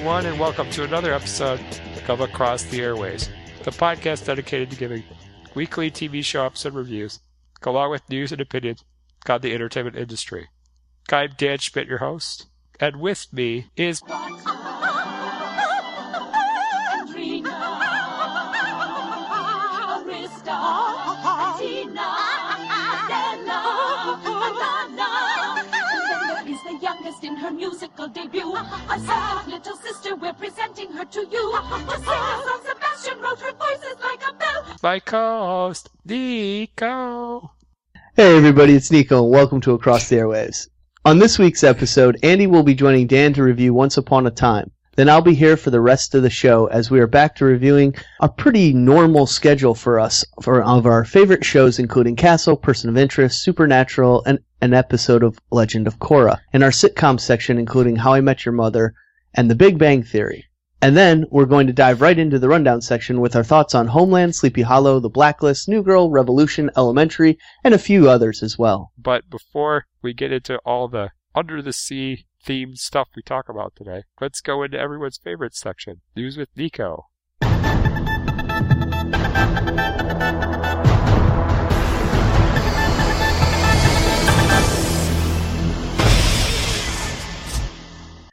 Everyone, and welcome to another episode of Across the Airwaves, the podcast dedicated to giving weekly TV show episode reviews, along with news and opinions on the entertainment industry. I'm Dan Schmidt, your host, and with me is her musical debut. A sad little sister, we're presenting her to you. The singer from Sebastian wrote her voice is like a bell. my co-host, Nico. Hey everybody, it's Nico and welcome to Across the Airwaves. On this week's episode, Andy will be joining Dan to review Once Upon a Time. Then I'll be here for the rest of the show as we are back to reviewing a pretty normal schedule for us for of our favorite shows including Castle, Person of Interest, Supernatural, and an episode of Legend of Korra, and our sitcom section including How I Met Your Mother and The Big Bang Theory. And then we're going to dive right into the rundown section with our thoughts on Homeland, Sleepy Hollow, The Blacklist, New Girl, Revolution, Elementary, and a few others as well. But before we get into all the under the sea themed stuff we talk about today, let's go into everyone's favorite section, News with Nico.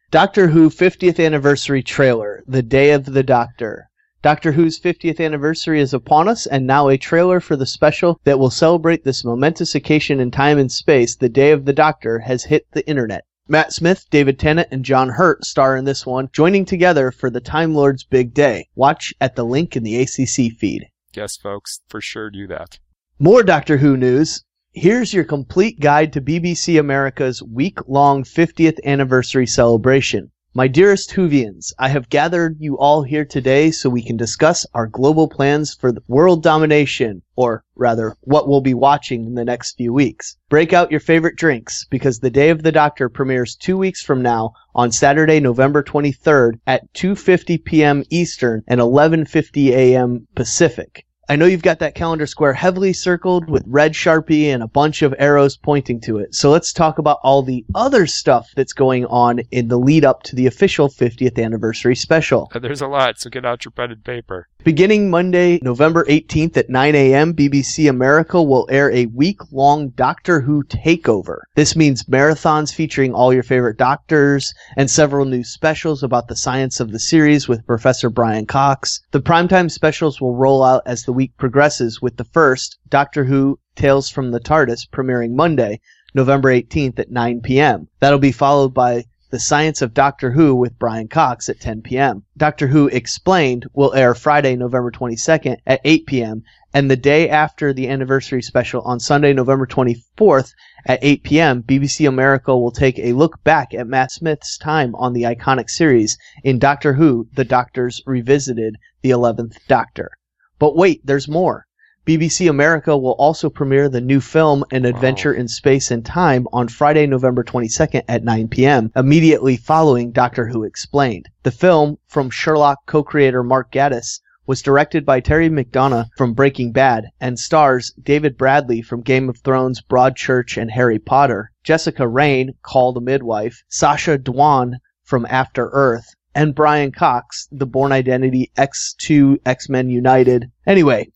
Doctor Who 50th Anniversary Trailer, The Day of the Doctor. Doctor Who's 50th anniversary is upon us, and now a trailer for the special that will celebrate this momentous occasion in time and space, The Day of the Doctor, has hit the internet. Matt Smith, David Tennant, and John Hurt star in this one, joining together for the Time Lord's big day. Watch at the link in the ACC feed. Yes, folks, for sure do that. More Doctor Who news. Here's your complete guide to BBC America's week long 50th anniversary celebration. My dearest Whovians, I have gathered you all here today so we can discuss our global plans for world domination, or rather, what we'll be watching in the next few weeks. Break out your favorite drinks, because the Day of the Doctor premieres two weeks from now on Saturday, November 23rd at 2.50 p.m. Eastern and 11.50 a.m. Pacific. I know you've got that calendar square heavily circled with red sharpie and a bunch of arrows pointing to it. So let's talk about all the other stuff that's going on in the lead up to the official 50th anniversary special. Uh, there's a lot, so get out your pen and paper. Beginning Monday, November 18th at 9 a.m., BBC America will air a week long Doctor Who takeover. This means marathons featuring all your favorite doctors and several new specials about the science of the series with Professor Brian Cox. The primetime specials will roll out as the week progresses with the first, Doctor Who Tales from the TARDIS, premiering Monday, November 18th at 9 p.m. That'll be followed by the Science of Doctor Who with Brian Cox at 10 p.m. Doctor Who Explained will air Friday, November 22nd at 8 p.m. and the day after the anniversary special on Sunday, November 24th at 8 p.m. BBC America will take a look back at Matt Smith's time on the iconic series in Doctor Who: The Doctors Revisited: The 11th Doctor. But wait, there's more. BBC America will also premiere the new film An Adventure in Space and Time on Friday, November 22nd at 9 p.m., immediately following Doctor Who Explained. The film, from Sherlock co-creator Mark Gatiss, was directed by Terry McDonough from Breaking Bad and stars David Bradley from Game of Thrones, Broadchurch, and Harry Potter, Jessica Raine, called the midwife, Sacha Dhawan from After Earth, and Brian Cox, the Bourne Identity X2 X-Men United. Anyway,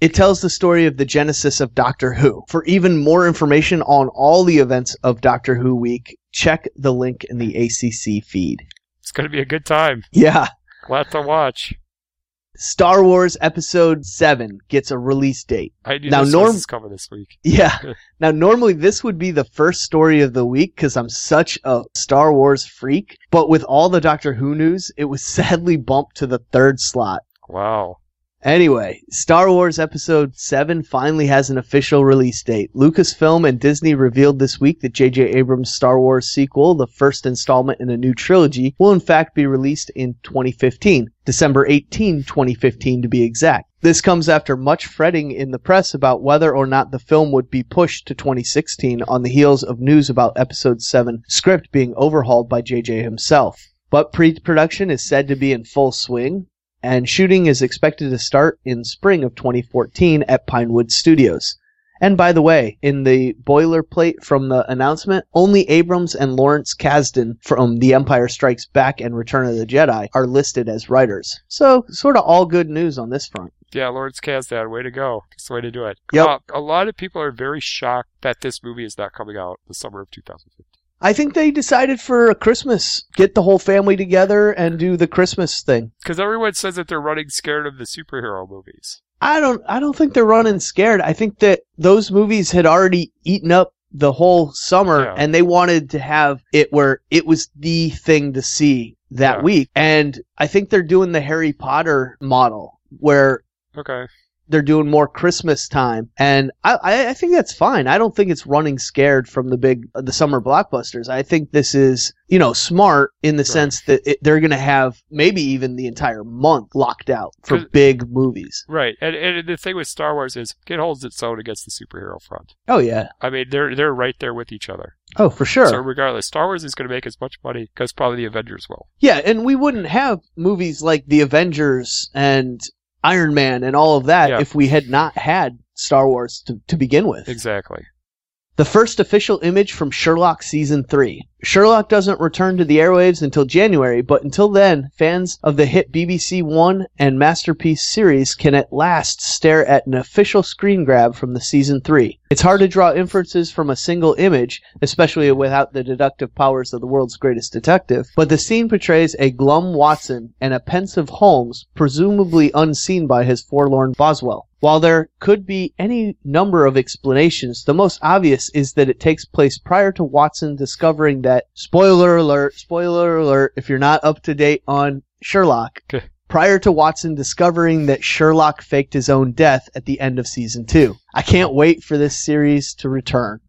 it tells the story of the genesis of Doctor Who. For even more information on all the events of Doctor Who Week, check the link in the ACC feed. It's going to be a good time. Yeah. Lot to watch. Star Wars Episode 7 gets a release date. I knew Now, this Norm- was coming this week. Yeah. Now, normally this would be the first story of the week because I'm such a Star Wars freak. But with all the Doctor Who news, it was sadly bumped to the third slot. Wow. Anyway, Star Wars Episode 7 finally has an official release date. Lucasfilm and Disney revealed this week that J.J. Abrams' Star Wars sequel, the first installment in a new trilogy, will in fact be released in 2015. December 18, 2015 to be exact. This comes after much fretting in the press about whether or not the film would be pushed to 2016 on the heels of news about Episode 7 script being overhauled by JJ himself. But pre-production is said to be in full swing, and shooting is expected to start in spring of 2014 at Pinewood Studios. And by the way, in the boilerplate from the announcement, only Abrams and Lawrence Kasdan from The Empire Strikes Back and Return of the Jedi are listed as writers. So, sort of all good news on this front. Yeah, Lawrence Kasdan, way to go. That's the way to do it. Yep. Uh, a lot of people are very shocked that this movie is not coming out the summer of 2015. I think they decided for a Christmas, get the whole family together and do the Christmas thing. Because everyone says that they're running scared of the superhero movies. I don't I don't think they're running scared. I think that those movies had already eaten up the whole summer Yeah. and they wanted to have it where it was the thing to see that Yeah. week. And I think they're doing the Harry Potter model where Okay. They're doing more Christmas time, and I, I, think that's fine. I don't think it's running scared from the big the summer blockbusters. I think this is you know smart in the sense that it, they're going to have maybe even the entire month locked out for big movies. Right. And, and the thing with Star Wars is it holds its own against the superhero front. Oh yeah, I mean, they're they're right there with each other. oh for sure. So regardless, Star Wars is going to make as much money because probably the Avengers will. Yeah, and we wouldn't have movies like The Avengers and Iron Man and all of that Yeah. if we had not had Star Wars to, to begin with. Exactly. The first official image from Sherlock Season 3. Sherlock doesn't return to the airwaves until January, but until then, fans of the hit BBC One and Masterpiece series can at last stare at an official screen grab from the Season 3. It's hard to draw inferences from a single image, especially without the deductive powers of the world's greatest detective, but the scene portrays a glum Watson and a pensive Holmes, presumably unseen by his forlorn Boswell. While there could be any number of explanations, the most obvious is that it takes place prior to Watson discovering that, spoiler alert, spoiler alert, if you're not up to date on Sherlock, Okay. prior to Watson discovering that Sherlock faked his own death at the end of season two. I can't wait for this series to return.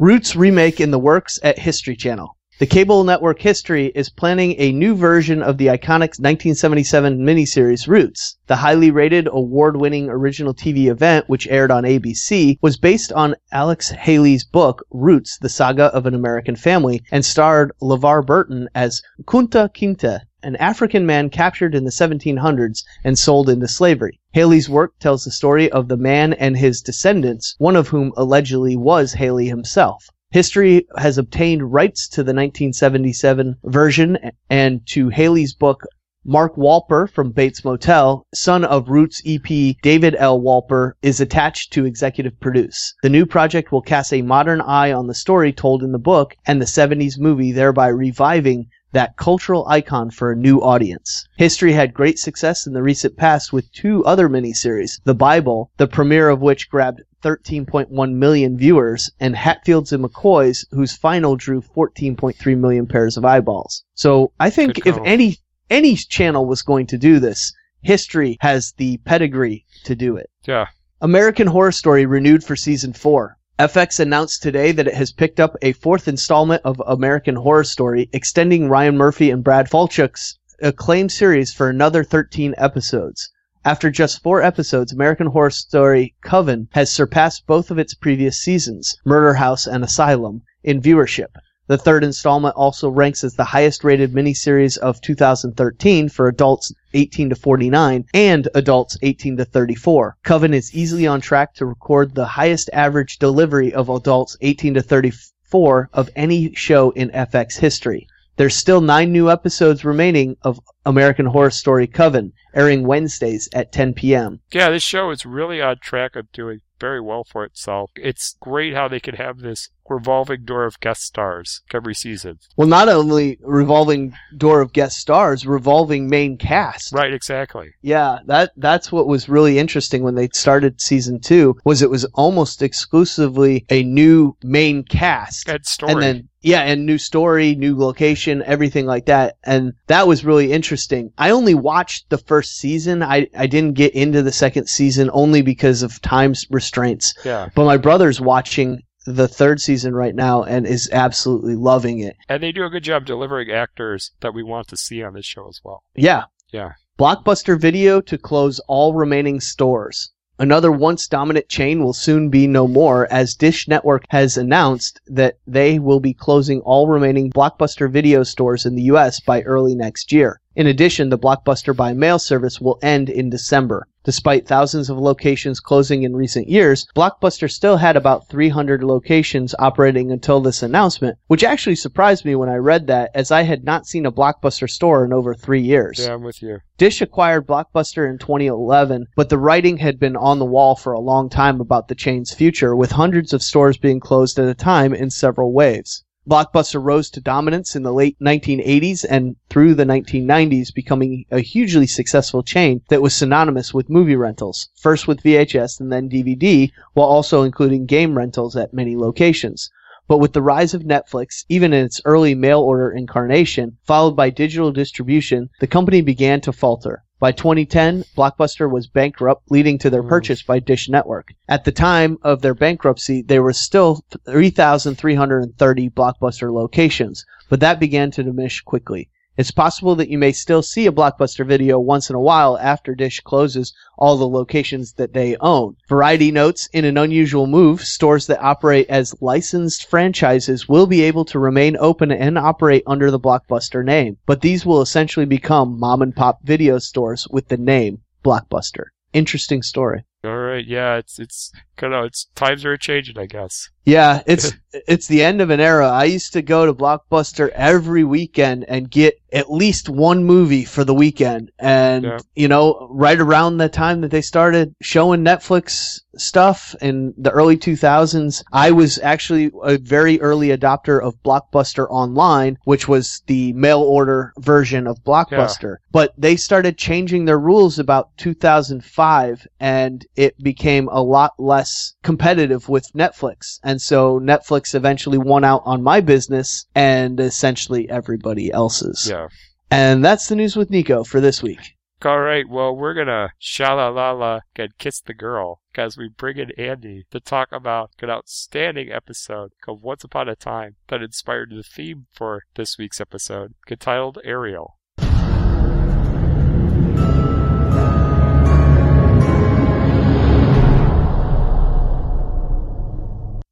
Roots remake in the works at History Channel. The cable network History is planning a new version of the iconic 1977 miniseries Roots. The highly rated, award-winning original TV event, which aired on ABC, was based on Alex Haley's book Roots: The Saga of an American Family, and starred LeVar Burton as Kunta Kinte, an African man captured in the 1700s and sold into slavery. Haley's work tells the story of the man and his descendants, one of whom allegedly was Haley himself. History has obtained rights to the 1977 version and to Haley's book Mark Wolper from Bates Motel, son of Roots EP David L. Wolper, is attached to executive produce. The new project will cast a modern eye on the story told in the book and the 70s movie, thereby reviving that cultural icon for a new audience. History had great success in the recent past with two other miniseries, The Bible, the premiere of which grabbed 13.1 million viewers, and Hatfields and McCoys, whose final drew 14.3 million pairs of eyeballs. So I think if any any channel was going to do this, History has the pedigree to do it. Yeah. American Horror Story renewed for season 4. FX announced today that it has picked up a fourth installment of American Horror Story, extending Ryan Murphy and Brad Falchuk's acclaimed series for another 13 episodes. After just four episodes, American Horror Story Coven has surpassed both of its previous seasons, Murder House and Asylum, in viewership. The third installment also ranks as the highest rated miniseries of 2013 for adults 18 to 49 and adults 18 to 34. Coven is easily on track to record the highest average delivery of adults 18 to 34 of any show in FX history. There's still nine new episodes remaining of American Horror Story Coven, airing Wednesdays at 10 p.m. Yeah, this show is really on track of doing very well for itself. It's great how they could have this revolving door of guest stars every season. Well, not only revolving door of guest stars, revolving main cast. Right, exactly. Yeah, that that's what was really interesting when they started season two. Was it was almost exclusively a new main cast, Good story. and then yeah, and new story, new location, everything like that, and that was really interesting. I only watched the first season. I I didn't get into the second season only because of time restraints. yeah. But my brother's watching the third season right now and is absolutely loving it. And they do a good job delivering actors that we want to see on this show as well. Yeah. Yeah. Blockbuster Video to close all remaining stores. Another once dominant chain will soon be no more as Dish Network has announced that they will be closing all remaining Blockbuster Video stores in the US by early next year. In addition, the Blockbuster by mail service will end in December. Despite thousands of locations closing in recent years, Blockbuster still had about 300 locations operating until this announcement, which actually surprised me when I read that as I had not seen a Blockbuster store in over three years. Yeah, I'm with you. Dish acquired Blockbuster in 2011, but the writing had been on the wall for a long time about the chain's future, with hundreds of stores being closed at a time in several waves. Blockbuster rose to dominance in the late 1980s and through the 1990s, becoming a hugely successful chain that was synonymous with movie rentals, first with VHS and then DVD, while also including game rentals at many locations. But with the rise of Netflix, even in its early mail order incarnation, followed by digital distribution, the company began to falter. By 2010, Blockbuster was bankrupt, leading to their Mm. purchase by Dish Network. At the time of their bankruptcy, there were still 3,330 Blockbuster locations, but that began to diminish quickly. It's possible that you may still see a Blockbuster video once in a while after Dish closes all the locations that they own. Variety notes, in an unusual move, stores that operate as licensed franchises will be able to remain open and operate under the Blockbuster name, but these will essentially become mom and pop video stores with the name Blockbuster. Interesting story. All right, yeah, it's it's kind of it's times are changing, I guess. Yeah, it's it's the end of an era. I used to go to Blockbuster every weekend and get at least one movie for the weekend. And Yeah. you know, right around the time that they started showing Netflix stuff in the early 2000s, I was actually a very early adopter of Blockbuster Online, which was the mail order version of Blockbuster. But they started changing their rules about 2005 and it became a lot less competitive with Netflix. And so Netflix eventually won out on my business and essentially everybody else's. Yeah. And that's the news with Nico for this week. All right, well, we're gonna shala la la and kiss the girl because we bring in Andy to talk about an outstanding episode of Once Upon a Time that inspired the theme for this week's episode, entitled Ariel.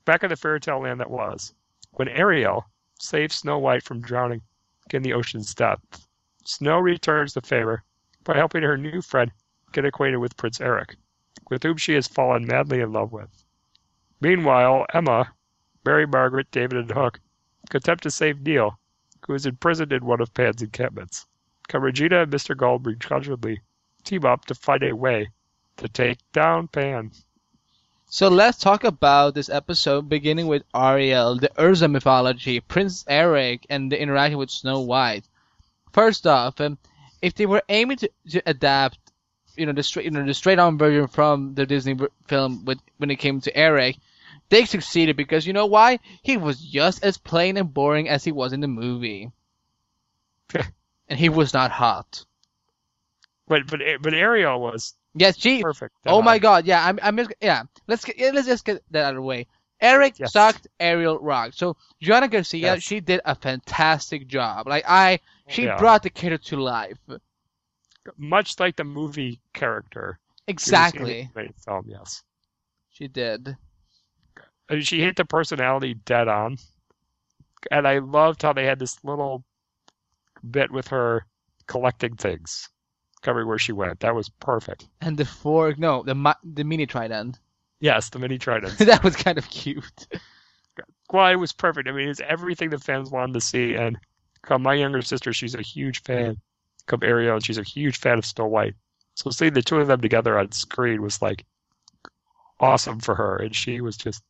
Back in the fairy tale land that was, when Ariel saves Snow White from drowning in the ocean's depth, Snow returns the favor by helping her new friend get acquainted with Prince Eric, with whom she has fallen madly in love with. Meanwhile, Emma, Mary Margaret, David, and Hook attempt to save Neil, who is imprisoned in one of Pan's encampments. Regina and Mr. Gold begrudgingly team up to find a way to take down Pan? So let's talk about this episode beginning with Ariel, the Urza mythology, Prince Eric, and the interaction with Snow White. First off, um, if they were aiming to, to adapt, you know, the straight, you know, the straight-on version from the Disney film with, when it came to Eric, they succeeded because you know why? He was just as plain and boring as he was in the movie, and he was not hot. But but but Ariel was Yes, she perfect. Oh my god, yeah, I'm, I'm just, yeah. Let's get, let's just get that out of the way. Eric Yes. sucked, Ariel Rock. So Joanna Garcia, Yes. she did a fantastic job. Like I, she Yeah. brought the character to life. Much like the movie character. Exactly, film, yes. she did. She hit the personality dead on. And I loved how they had this little bit with her collecting things everywhere she went. That was perfect. And the fork, no, the the mini trident. Yes, the mini trident. that was kind of cute. well, it was perfect. I mean, it's everything the fans wanted to see. And uh, my younger sister, she's a huge fan of Ariel, and she's a huge fan of Snow White. So seeing the two of them together on screen was like awesome for her, and she was just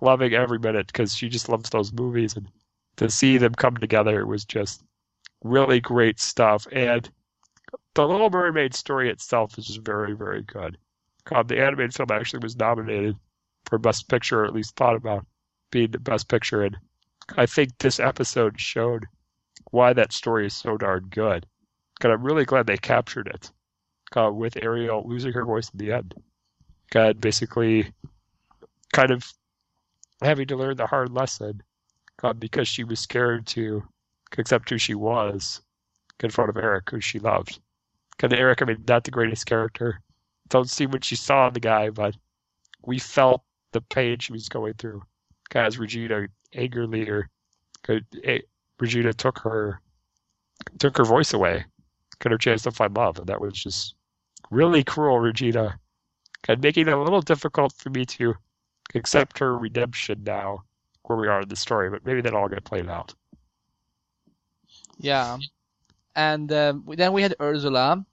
loving every minute because she just loves those movies, and to see them come together it was just really great stuff. And the Little Mermaid story itself is just very, very good. Um, the animated film actually was nominated for Best Picture, or at least thought about being the Best Picture, and I think this episode showed why that story is so darn good. And I'm really glad they captured it uh, with Ariel losing her voice in the end. God, basically, kind of having to learn the hard lesson uh, because she was scared to accept who she was in front of Eric, who she loved. Because Eric, I mean, not the greatest character. Don't see what she saw in the guy, but we felt the pain she was going through. Because Regina angrily or eh, Regina took her took her voice away, got her chance to find love, and that was just really cruel, Regina, and making it a little difficult for me to accept her redemption now, where we are in the story. But maybe that'll all get played out. Yeah, and um, then we had Ursula.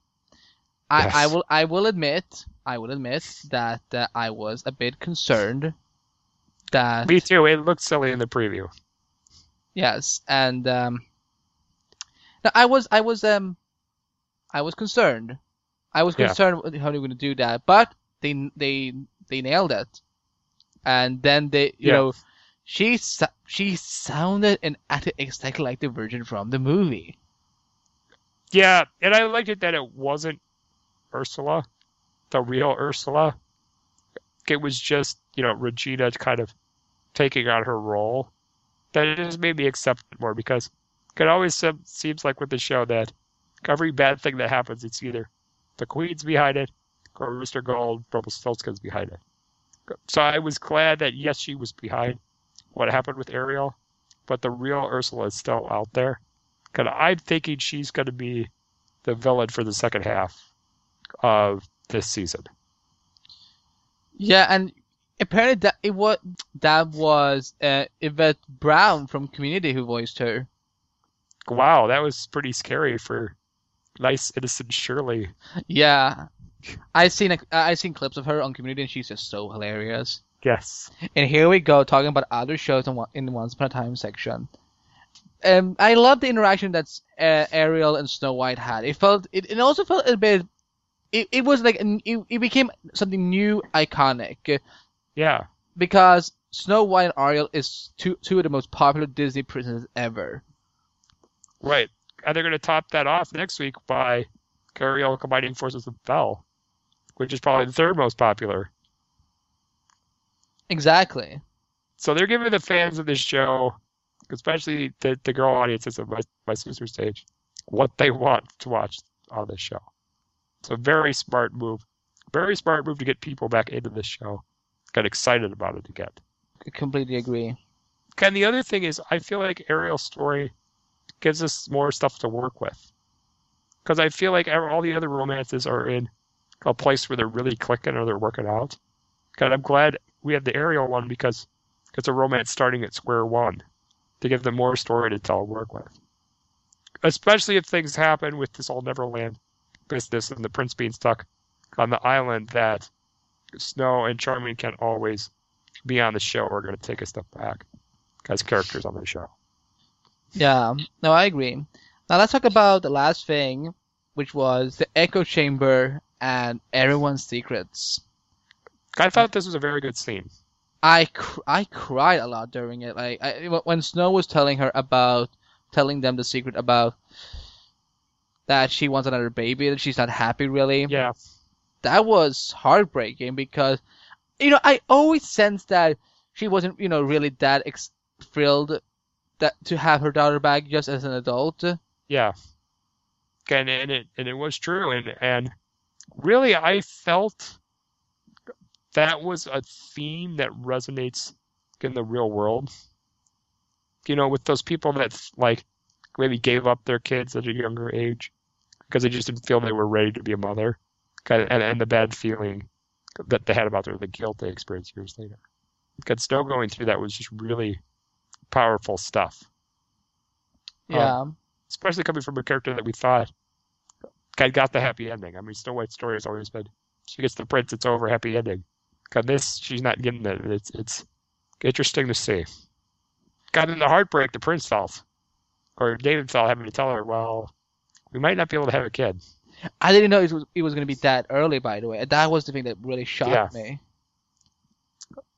I, Yes. I will I will admit I will admit that uh, I was a bit concerned that Me too. It looked silly in the preview. yes and um, no, I was I was um I was concerned I was concerned with how they were going to do that but they they they nailed it and then they you Yeah. know she she sounded and acted exactly like the Virgin from the movie Yeah, and I liked it that it wasn't Ursula, the real Ursula. It was just, you know, Regina kind of taking on her role. That just made me accept it more because it always seems like with the show that every bad thing that happens, it's either the Queen's behind it or Mr. Gold, Rumpelstiltskin's behind it. So I was glad that, yes, she was behind what happened with Ariel, but the real Ursula is still out there. Because I'm thinking she's going to be the villain for the second half of this season. Yeah, and apparently that it was that was uh, Yvette Brown from Community who voiced her. Wow, that was pretty scary for nice, innocent Shirley. Yeah, I've seen a, I seen clips of her on Community, and she's just so hilarious. Yes. And here we go talking about other shows in, one- in the Once Upon a Time section. Um, I love the interaction that uh, Ariel and Snow White had. It felt it, it also felt a bit. It, it was like an, it, it became something new, iconic. Yeah. because Snow White and Ariel is two two of the most popular Disney princesses ever. Right. And they're going to top that off next week by Ariel combining forces with Belle, which is probably the third most popular. Exactly. So they're giving the fans of this show, especially the, the girl audiences of my, my sister stage, what they want to watch on this show. It's a very smart move. Very smart move to get people back into this show. Get excited about it again. I completely agree. And the other thing is, I feel like Ariel's story gives us more stuff to work with. Because I feel like all the other romances are in a place where they're really clicking or they're working out. And I'm glad we have the Ariel one because it's a romance starting at square one to give them more story to tell and work with. Especially if things happen with this all Neverland business and the prince being stuck on the island that Snow and Charming can always be on the show or going to take a step back as characters on the show. Yeah. Um, no, I agree. Now let's talk about the last thing, which was the echo chamber and everyone's secrets. I thought this was a very good scene. I cr- I cried a lot during it. Like I, when Snow was telling her about telling them the secret about that she wants another baby that she's not happy really. Yeah, that was heartbreaking because you know I always sensed that she wasn't you know really that ex- thrilled that to have her daughter back just as an adult. yeah, and, and it and it was true, and and really I felt that was a theme that resonates in the real world. You know, with those people that like maybe gave up their kids at a younger age because they just didn't feel they were ready to be a mother, and and, and the bad feeling that they had about their the guilt they experienced years later. Because Snow going through that was just really powerful stuff. Um, yeah, especially coming from a character that we thought had got the happy ending. I mean, Snow White's story has always been she gets the prince, it's over, happy ending. God, this she's not getting it. It's it's interesting to see. Got in the heartbreak the prince felt, or David felt having to tell her, well, we might not be able to have a kid. I didn't know it was it was going to be that early. By the way, that was the thing that really shocked Yeah. me.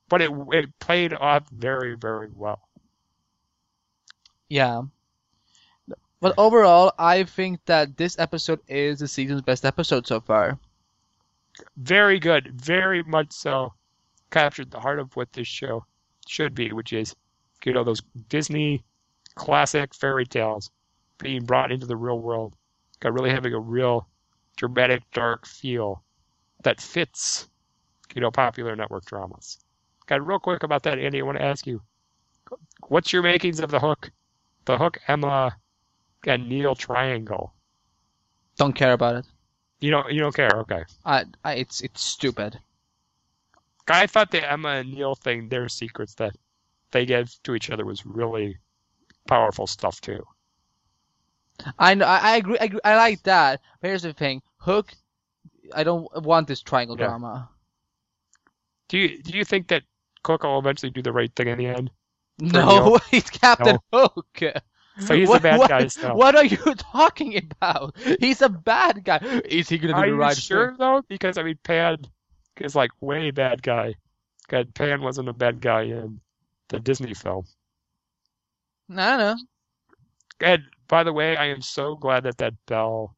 But it it played off very very well. Yeah. But overall, I think that this episode is the season's best episode so far. Very good, very much so. Captured the heart of what this show should be, which is, you know, those Disney classic fairy tales being brought into the real world. Got really having a real dramatic, dark feel that fits, you know, popular network dramas. Got real quick about that, Andy. I want to ask you, what's your makings of the hook, the hook Emma and Neil triangle? Don't care about it. You don't, you don't care, okay? I, I it's it's stupid. I thought the Emma and Neil thing, their secrets that they gave to each other was really powerful stuff too. I know. I, I agree. I, agree, I like that. But here's the thing: Hook. I don't want this triangle Yeah. drama. Do you do you think that Hook will eventually do the right thing in the end? No, he's Captain Hook. So he's what, the bad what, guy still. What are you talking about? He's a bad guy. Is he gonna do Are the right sure thing? though? Because I mean, Pan is like way bad guy. God, Pan wasn't a bad guy in the Disney film. I don't know. And by the way, I am so glad that that Belle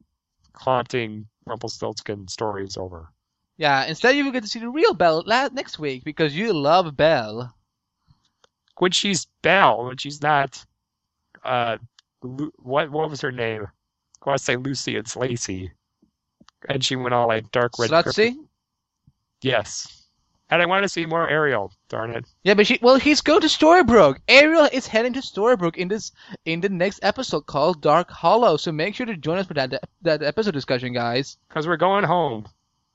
haunting Rumpelstiltskin story is over. Yeah. Instead, you will get to see the real Belle la- next week because you love Belle. when she's Belle, when she's not, uh, Lu- what what was her name? I want to say Lucy. It's Lacey, and she went all like dark red. Slutsy. Yes, and I want to see more Ariel. Darn it! Yeah, but she. Well, he's going to Storybrooke. Ariel is heading to Storybrooke in this in the next episode called Dark Hollow. So make sure to join us for that that episode discussion, guys. Because we're going home,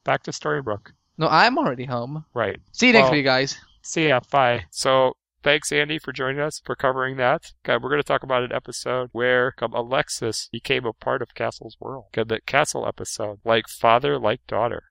back to Storybrooke. No, I'm already home. Right. See you next Well- week, guys. See ya. Bye. So. Thanks, Andy, for joining us for covering that. We're going to talk about an episode where Alexis became a part of Castle's world. The Castle episode, like father, like daughter.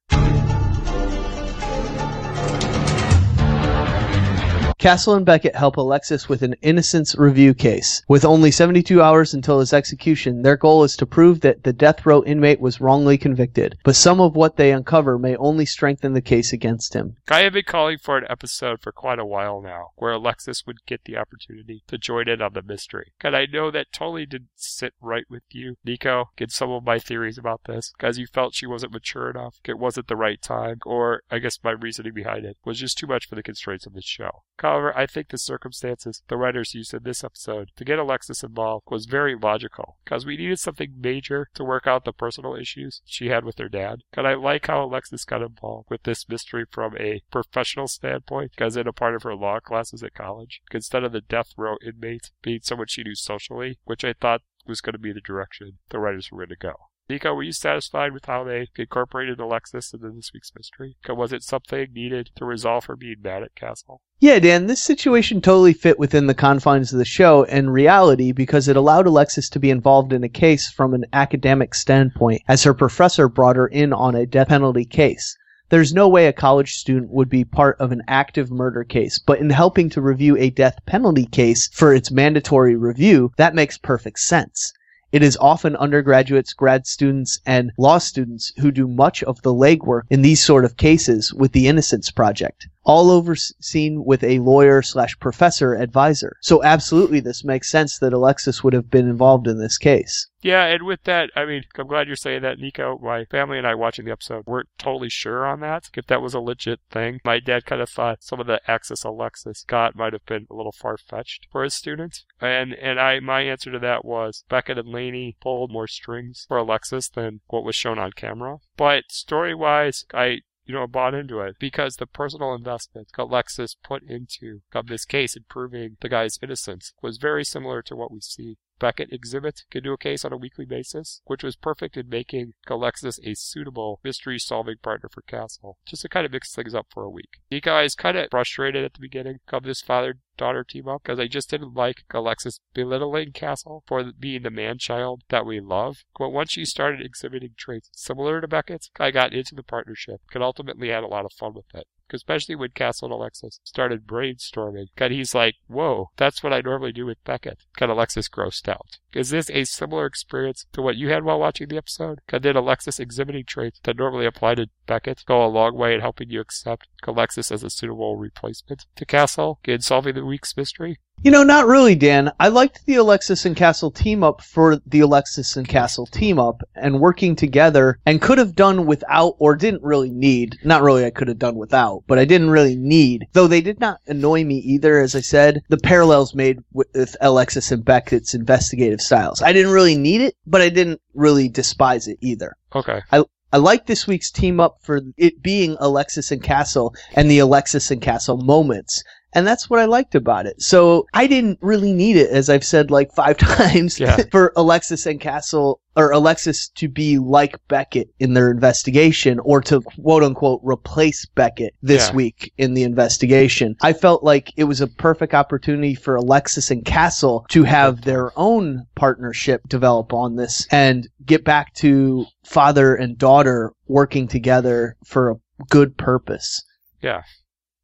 Castle and Beckett help Alexis with an innocence review case. With only 72 hours until his execution, their goal is to prove that the death row inmate was wrongly convicted, but some of what they uncover may only strengthen the case against him. I have been calling for an episode for quite a while now, where Alexis would get the opportunity to join in on the mystery. And I know that totally didn't sit right with you, Nico. Get some of my theories about this, because you felt she wasn't mature enough, it wasn't the right time, or I guess my reasoning behind it was just too much for the constraints of the show. However, I think the circumstances the writers used in this episode to get Alexis involved was very logical, because we needed something major to work out the personal issues she had with her dad. And I like how Alexis got involved with this mystery from a professional standpoint, because in a part of her law classes at college, instead of the death row inmate being someone she knew socially, which I thought was going to be the direction the writers were going to go. Nico, were you satisfied with how they incorporated Alexis into this week's mystery? Was it something needed to resolve her being mad at Castle? Yeah, Dan, this situation totally fit within the confines of the show and reality because it allowed Alexis to be involved in a case from an academic standpoint, as her professor brought her in on a death penalty case. There's no way a college student would be part of an active murder case, but in helping to review a death penalty case for its mandatory review, that makes perfect sense. It is often undergraduates, grad students, and law students who do much of the legwork in these sort of cases with the Innocence Project, all overseen with a lawyer slash professor advisor. So absolutely this makes sense that Alexis would have been involved in this case. Yeah, and with that, I mean, I'm glad you're saying that, Nico. My family and I watching the episode weren't totally sure on that, if that was a legit thing. My dad kind of thought some of the access Alexis got might have been a little far-fetched for his students. And and I my answer to that was Beckett and Lanie pulled more strings for Alexis than what was shown on camera. But story-wise, I you know, bought into it because the personal investment that Alexis put into this case in proving the guy's innocence was very similar to what we see Beckett exhibit could do a case on a weekly basis, which was perfect in making Alexis a suitable mystery solving partner for Castle, just to kind of mix things up for a week. You guys kind of frustrated at the beginning of this father daughter team up because I just didn't like Alexis belittling Castle for being the man child that we love. But once she started exhibiting traits similar to Beckett's, I got into the partnership and ultimately had a lot of fun with it. Especially when Castle and Alexis started brainstorming. And he's like, whoa, that's what I normally do with Beckett. Got Alexis grossed out. Is this a similar experience to what you had while watching the episode? Did Alexis exhibiting traits that normally apply to Beckett go a long way in helping you accept Alexis as a suitable replacement to Castle in solving the week's mystery? You know, not really, Dan. I liked the Alexis and Castle team up for the Alexis and Castle team up and working together and could have done without or didn't really need. Not really, I could have done without, but I didn't really need. Though they did not annoy me either, as I said. The parallels made with Alexis and Beckett's investigative styles. I didn't really need it, but I didn't really despise it either. Okay. I like this week's team up for it being Alexis and Castle and the Alexis and Castle moments. And that's what I liked about it. So I didn't really need it, as I've said like five times, Yeah. for Alexis and Castle or Alexis to be like Beckett in their investigation or to quote unquote replace Beckett this Yeah. week in the investigation. I felt like it was a perfect opportunity for Alexis and Castle to have their own partnership develop on this and get back to father and daughter working together for a good purpose. Yeah.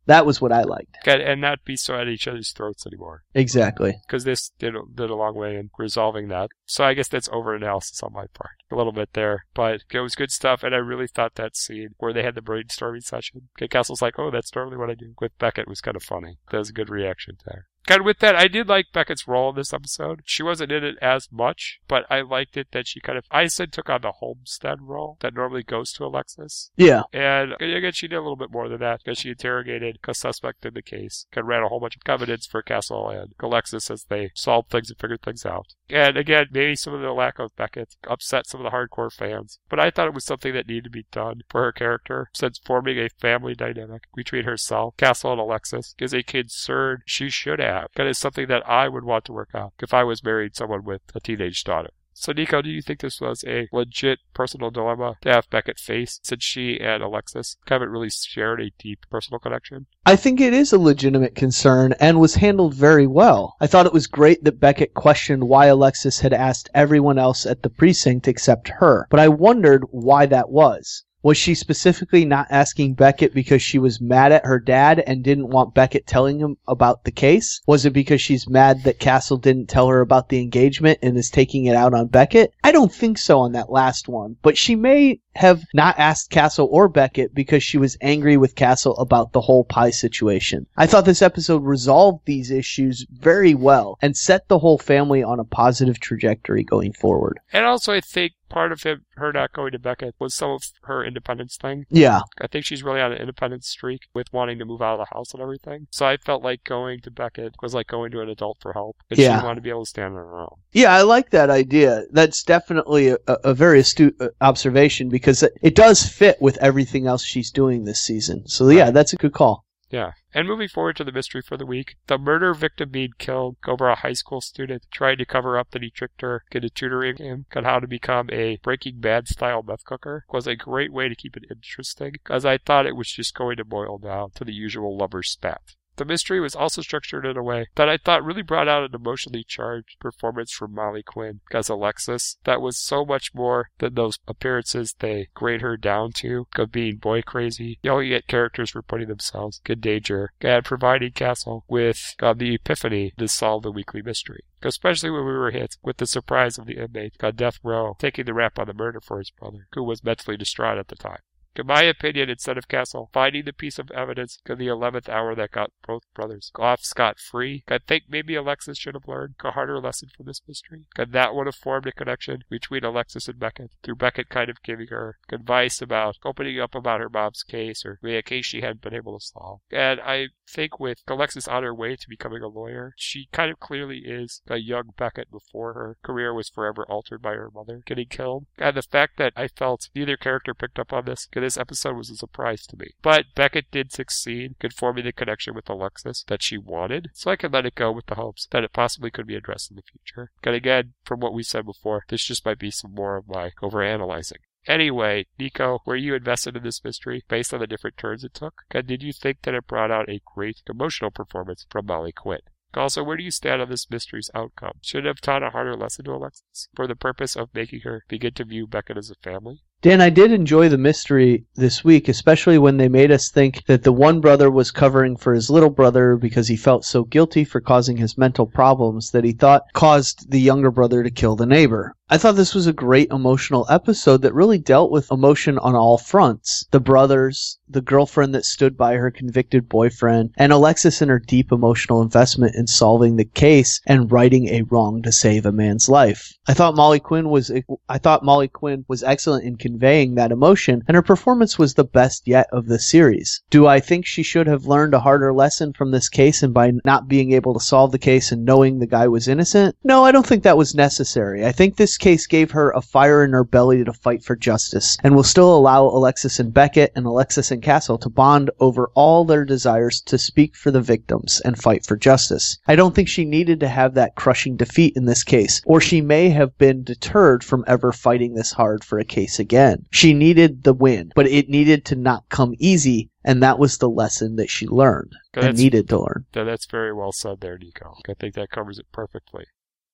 That was what I liked. And, and not be so at each other's throats anymore. Exactly. Because this did, did a long way in resolving that. So I guess that's over analysis on my part. A little bit there. But it was good stuff. And I really thought that scene where they had the brainstorming session. Okay, Castle's like, oh, that's normally what I do. With Beckett was kind of funny. That was a good reaction there. And with that, I did like Beckett's role in this episode. She wasn't in it as much, but I liked it that she kind of, I said, took on the homestead role that normally goes to Alexis. Yeah. And again, she did a little bit more than that because she interrogated a suspect in the case, and ran a whole bunch of evidence for Castle and Alexis as they solved things and figured things out. And again, maybe some of the lack of Beckett upset some of the hardcore fans, but I thought it was something that needed to be done for her character, since forming a family dynamic between herself, Castle, and Alexis is a concern she should have. That is something that I would want to work out if I was married someone with a teenage daughter. So, Nico, do you think this was a legit personal dilemma to have Beckett face since she and Alexis haven't really shared a deep personal connection? I think it is a legitimate concern and was handled very well. I thought it was great that Beckett questioned why Alexis had asked everyone else at the precinct except her, but I wondered why that was. Was she specifically not asking Beckett because she was mad at her dad and didn't want Beckett telling him about the case? Was it because she's mad that Castle didn't tell her about the engagement and is taking it out on Beckett? I don't think so on that last one, but she may have not asked Castle or Beckett because she was angry with Castle about the whole pie situation. I thought this episode resolved these issues very well and set the whole family on a positive trajectory going forward. And also, I think part of him, her not going to Beckett was some of her independence thing. Yeah, I think she's really on an independence streak with wanting to move out of the house and everything. So I felt like going to Beckett was like going to an adult for help. And Yeah. she wanted to be able to stand on her own. Yeah, I like that idea. That's definitely a, a a very astute uh, observation because it, it does fit with everything else she's doing this season. So yeah, Right. that's a good call. Yeah. And moving forward to the mystery for the week, the murder victim being killed over a high school student trying to cover up that he tricked her into tutoring him on how to become a Breaking Bad style meth cooker was a great way to keep it interesting, as I thought it was just going to boil down to the usual lover spat. The mystery was also structured in a way that I thought really brought out an emotionally charged performance from Molly Quinn as Alexis that was so much more than those appearances they grade her down to of being boy crazy, yelling at characters for putting themselves in danger, and providing Castle with uh, the epiphany to solve the weekly mystery. Especially when we were hit with the surprise of the inmate on death row taking the rap on the murder for his brother, who was mentally distraught at the time. In my opinion, instead of Castle finding the piece of evidence in the 11th hour that got both brothers off scot free, I think maybe Alexis should have learned a harder lesson from this mystery. And that would have formed a connection between Alexis and Beckett, through Beckett kind of giving her advice about opening up about her mom's case or a case she hadn't been able to solve. And I think with Alexis on her way to becoming a lawyer, she kind of clearly is a young Beckett before her career was forever altered by her mother getting killed. And the fact that I felt neither character picked up on this, this episode was a surprise to me. But Beckett did succeed in forming the connection with Alexis that she wanted, so I can let it go with the hopes that it possibly could be addressed in the future. And again, from what we said before, this just might be some more of my overanalyzing. Anyway, Nico, were you invested in this mystery based on the different turns it took? And did you think that it brought out a great emotional performance from Molly Quinn? Also, where do you stand on this mystery's outcome? Should it have taught a harder lesson to Alexis for the purpose of making her begin to view Beckett as a family? Dan, I did enjoy the mystery this week, especially when they made us think that the one brother was covering for his little brother because he felt so guilty for causing his mental problems that he thought caused the younger brother to kill the neighbor. I thought this was a great emotional episode that really dealt with emotion on all fronts. The brothers, the girlfriend that stood by her convicted boyfriend, and Alexis and her deep emotional investment in solving the case and righting a wrong to save a man's life. I thought Molly Quinn was I thought Molly Quinn was excellent in conveying that emotion, and her performance was the best yet of the series. Do I think she should have learned a harder lesson from this case and by not being able to solve the case and knowing the guy was innocent? No, I don't think that was necessary. I think this case gave her a fire in her belly to fight for justice and will still allow Alexis and Beckett and Alexis and Castle to bond over all their desires to speak for the victims and fight for justice. I don't think she needed to have that crushing defeat in this case, or she may have been deterred from ever fighting this hard for a case again. She needed the win, but it needed to not come easy and that was the lesson that she learned and needed to learn. That's very well said there, Nico. I think that covers it perfectly.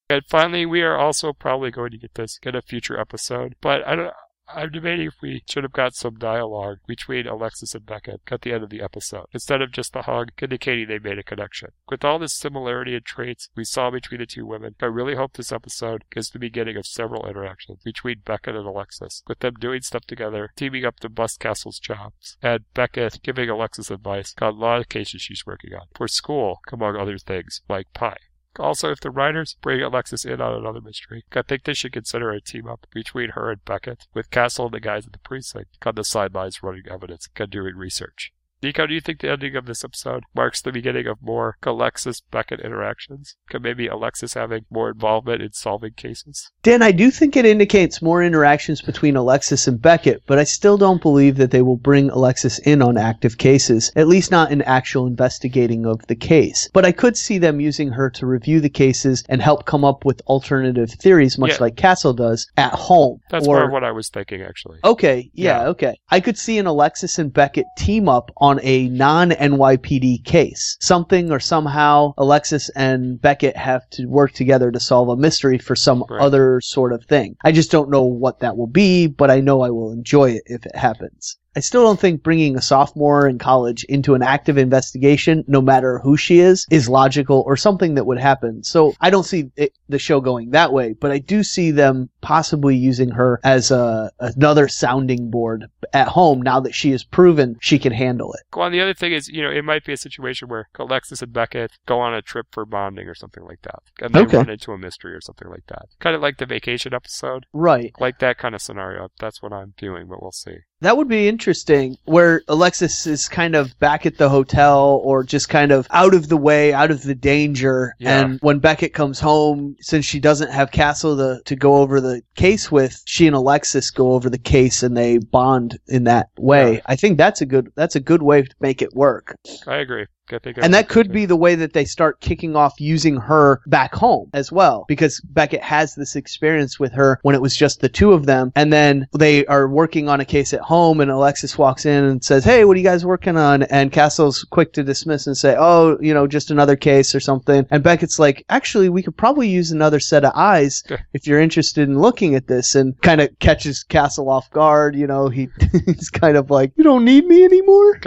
And finally, we are also probably going to get this in a future episode, but I don't. I'm debating if we should have got some dialogue between Alexis and Beckett at the end of the episode, instead of just the hug indicating they made a connection. With all this similarity in traits we saw between the two women, I really hope this episode is the beginning of several interactions between Beckett and Alexis, with them doing stuff together, teaming up to bust Castle's jobs, and Beckett giving Alexis advice on a lot of cases she's working on, for school, among other things, like pie. Also, if the writers bring Alexis in on another mystery, I think they should consider a team up between her and Beckett, with Castle and the guys at the precinct on the sidelines running evidence and doing research. Nico, do you think the ending of this episode marks the beginning of more Alexis Beckett interactions? Could maybe Alexis having more involvement in solving cases? Dan, I do think it indicates more interactions between Alexis and Beckett, but I still don't believe that they will bring Alexis in on active cases, at least not in actual investigating of the case. But I could see them using her to review the cases and help come up with alternative theories, much Yeah. like Castle does, at home. That's or, more of what I was thinking, actually. Okay, yeah, Yeah. okay. I could see an Alexis and Beckett team up on a non NYPD case. Something or somehow Alexis and Beckett have to work together to solve a mystery for some Right. other sort of thing. I just don't know what that will be, but I know I will enjoy it if it happens. I still don't think bringing a sophomore in college into an active investigation, no matter who she is, is logical or something that would happen. So I don't see it, the show going that way, but I do see them possibly using her as a, another sounding board at home now that she has proven she can handle it. Well, and the other thing is, you know, it might be a situation where Alexis and Beckett go on a trip for bonding or something like that. And they Okay. run into a mystery or something like that. Kind of like the vacation episode. Right. Like that kind of scenario. That's what I'm doing, but we'll see. That would be interesting, where Alexis is kind of back at the hotel or just kind of out of the way, out of the danger. Yeah. And when Beckett comes home, since she doesn't have Castle to, to go over the case with, she and Alexis go over the case and they bond in that way. Yeah. I think that's a good that's a good way to make it work. I agree. I think And that could be the way that they start kicking off using her back home as well, because Beckett has this experience with her when it was just the two of them. And then they are working on a case at home, and Alexis walks in and says, Hey, what are you guys working on? And Castle's quick to dismiss and say, Oh, you know, just another case or something. And Beckett's like, Actually, we could probably use another set of eyes if you're interested in looking at this, and kind of catches Castle off guard. You know, he, he's kind of like, You don't need me anymore.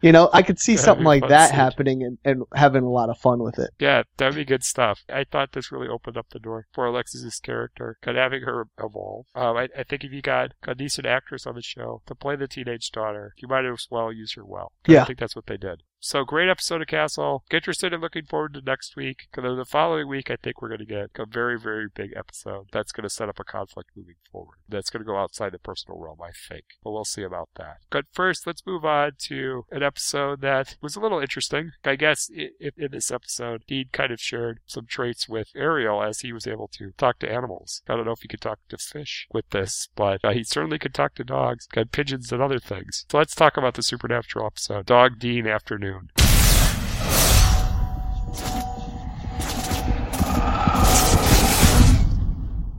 You know, I could see That'd something like that happening and, and having a lot of fun with it. Yeah, that'd be good stuff. I thought this really opened up the door for Alexis's character, kind of having her evolve. Um, I, I think if you got a decent actress on the show to play the teenage daughter, you might as well use her well. Yeah. I think that's what they did. So great episode of Castle. Get interested in looking forward to next week. Because the following week, I think we're going to get a very, very big episode that's going to set up a conflict moving forward. That's going to go outside the personal realm, I think. But we'll see about that. But first, let's move on to an episode that was a little interesting. I guess in this episode, Dean kind of shared some traits with Ariel as he was able to talk to animals. I don't know if he could talk to fish with this, but uh, he certainly could talk to dogs, and pigeons, and other things. So let's talk about the supernatural episode, Dog Dean Afternoon.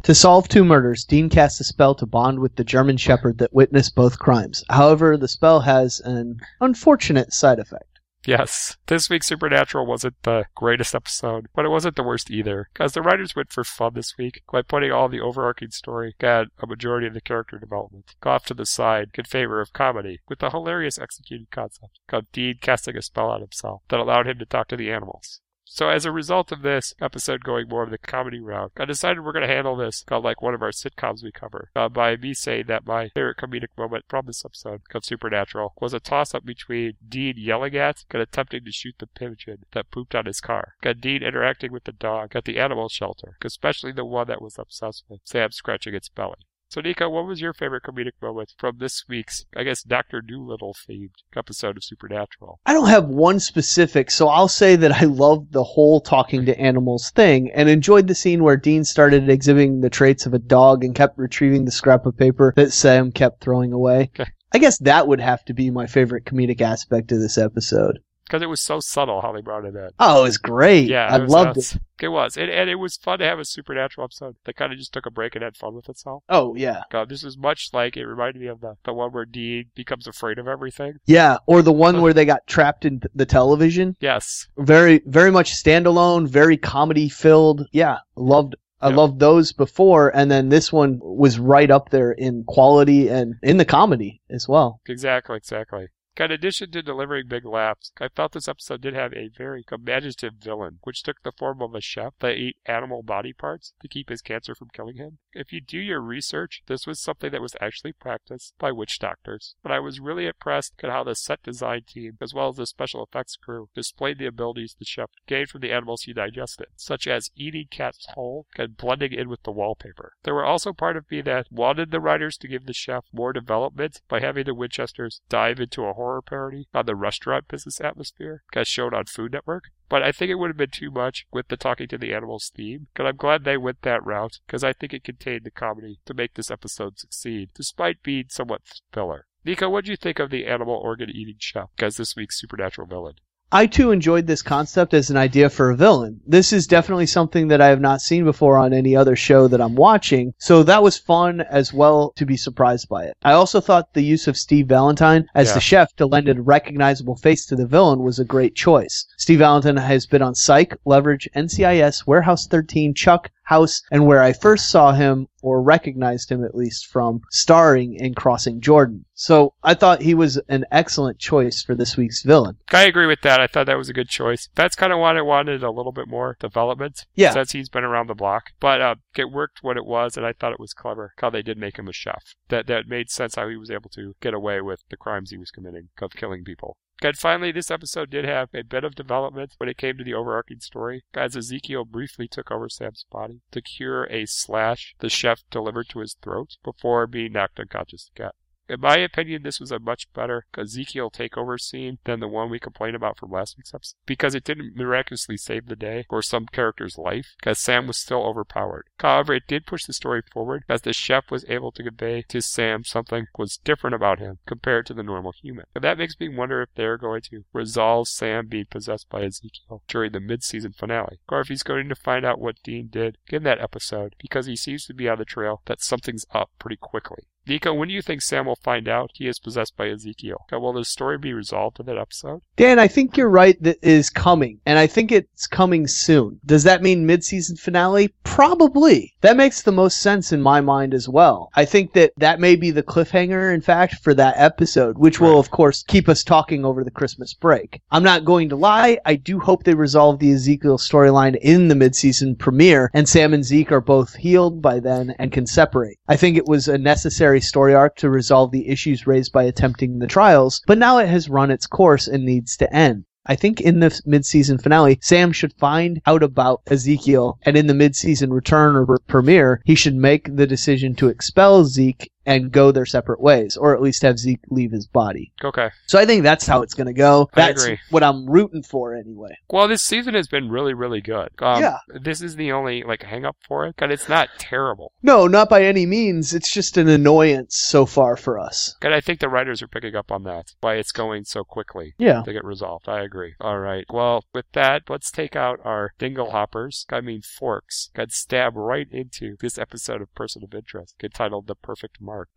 To solve two murders, Dean casts a spell to bond with the German Shepherd that witnessed both crimes. However, the spell has an unfortunate side effect. Yes, this week's Supernatural wasn't the greatest episode, but it wasn't the worst either, because the writers went for fun this week by putting all the overarching story, got a majority of the character development, off to the side in favor of comedy, with a hilarious executed concept called Dean casting a spell on himself that allowed him to talk to the animals. So as a result of this episode going more of the comedy route, I decided we're going to handle this called like one of our sitcoms we cover uh, by me saying that my favorite comedic moment from this episode called Supernatural was a toss-up between Dean yelling at and attempting to shoot the pigeon that pooped on his car, and Dean interacting with the dog at the animal shelter, especially the one that was obsessed with Sam scratching its belly. So, Nico, what was your favorite comedic moment from this week's, I guess, Doctor Dolittle themed episode of Supernatural? I don't have one specific, so I'll say that I loved the whole talking to animals thing and enjoyed the scene where Dean started exhibiting the traits of a dog and kept retrieving the scrap of paper that Sam kept throwing away. Okay. I guess that would have to be my favorite comedic aspect of this episode. Because it was so subtle how they brought it in. Oh, it was great. Yeah, I it was loved it. It was, and, and it was fun to have a supernatural episode that kind of just took a break and had fun with itself. Oh, yeah. God, this is much like it reminded me of the the one where Dean becomes afraid of everything. Yeah, or the one where they got trapped in the television. Yes, Very, very much standalone, very comedy filled. Yeah, loved. I Yeah. loved those before, and then this one was right up there in quality and in the comedy as well. exactly, exactly. In addition to delivering big laughs, I felt this episode did have a very imaginative villain, which took the form of a chef that ate animal body parts to keep his cancer from killing him. If you do your research, this was something that was actually practiced by witch doctors. But I was really impressed at how the set design team, as well as the special effects crew, displayed the abilities the chef gained from the animals he digested, such as eating cats whole and blending in with the wallpaper. There were also part of me that wanted the writers to give the chef more development by having the Winchesters dive into a horror parody on the restaurant business atmosphere, as shown on Food Network. But I think it would have been too much with the talking to the animals theme, and I'm glad they went that route, because I think it contained the comedy to make this episode succeed, despite being somewhat filler. Nico, what do you think of the animal organ eating chef as this week's supernatural villain? I too enjoyed this concept as an idea for a villain. This is definitely something that I have not seen before on any other show that I'm watching, so that was fun as well to be surprised by it. I also thought the use of Steve Valentine as Yeah. the chef to lend a recognizable face to the villain was a great choice. Steve Valentine has been on Psych, Leverage, NCIS, Warehouse 13, Chuck, House, and where I first saw him, or recognized him at least from, starring in Crossing Jordan. So I thought he was an excellent choice for this week's villain. I agree with that. I thought that was a good choice. That's kind of what I wanted a little bit more development. Yeah. Since he's been around the block. But uh, it worked what it was, and I thought it was clever how they did make him a chef. That, that made sense how he was able to get away with the crimes he was committing of killing people. And finally, this episode did have a bit of development when it came to the overarching story. As Ezekiel briefly took over Sam's body to cure a slash the chef delivered to his throat before being knocked unconscious again. In my opinion, this was a much better Ezekiel takeover scene than the one we complained about from last week's episode because it didn't miraculously save the day or some character's life because Sam was still overpowered. However, it did push the story forward as the chef was able to convey to Sam something was different about him compared to the normal human. And that makes me wonder if they're going to resolve Sam being possessed by Ezekiel during the mid-season finale or if he's going to find out what Dean did in that episode because he seems to be on the trail that something's up pretty quickly. Nico, when do you think Sam will find out he is possessed by Ezekiel? Will the story be resolved in that episode? Dan, I think you're right that is coming, and I think it's coming soon. Does that mean mid-season finale? Probably. That makes the most sense in my mind as well. I think that that may be the cliffhanger, in fact, for that episode, which will, of course, keep us talking over the Christmas break. I'm not going to lie, I do hope they resolve the Ezekiel storyline in the mid-season premiere, and Sam and Zeke are both healed by then and can separate. I think it was a necessary story arc to resolve the issues raised by attempting the trials, but now it has run its course and needs to end. I think in the mid-season finale, Sam should find out about Ezekiel, and in the mid-season return or premiere, he should make the decision to expel Zeke and go their separate ways, or at least have Zeke leave his body. Okay. So I think that's how it's going to go. I That's agree. what I'm rooting for anyway. Well, this season has been really, really good. Um, Yeah. This is the only like hang up for it, but it's not terrible. No, not by any means. It's just an annoyance so far for us. And I think the writers are picking up on that, why it's going so quickly Yeah. to get resolved. I agree. All right. Well, with that, let's take out our dingle hoppers, I mean forks, and stab right into this episode of Person of Interest, entitled The Perfect Mark. Park.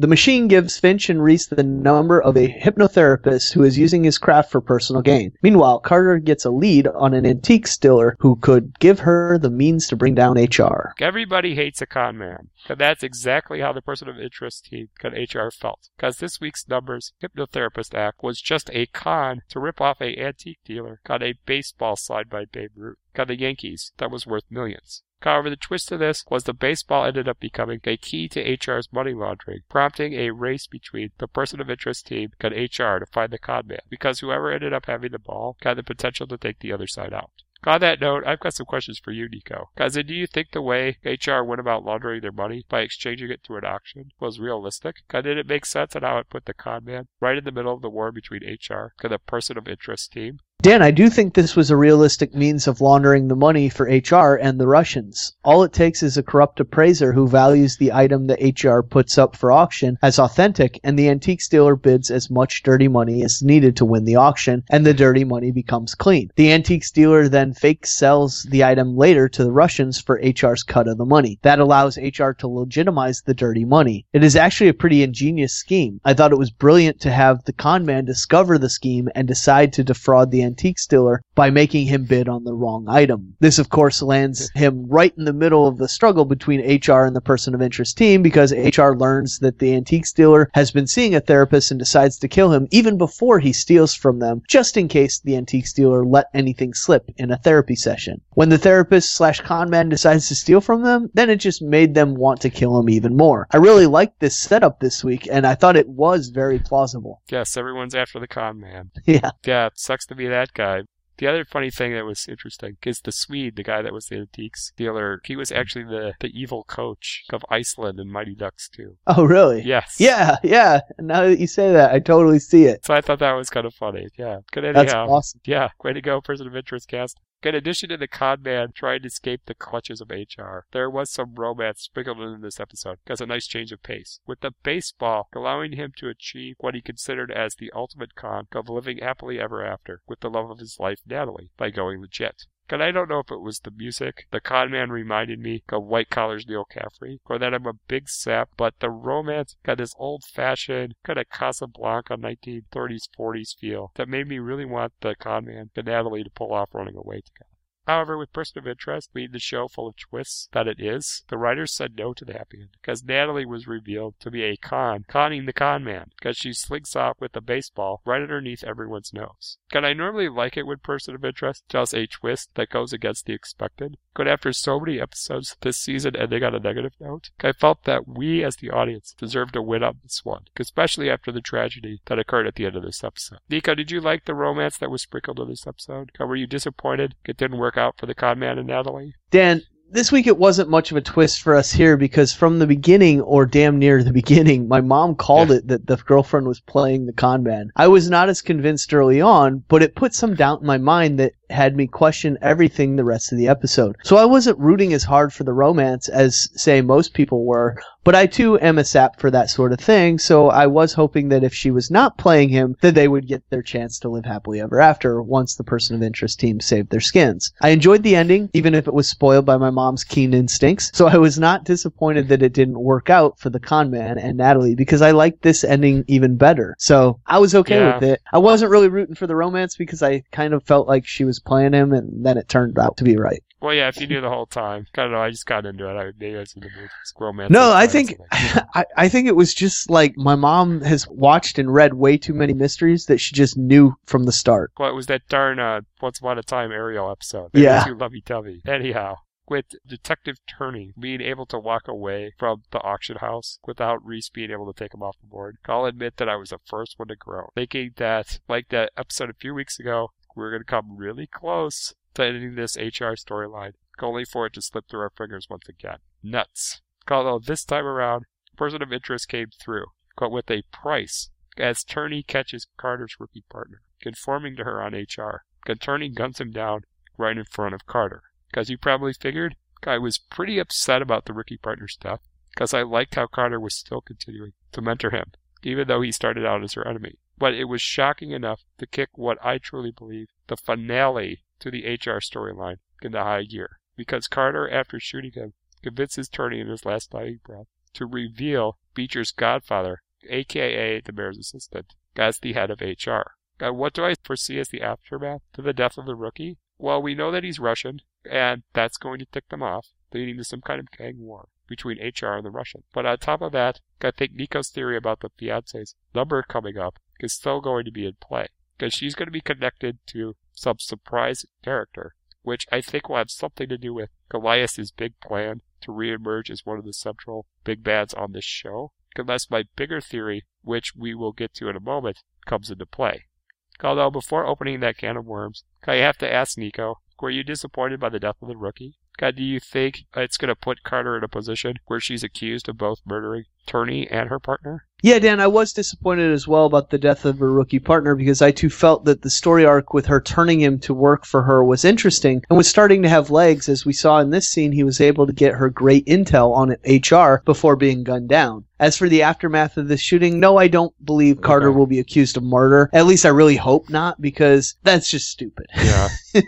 The machine gives Finch and Reese the number of a hypnotherapist who is using his craft for personal gain. Meanwhile, Carter gets a lead on an antique stiller who could give her the means to bring down HR. Everybody hates a con man. And that's exactly how the person of interest at HR felt. Because this week's numbers hypnotherapist act was just a con to rip off a antique dealer got a baseball signed by Babe Ruth. Got the Yankees that was worth millions. However, the twist of this was the baseball ended up becoming a key to HR's money laundering, prompting a race between the person of interest team and HR to find the con man, because whoever ended up having the ball had the potential to take the other side out. On that note, I've got some questions for you, Nico. Guys, do you think the way HR went about laundering their money by exchanging it through an auction was realistic? Did it make sense on how it put the con man right in the middle of the war between HR and the person of interest team? Dan, I do think this was a realistic means of laundering the money for HR and the Russians. All it takes is a corrupt appraiser who values the item that HR puts up for auction as authentic, and the antique dealer bids as much dirty money as needed to win the auction, and the dirty money becomes clean. The antique dealer then fake sells the item later to the Russians for HR's cut of the money. That allows HR to legitimize the dirty money. It is actually a pretty ingenious scheme. I thought it was brilliant to have the con man discover the scheme and decide to defraud the antique dealer by making him bid on the wrong item. This, of course, lands him right in the middle of the struggle between HR and the person of interest team because HR learns that the antique dealer has been seeing a therapist and decides to kill him even before he steals from them, just in case the antique dealer let anything slip in a therapy session. When the therapist slash con man decides to steal from them, then it just made them want to kill him even more. I really liked this setup this week, and I thought it was very plausible. Yes, everyone's after the con man. Yeah. Yeah, it sucks to be that guy. The other funny thing that was interesting is the Swede, the guy that was the antiques dealer, he was actually the, the evil coach of Iceland and Mighty Ducks too. Oh, really? Yes. Yeah, yeah. Now that you say that, I totally see it. So I thought that was kind of funny. Yeah. Good anyhow. That's awesome. Yeah. Way to go, person of interest cast. In addition to the con man trying to escape the clutches of HR, there was some romance sprinkled in this episode as a nice change of pace, with the baseball allowing him to achieve what he considered as the ultimate con of living happily ever after with the love of his life, Natalie, by going legit. And I don't know if it was the music. The con man reminded me of White Collar's Neal Caffrey, or that I'm a big sap, but the romance got this old fashioned, kind of Casablanca 1930s, 40s feel that made me really want the con man and Natalie to pull off running away together. However, with Person of Interest being the show full of twists that it is, the writers said no to the happy end because Natalie was revealed to be a con, conning the con man because she slinks off with a baseball right underneath everyone's nose. Can I normally like it when Person of Interest tells a twist that goes against the expected? But after so many episodes this season ending on a negative note, I felt that we as the audience deserved to win on this one, especially after the tragedy that occurred at the end of this episode. Nico, did you like the romance that was sprinkled in this episode? Were you disappointed it didn't work out for the con man and Natalie? Dan, this week it wasn't much of a twist for us here because from the beginning, or damn near the beginning, my mom called Yeah. it that the girlfriend was playing the con man. I was not as convinced early on, but it put some doubt in my mind that had me question everything the rest of the episode. So I wasn't rooting as hard for the romance as, say, most people were, but I too am a sap for that sort of thing, so I was hoping that if she was not playing him, that they would get their chance to live happily ever after once the person of interest team saved their skins. I enjoyed the ending, even if it was spoiled by my mom's keen instincts, so I was not disappointed that it didn't work out for the con man and Natalie because I liked this ending even better. So I was okay Yeah. with it. I wasn't really rooting for the romance because I kind of felt like she was playing him and then it turned out to be right. Well, yeah, if you knew the whole time. I don't know, I just got into it. I, maybe I was in the mood for romance. No, I think I- I, think it was just like my mom has watched and read way too many mysteries that she just knew from the start. Well, it was that darn uh, Once Upon a Time Ariel episode. Yeah. Too lovey-dovey. Anyhow, with Detective Turney being able to walk away from the auction house without Reese being able to take him off the board, I'll admit that I was the first one to groan, thinking that, like that episode a few weeks ago, we are going to come really close to ending this HR storyline, only for it to slip through our fingers once again. Nuts. Although this time around, person of interest came through, but with a price, as Turney catches Carter's rookie partner, conforming to her on HR. Turney guns him down right in front of Carter. Because you probably figured I was pretty upset about the rookie partner stuff, because I liked how Carter was still continuing to mentor him, even though he started out as her enemy. But it was shocking enough to kick what I truly believe the finale to the HR storyline into high gear. Because Carter, after shooting him, convinces Turney in his last dying breath to reveal Beecher's godfather, aka the mayor's assistant, as the head of HR. Uh, what do I foresee as the aftermath to the death of the rookie? Well, we know that he's Russian, and that's going to tick them off, leading to some kind of gang war between HR and the Russian. But on top of that, I think Nico's theory about the fiance's number coming up is still going to be in play. Because she's going to be connected to some surprise character, which I think will have something to do with Goliath's big plan to reemerge as one of the central big bads on this show. Unless my bigger theory, which we will get to in a moment, comes into play. Although before opening that can of worms, I have to ask Nico, were you disappointed by the death of the rookie? God, do you think it's going to put Carter in a position where she's accused of both murdering Turney and her partner? Yeah, Dan, I was disappointed as well about the death of her rookie partner because I too felt that the story arc with her turning him to work for her was interesting and was starting to have legs. As we saw in this scene, he was able to get her great intel on HR before being gunned down. As for the aftermath of the shooting, no, I don't believe Carter will be accused of murder. At least I really hope not because that's just stupid. Yeah.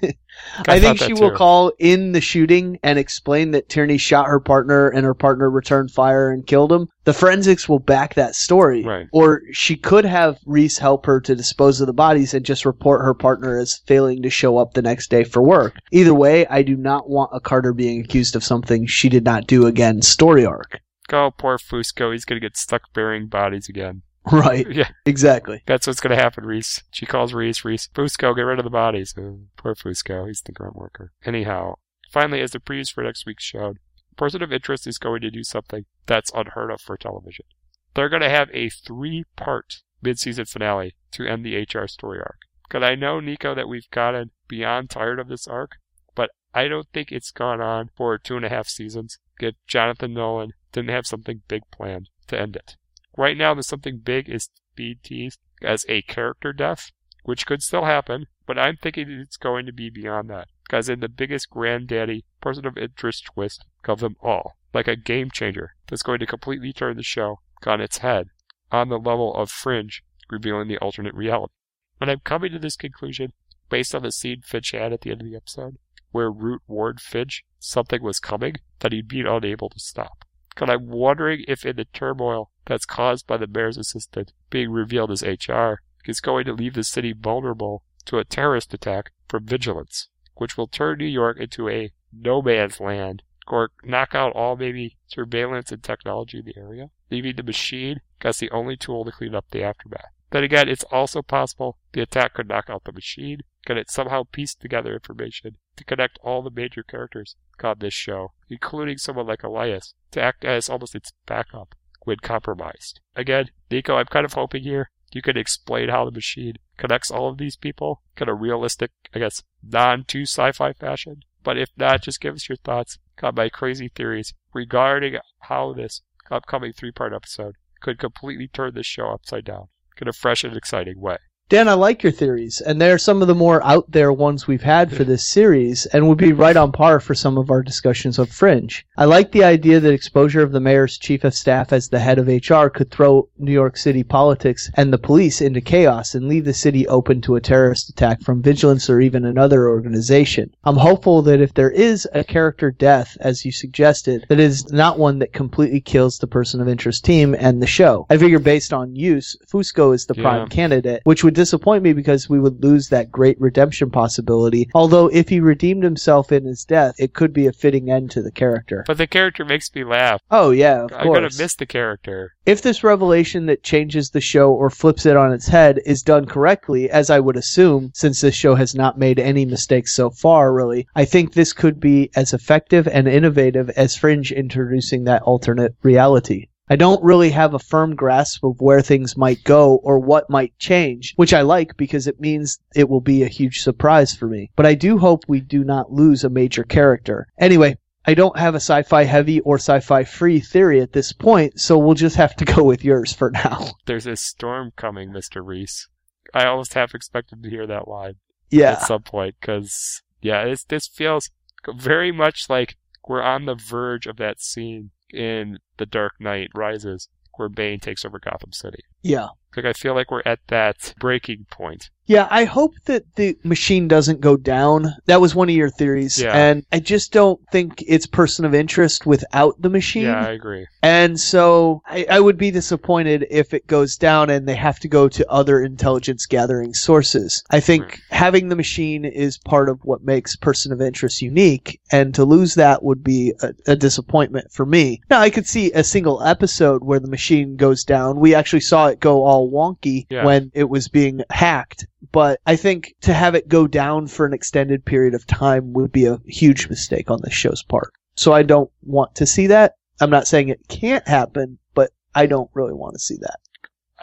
I, think she that will call in the shooting and explain that Tierney shot her partner and her partner returned fire and killed him. The forensics will back that story. Right. Or she could have Reese help her to dispose of the bodies and just report her partner as failing to show up the next day for work. Either way, I do not want a Carter being accused of something she did not do again story arc. Oh, poor Fusco. He's going to get stuck burying bodies again. Right. Yeah, Exactly. that's what's going to happen, Reese. She calls Reese, Reese, Fusco, get rid of the bodies. Oh, poor Fusco. He's the grunt worker. Anyhow, finally, as the previews for next week showed, Person of Interest is going to do something that's unheard of for television. They're going to have a three part mid season finale to end the HR story arc. Because I know, Nico, that we've gotten beyond tired of this arc, but I don't think it's gone on for two and a half seasons. If Jonathan Nolan didn't have something big planned to end it. Right now, the something big is being teased as a character death, which could still happen, but I'm thinking it's going to be beyond that. Because in the biggest granddaddy person of interest twist of them all, like a game changer that's going to completely turn the show on its head, on the level of Fringe revealing the alternate reality. And I'm coming to this conclusion based on the scene Finch had at the end of the episode, where Root warned Finch something was coming that he'd be unable to stop. And I'm wondering if in the turmoil that's caused by the mayor's assistant being revealed as HR is going to leave the city vulnerable to a terrorist attack from vigilance, which will turn New York into a no man's land or knock out all maybe surveillance and technology in the area, leaving the machine as the only tool to clean up the aftermath. Then again, it's also possible the attack could knock out the machine. Can it somehow piece together information to connect all the major characters on this show, including someone like Elias, to act as almost its backup when compromised? Again, Nico, I'm kind of hoping here you can explain how the machine connects all of these people in a realistic, I guess, non too sci fi fashion. But if not, just give us your thoughts on my crazy theories regarding how this upcoming three part episode could completely turn this show upside down in a fresh and exciting way. Dan, I like your theories, and they're some of the more out there ones we've had for this series, and would be right on par for some of our discussions of Fringe. I like the idea that exposure of the mayor's chief of staff as the head of HR could throw New York City politics and the police into chaos and leave the city open to a terrorist attack from vigilance or even another organization. I'm hopeful that if there is a character death, as you suggested, that it is not one that completely kills the person of interest team and the show. I figure based on use, Fusco is the prime Yeah. candidate, which would disappoint me because we would lose that great redemption possibility. Although if he redeemed himself in his death, it could be a fitting end to the character. But the character makes me laugh. Oh yeah, of I'm gonna miss the character. if this revelation that changes the show or flips it on its head is done correctly, as I would assume, since this show has not made any mistakes so far, really, I think this could be as effective and innovative as Fringe introducing that alternate reality. I don't really have a firm grasp of where things might go or what might change, which I like because it means it will be a huge surprise for me. But I do hope we do not lose a major character. Anyway, I don't have a sci-fi heavy or sci-fi free theory at this point, so we'll just have to go with yours for now. There's a storm coming, Mr. Reese. I almost half expected to hear that line Yeah. at some point, because, yeah, this feels very much like we're on the verge of that scene in The Dark Knight Rises where Bane takes over Gotham City. Yeah. Like I feel like we're at that breaking point. Yeah, I hope that the machine doesn't go down. That was one of your theories. Yeah. And I just don't think it's person of interest without the machine. Yeah, I agree. And so I, I would be disappointed if it goes down and they have to go to other intelligence gathering sources. I think Right. having the machine is part of what makes person of interest unique, and to lose that would be a, a disappointment for me. Now, I could see a single episode where the machine goes down. We actually saw it go all wonky Yeah. when it was being hacked. But I think to have it go down for an extended period of time would be a huge mistake on the show's part. So I don't want to see that. I'm not saying it can't happen, but I don't really want to see that.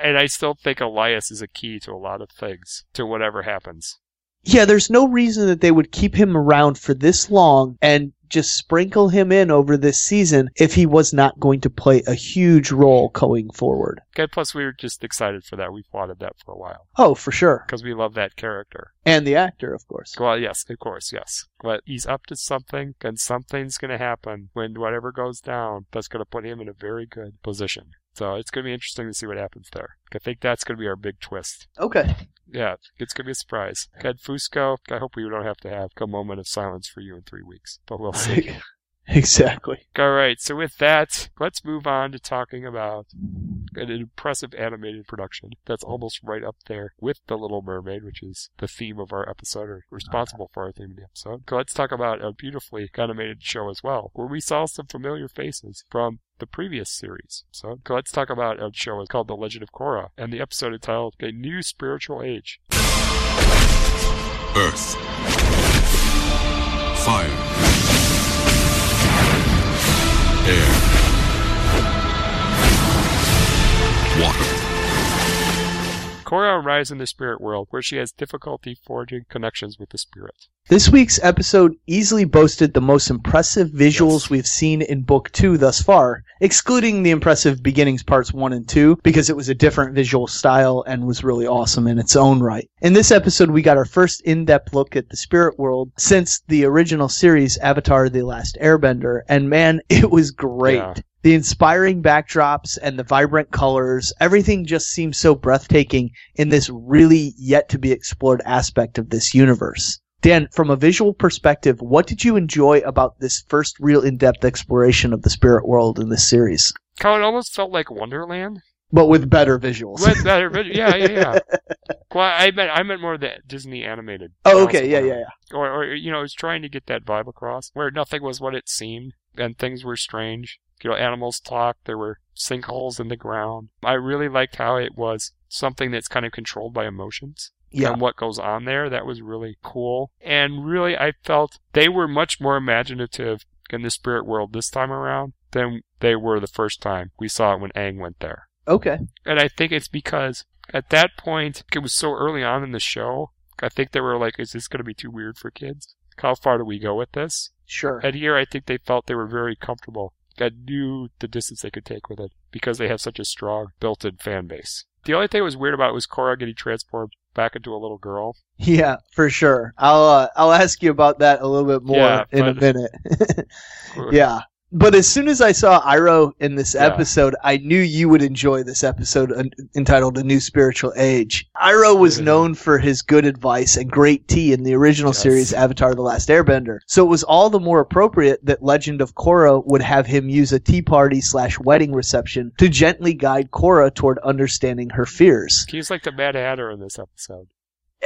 And I still think Elias is a key to a lot of things, to whatever happens. Yeah, there's no reason that they would keep him around for this long and just sprinkle him in over this season if he was not going to play a huge role going forward. Okay, plus we were just excited for that. We've wanted that for a while. Oh, for sure. Because we love that character. And the actor, of course. Well, yes, of course, yes. But he's up to something, and something's going to happen when whatever goes down that's going to put him in a very good position. So it's going to be interesting to see what happens there. I think that's going to be our big twist. Okay. Yeah, it's going to be a surprise. Ed Fusco, I hope we don't have to have a moment of silence for you in three weeks, but we'll see. exactly. All right, so with that, let's move on to talking about an impressive animated production that's almost right up there with The Little Mermaid, which is the theme of our episode, or responsible for our theme of the episode. So let's talk about a beautifully animated show as well, where we saw some familiar faces from the previous series. So let's talk about a show called The Legend of Korra, and the episode entitled A New Spiritual Age. Earth. Fire. Air. Water. Korra arrives in the spirit world, where she has difficulty forging connections with the spirit. This week's episode easily boasted the most impressive visuals Yes. we've seen in book two thus far, excluding the impressive beginnings parts one and two, because it was a different visual style and was really awesome in its own right. In this episode, we got our first in-depth look at the spirit world since the original series Avatar The Last Airbender, and man, it was great. Yeah. The inspiring backdrops and the vibrant colors, everything just seems so breathtaking in this really yet to be explored aspect of this universe. Dan, from a visual perspective, what did you enjoy about this first real in-depth exploration of the spirit world in this series? How it almost felt like Wonderland. But with better visuals. With better, vid- yeah, yeah, yeah. Well, I meant I meant more the Disney animated. oh, okay, yeah, yeah, yeah. Or, or you know, I was trying to get that vibe across, where nothing was what it seemed, and things were strange. You know, animals talked. There were sinkholes in the ground. I really liked how it was something that's kind of controlled by emotions Yeah. and what goes on there. That was really cool. And really, I felt they were much more imaginative in the spirit world this time around than they were the first time we saw it when Aang went there. Okay. And I think it's because at that point, it was so early on in the show, I think they were like, is this going to be too weird for kids? How far do we go with this? Sure. And here, I think they felt they were very comfortable and knew the distance they could take with it because they have such a strong built in fan base. The only thing that was weird about it was Korra getting transformed back into a little girl. Yeah, for sure. I'll uh, I'll ask you about that a little bit more Yeah, in a minute. yeah. But as soon as I saw Iroh in this Yeah. episode, I knew you would enjoy this episode en- entitled A New Spiritual Age. Iroh was known for his good advice and great tea in the original Yes. series Avatar The Last Airbender. So it was all the more appropriate that Legend of Korra would have him use a tea party slash wedding reception to gently guide Korra toward understanding her fears. He's like the Mad Hatter in this episode.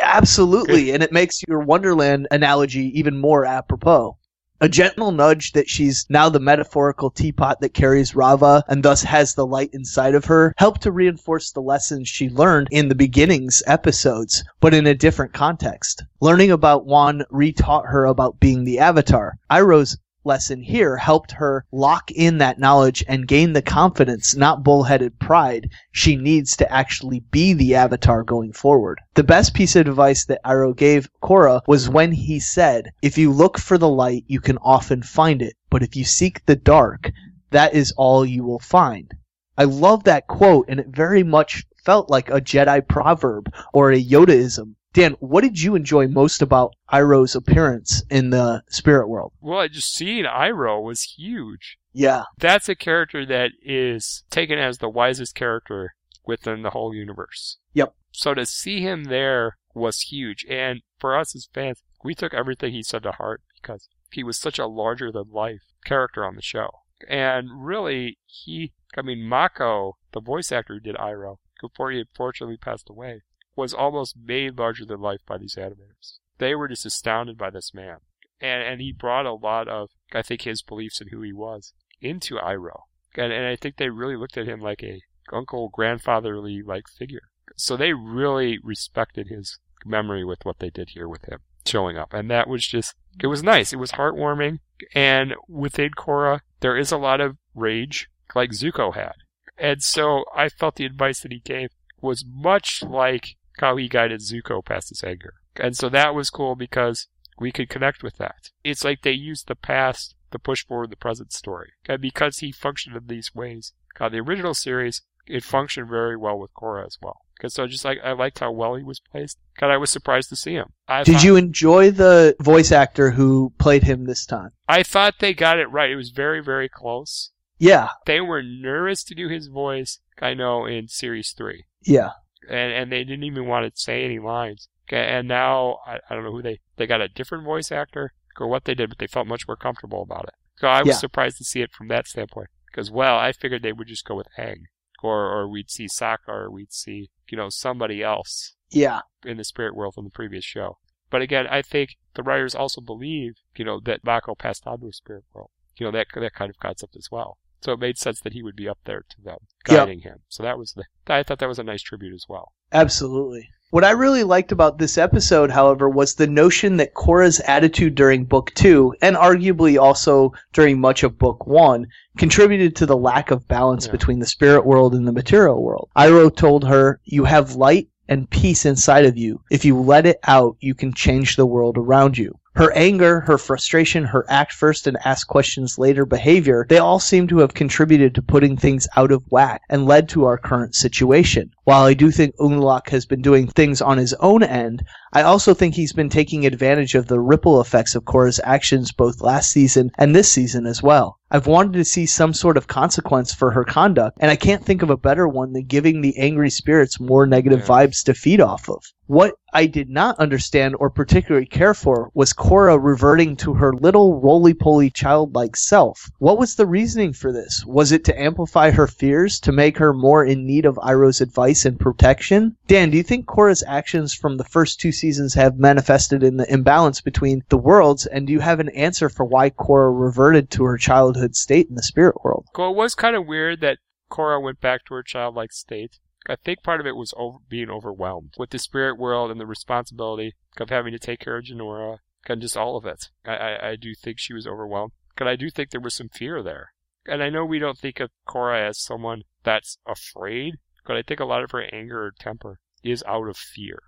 Absolutely, and it makes your Wonderland analogy even more apropos. A gentle nudge that she's now the metaphorical teapot that carries Raava and thus has the light inside of her helped to reinforce the lessons she learned in the beginnings episodes, but in a different context. Learning about Wan retaught her about being the Avatar. Iroh's lesson here helped her lock in that knowledge and gain the confidence, not bullheaded pride, she needs to actually be the Avatar going forward. The best piece of advice that Iroh gave Korra was when he said, If you look for the light, you can often find it, but if you seek the dark, that is all you will find. I love that quote, and it very much felt like a Jedi proverb or a Yodaism. Dan, what did you enjoy most about Iroh's appearance in the spirit world? Well, I just seeing Iroh was huge. Yeah. That's a character that is taken as the wisest character within the whole universe. Yep. So to see him there was huge. And for us as fans, we took everything he said to heart because he was such a larger than life character on the show. And really, he, I mean, Mako, the voice actor who did Iroh, before he unfortunately passed away, was almost made larger than life by these animators. They were just astounded by this man. And, and he brought a lot of, I think, his beliefs and who he was into Iroh. And, and I think they really looked at him like a uncle, grandfatherly like figure. So they really respected his memory with what they did here with him showing up. And that was just, it was nice. It was heartwarming. And within Korra, there is a lot of rage like Zuko had. And so I felt the advice that he gave was much like how he guided Zuko past his anger. And so that was cool because we could connect with that. It's like they used the past to push forward the present story. And because he functioned in these ways, God, the original series, it functioned very well with Korra as well. Because so just like I liked how well he was placed. God, I was surprised to see him. I Did thought, you enjoy the voice actor who played him this time? I thought they got it right. It was very, very close. Yeah, They were nervous to do his voice. I know in series three. yeah. And and they didn't even want to say any lines. Okay, and now I, I don't know who they they got a different voice actor or what they did, but they felt much more comfortable about it. So I was Yeah. surprised to see it from that standpoint. Because well, I figured they would just go with Aang, or or we'd see Sokka, or we'd see you know somebody else Yeah. in the spirit world from the previous show. But again, I think the writers also believe you know that Mako passed on to a spirit world. You know that that kind of concept as well. So it made sense that he would be up there to them, Yep. guiding him. So that was the I thought that was a nice tribute as well. Absolutely. What I really liked about this episode, however, was the notion that Korra's attitude during Book 2, and arguably also during much of Book 1, contributed to the lack of balance Yeah. between the spirit world and the material world. Iroh told her, You have light and peace inside of you. If you let it out, you can change the world around you. Her anger, her frustration, her act first and ask questions later behavior, they all seem to have contributed to putting things out of whack and led to our current situation. While I do think Unalak has been doing things on his own end, I also think he's been taking advantage of the ripple effects of Korra's actions both last season and this season as well. I've wanted to see some sort of consequence for her conduct, and I can't think of a better one than giving the angry spirits more negative Yeah. vibes to feed off of. What I did not understand or particularly care for was Korra reverting to her little roly-poly childlike self. What was the reasoning for this? Was it to amplify her fears, to make her more in need of Iroh's advice and protection? Dan, do you think Korra's actions from the first two seasons have manifested in the imbalance between the worlds, and do you have an answer for why Korra reverted to her childhood state in the spirit world? Well, it was kind of weird that Korra went back to her childlike state. I think part of it was over, being overwhelmed with the spirit world and the responsibility of having to take care of Jinora and just all of it. I, I, I do think she was overwhelmed. But I do think there was some fear there. And I know we don't think of Korra as someone that's afraid, but I think a lot of her anger or temper is out of fear.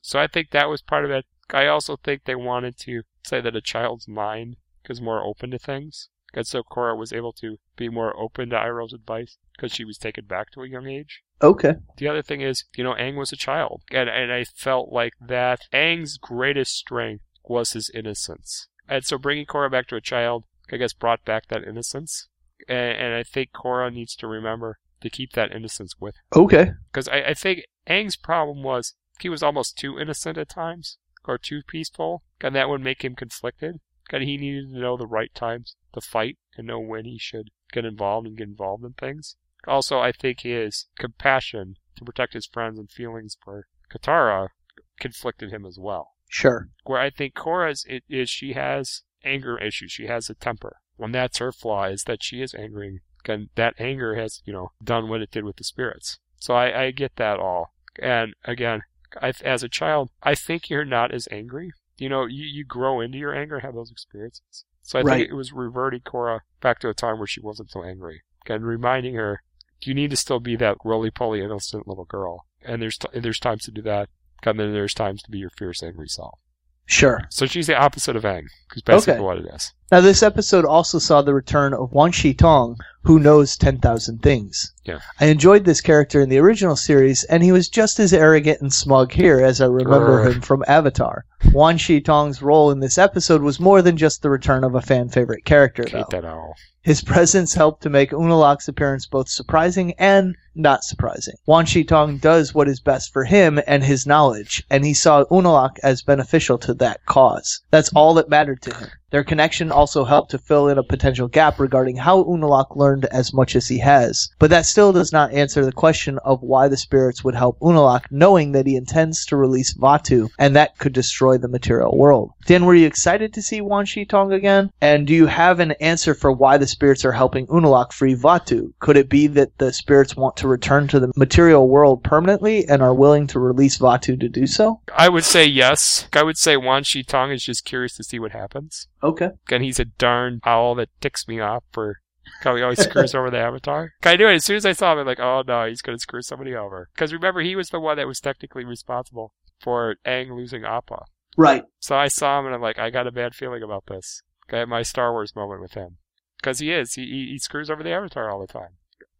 So I think that was part of it. I also think they wanted to say that a child's mind is more open to things. And so Korra was able to be more open to Iroh's advice because she was taken back to a young age. Okay. The other thing is, you know, Aang was a child. And, and I felt like that Aang's greatest strength was his innocence. And so bringing Korra back to a child, I guess, brought back that innocence. And, and I think Korra needs to remember to keep that innocence with her. Okay. Because I, I think Aang's problem was he was almost too innocent at times, or too peaceful, and that would make him conflicted. And he needed to know the right times to fight and know when he should get involved and get involved in things. Also, I think his compassion to protect his friends and feelings for Katara conflicted him as well. Sure. Where I think Korra's it is she has anger issues. She has a temper. And that's her flaw is that she is angry. And that anger has, you know, done what it did with the spirits. So I, I get that all. And again, I, as a child, I think you're not as angry. You know, you, you grow into your anger and have those experiences. So I Right. think it was reverting Korra back to a time where she wasn't so angry. And reminding her, you need to still be that roly-poly innocent little girl. And there's, t- there's times to do that. And then there's times to be your fierce, angry self. Sure. So she's the opposite of Aang, because basically Okay. what it is. Now, this episode also saw the return of Wan Shi Tong, who knows 10,000 things. Yeah. I enjoyed this character in the original series, and he was just as arrogant and smug here as I remember him from Avatar. Wan Shi Tong's role in this episode was more than just the return of a fan favorite character, though. His presence helped to make Unalak's appearance both surprising and not surprising. Wan Shi Tong does what is best for him and his knowledge, and he saw Unalak as beneficial to that cause. That's all that mattered to him. Their connection also helped to fill in a potential gap regarding how Unalak learned as much as he has. But that still does not answer the question of why the spirits would help Unalak knowing that he intends to release Vaatu, and that could destroy the material world. Dan, were you excited to see Wan Shi Tong again? And do you have an answer for why the spirits are helping Unalak free Vaatu? Could it be that the spirits want to return to the material world permanently and are willing to release Vaatu to do so? I would say yes. I would say Wan Shi Tong is just curious to see what happens. Okay. And he's a darn owl that ticks me off for how he always screws over the avatar. I knew it as soon as I saw him. I'm like, oh no, he's going to screw somebody over. Because remember, he was the one that was technically responsible for Aang losing Appa. Right. So I saw him and I'm like, I got a bad feeling about this. I had my Star Wars moment with him. Because he is. He, he, he screws over the Avatar all the time.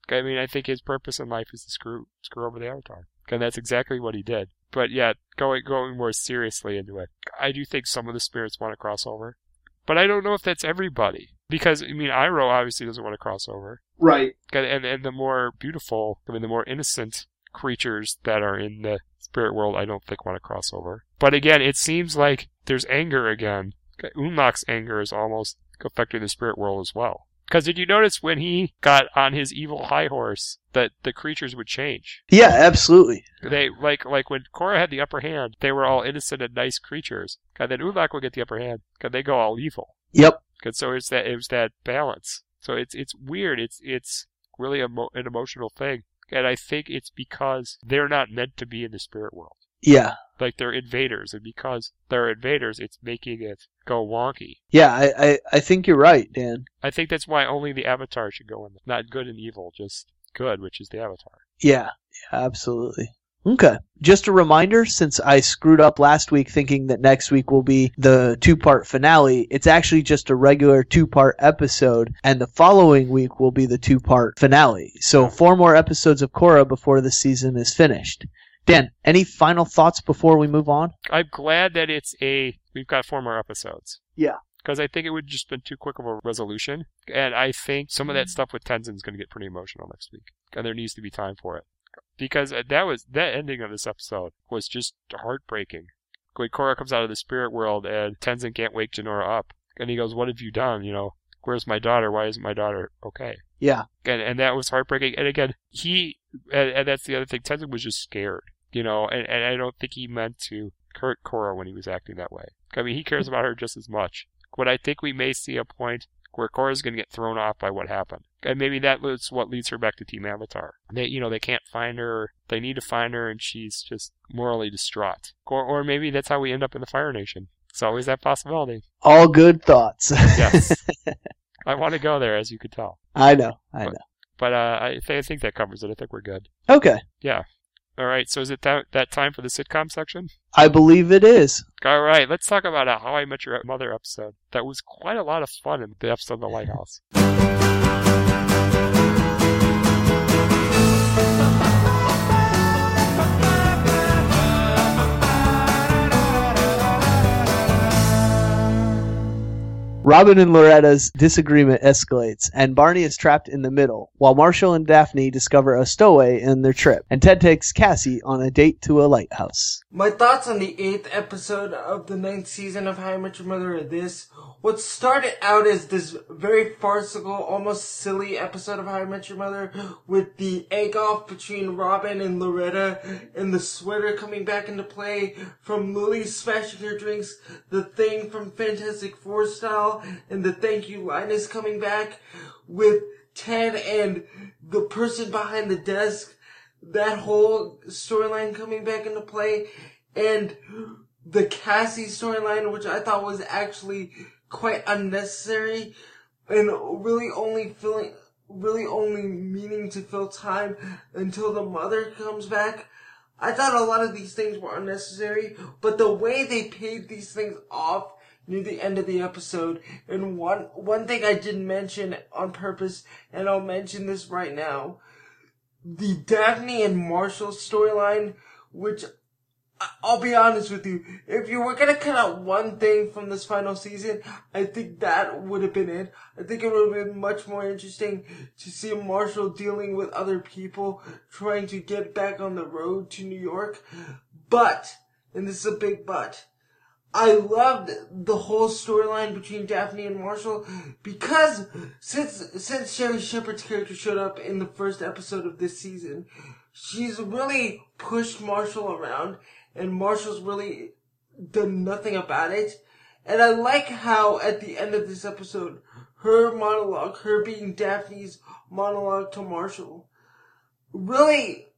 I mean, I think his purpose in life is to screw screw over the Avatar. And that's exactly what he did. But yeah, going going more seriously into it, I do think some of the spirits want to cross over. But I don't know if that's everybody. Because, I mean, Iroh obviously doesn't want to cross over. Right. And, and, and the more beautiful, I mean, the more innocent creatures that are in the spirit world, I don't think want to cross over. But again, it seems like there's anger again. Unalak's anger is almost affecting the spirit world as well. Because did you notice when he got on his evil high horse that the creatures would change? Yeah, absolutely. They like like when Korra had the upper hand, they were all innocent and nice creatures. And then Unalak would get the upper hand, and they go all evil. Yep. And so it's that it was that balance. So it's it's weird. It's it's really emo- an emotional thing, and I think it's because they're not meant to be in the spirit world. Yeah. Like they're invaders, and because they're invaders, it's making it go wonky. Yeah, I, I, I think you're right, Dan. I think that's why only the Avatar should go in. Not good and evil, just good, which is the Avatar. Yeah, yeah, absolutely. Okay. Just a reminder, since I screwed up last week thinking that next week will be the two part finale, it's actually just a regular two part episode, and the following week will be the two part finale. So, four more episodes of Korra before the season is finished. Dan, any final thoughts before we move on? I'm glad that it's a. We've got four more episodes. Yeah. Because I think it would just been too quick of a resolution, and I think some of that stuff with Tenzin is going to get pretty emotional next week, and there needs to be time for it. Because uh, that was that ending of this episode was just heartbreaking. When Korra comes out of the spirit world and Tenzin can't wake Jinora up, and he goes, "What have you done? You know, where's my daughter? Why isn't my daughter okay?" Yeah. and and that was heartbreaking. And again, he and, and that's the other thing. Tenzin was just scared, you know, and, and I don't think he meant to hurt Korra when he was acting that way. I mean, he cares about her just as much. But I think we may see a point where Korra's going to get thrown off by what happened, and maybe that is what leads her back to Team Avatar. They, you know, they can't find her. They need to find her, and she's just morally distraught. Or, or maybe that's how we end up in the Fire Nation. It's always that possibility. All good thoughts. Yes. I want to go there, as you could tell. I know. I know. But uh, I, th- I think that covers it. I think we're good. Okay. Yeah. All right. So is it that, that time for the sitcom section? I believe it is. All right. Let's talk about a How I Met Your Mother episode. That was quite a lot of fun in the episode of The Lighthouse. Robin and Loretta's disagreement escalates, and Barney is trapped in the middle, while Marshall and Daphne discover a stowaway in their trip, and Ted takes Cassie on a date to a lighthouse. My thoughts on the eighth episode of the ninth season of How I Met Your Mother are this. What started out as this very farcical, almost silly episode of How I Met Your Mother with the egg off between Robin and Loretta and the sweater coming back into play from Lily smashing her drinks, the thing from Fantastic Four style, and the thank you line is coming back with Ted and the person behind the desk that whole storyline coming back into play and the Cassie storyline, which I thought was actually quite unnecessary and really only filling, really only meaning to fill time until the mother comes back. I thought a lot of these things were unnecessary, but the way they paid these things off near the end of the episode. And one one thing I didn't mention on purpose, and I'll mention this right now, the Daphne and Marshall storyline, which I'll be honest with you, if you were gonna cut out one thing from this final season, I think that would have been it. I think it would have been much more interesting to see Marshall dealing with other people trying to get back on the road to New York. But, and this is a big but, I loved the whole storyline between Daphne and Marshall because since since Sherri Shepherd's character showed up in the first episode of this season, she's really pushed Marshall around and Marshall's really done nothing about it. And I like how at the end of this episode, her monologue, her being Daphne's monologue to Marshall, really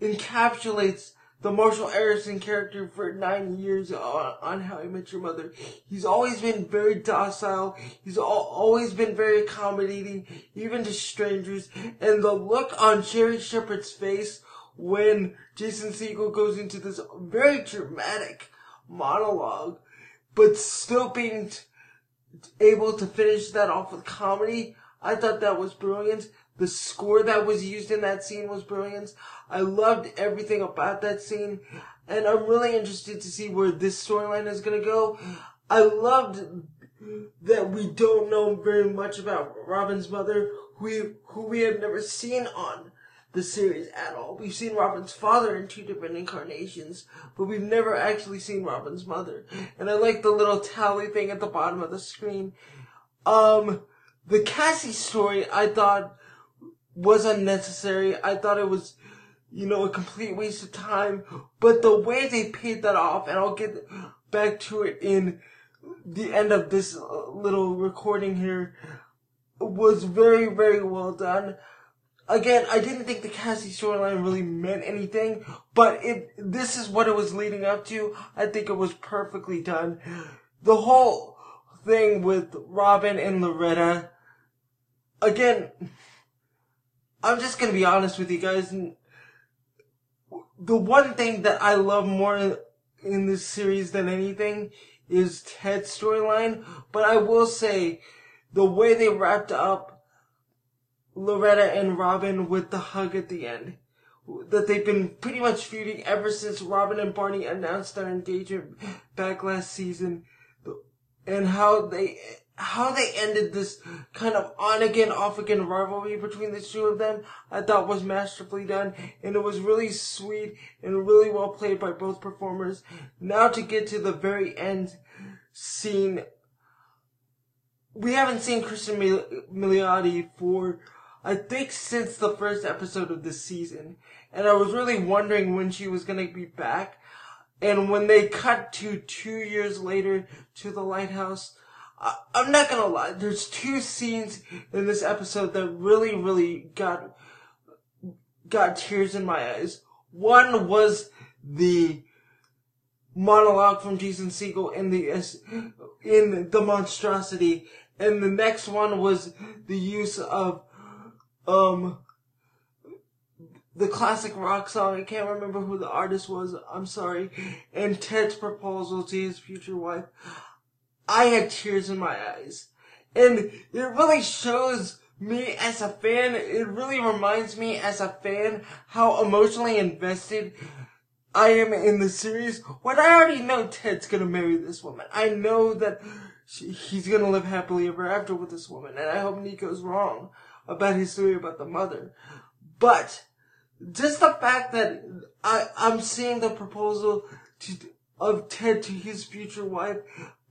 encapsulates the Marshall Eriksen character for nine years on, on How I Met Your Mother. He's always been very docile. He's al- always been very accommodating, even to strangers. And the look on Sherri Shepherd's face when Jason Segel goes into this very dramatic monologue, but still being t- able to finish that off with comedy. I thought that was brilliant. The score that was used in that scene was brilliant. I loved everything about that scene. And I'm really interested to see where this storyline is gonna go. I loved that we don't know very much about Robin's mother, who we, who we have never seen on the series at all. We've seen Robin's father in two different incarnations, but we've never actually seen Robin's mother. And I like the little tally thing at the bottom of the screen. Um, the Cassie story I thought was unnecessary. I thought it was, you know, a complete waste of time. But the way they paid that off, and I'll get back to it in the end of this uh, little recording here, was very, very well done. Again, I didn't think the Cassie storyline really meant anything, but it, this is what it was leading up to. I think it was perfectly done. The whole thing with Robin and Loretta, again, I'm just gonna be honest with you guys. and The one thing that I love more in this series than anything is Ted's storyline, but I will say the way they wrapped up Loretta and Robin with the hug at the end. That they've been pretty much feuding ever since Robin and Barney announced their engagement back last season. And how they, how they ended this kind of on again, off again rivalry between the two of them, I thought was masterfully done. And it was really sweet and really well played by both performers. Now to get to the very end scene we haven't seen Mil- Milioti for, I think, since the first episode of this season. And I was really wondering when she was going to be back. And when they cut to two years later to the lighthouse, I- I'm not to lie, there's two scenes in this episode that really, really got, got tears in my eyes. One was the monologue from Jason Segel in the in the monstrosity, and the next one was the use of um the classic rock song. I can't remember who the artist was. I'm sorry. And Ted's proposal to his future wife. I had tears in my eyes, and it really shows me as a fan. It really reminds me as a fan how emotionally invested I am in the series when I already know Ted's gonna marry this woman. I know that she, he's gonna live happily ever after with this woman, and I hope Nico's wrong about his theory about the mother. But just the fact that I I'm seeing the proposal to of Ted to his future wife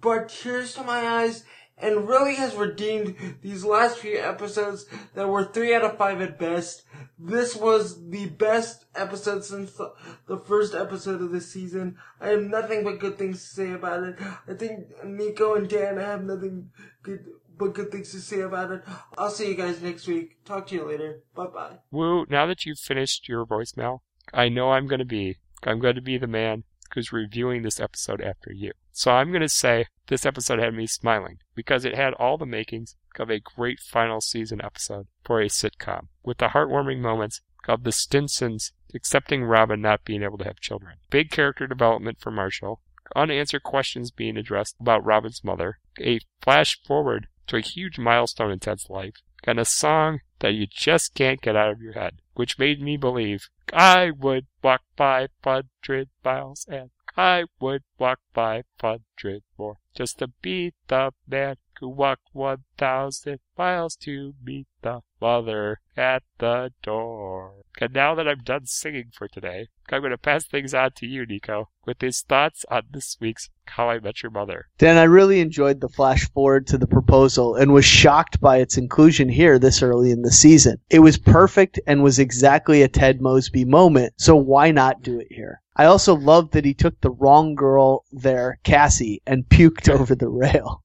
brought tears to my eyes and really has redeemed these last few episodes that were three out of five at best. This was the best episode since the, the first episode of this season. I have nothing but good things to say about it. I think Nico and Dan I have nothing good but good things to say about it. I'll see you guys next week. Talk to you later. Bye bye. Woo, now that you've finished your voicemail, I know I'm going to be, I'm going to be the man who's reviewing this episode after you. So I'm going to say this episode had me smiling because it had all the makings of a great final season episode for a sitcom with the heartwarming moments of the Stinsons accepting Robin not being able to have children. Big character development for Marshall, unanswered questions being addressed about Robin's mother, a flash forward to a huge milestone in Ted's life, and a song that you just can't get out of your head, which made me believe I would walk 500 miles and I would walk 500 more just to be the man who walked 1,000 miles to meet the mother at the door. And now that I'm done singing for today, I'm going to pass things on to you, Nico, with his thoughts on this week's How I Met Your Mother. Dan, I really enjoyed the flash forward to the proposal and was shocked by its inclusion here this early in the season. It was perfect and was exactly a Ted Mosby moment, so why not do it here? I also loved that he took the wrong girl there, Cassie, and puked over the rail.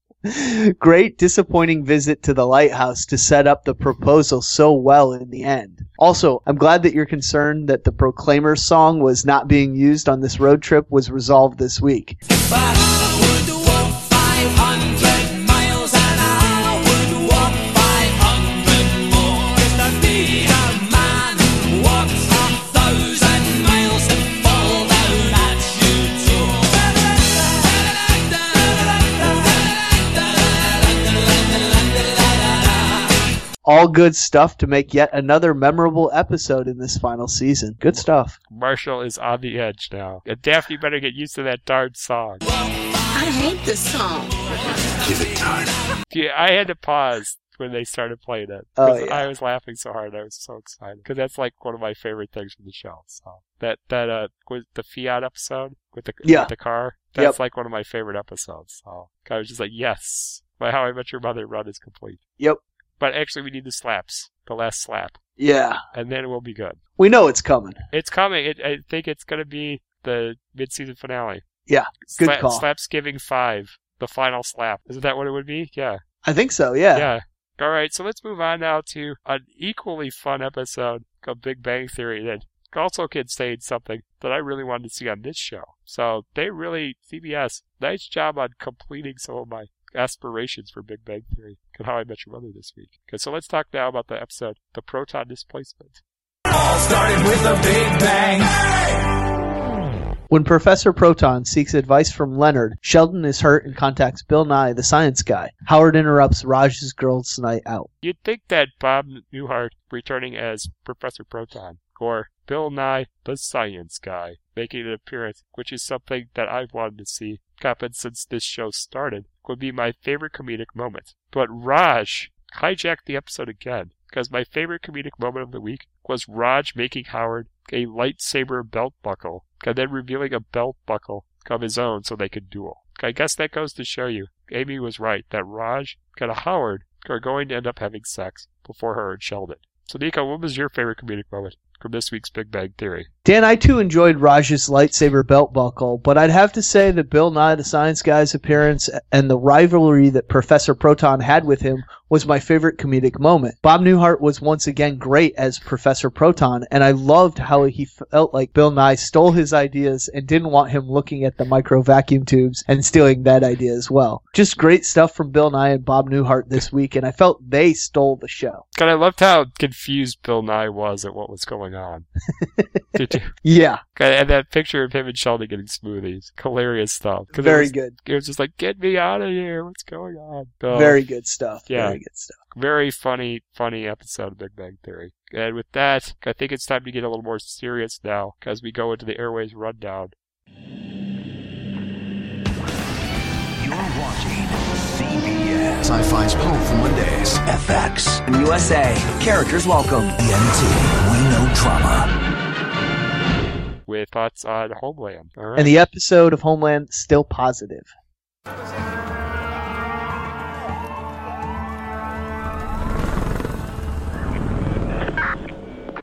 Great disappointing visit to the lighthouse to set up the proposal so well in the end. Also, I'm glad that your concern that the Proclaimers song was not being used on this road trip was resolved this week. All good stuff to make yet another memorable episode in this final season. Good stuff. Marshall is on the edge now. And Daphne better get used to that darn song. I hate this song. Give it time. Yeah, I had to pause when they started playing it. Oh, 'Cause yeah. I was laughing so hard. I was so excited. Because that's like one of my favorite things from the show. So that, that, uh, was the Fiero episode with the, Yeah. with the car. That's Yep. like one of my favorite episodes. So I was just like, yes, my How I Met Your Mother run is complete. Yep. But actually, we need the slaps. The last slap. Yeah. And then we'll be good. We know it's coming. It's coming. It, I think it's going to be the mid-season finale. Yeah, good Sla- call. Slapsgiving 5. The final slap. Isn't that what it would be? Yeah. I think so, yeah. Yeah. All right, so let's move on now to an equally fun episode of Big Bang Theory that also contained something that I really wanted to see on this show. So they really, CBS, nice job on completing some of my aspirations for Big Bang Theory How I Met Your Mother this week. Okay, so let's talk now about the episode, The Proton Displacement. All started with a big bang. When Professor Proton seeks advice from Leonard, Sheldon is hurt and contacts Bill Nye, the science guy. Howard interrupts Raj's girls' night out. You'd think that Bob Newhart returning as Professor Proton, or Bill Nye, the science guy, making an appearance, which is something that I've wanted to see happen since this show started, would be my favorite comedic moment. But Raj hijacked the episode again, because my favorite comedic moment of the week was Raj making Howard a lightsaber belt buckle, and then revealing a belt buckle of his own so they could duel. I guess that goes to show you, Amy was right, that Raj and Howard are going to end up having sex before her and Sheldon. So, Nico, what was your favorite comedic moment from this week's Big Bang Theory? Dan, I too enjoyed Raj's lightsaber belt buckle, but I'd have to say that Bill Nye, the science guy's appearance and the rivalry that Professor Proton had with him was my favorite comedic moment. Bob Newhart was once again great as Professor Proton, and I loved how he felt like Bill Nye stole his ideas and didn't want him looking at the micro vacuum tubes and stealing that idea as well. Just great stuff from Bill Nye and Bob Newhart this week, and I felt they stole the show. God, I loved how confused Bill Nye was at what was going on. Did you? Yeah, God, And that picture of him and Sheldon getting smoothies. Hilarious stuff. 'Cause it very was- good. It was just like, get me out of here. What's going on? Oh, Very good stuff. Yeah. Very good stuff. very funny, funny episode of Big Bang Theory. And with that, I think it's time to get a little more serious now as we go into the Airwaves rundown. You're watching CBS. Sci-Fi's Powerful Mondays. FX. USA. Characters welcome. ENT. We know drama. with thoughts on Homeland. All right. And the episode of Homeland still positive.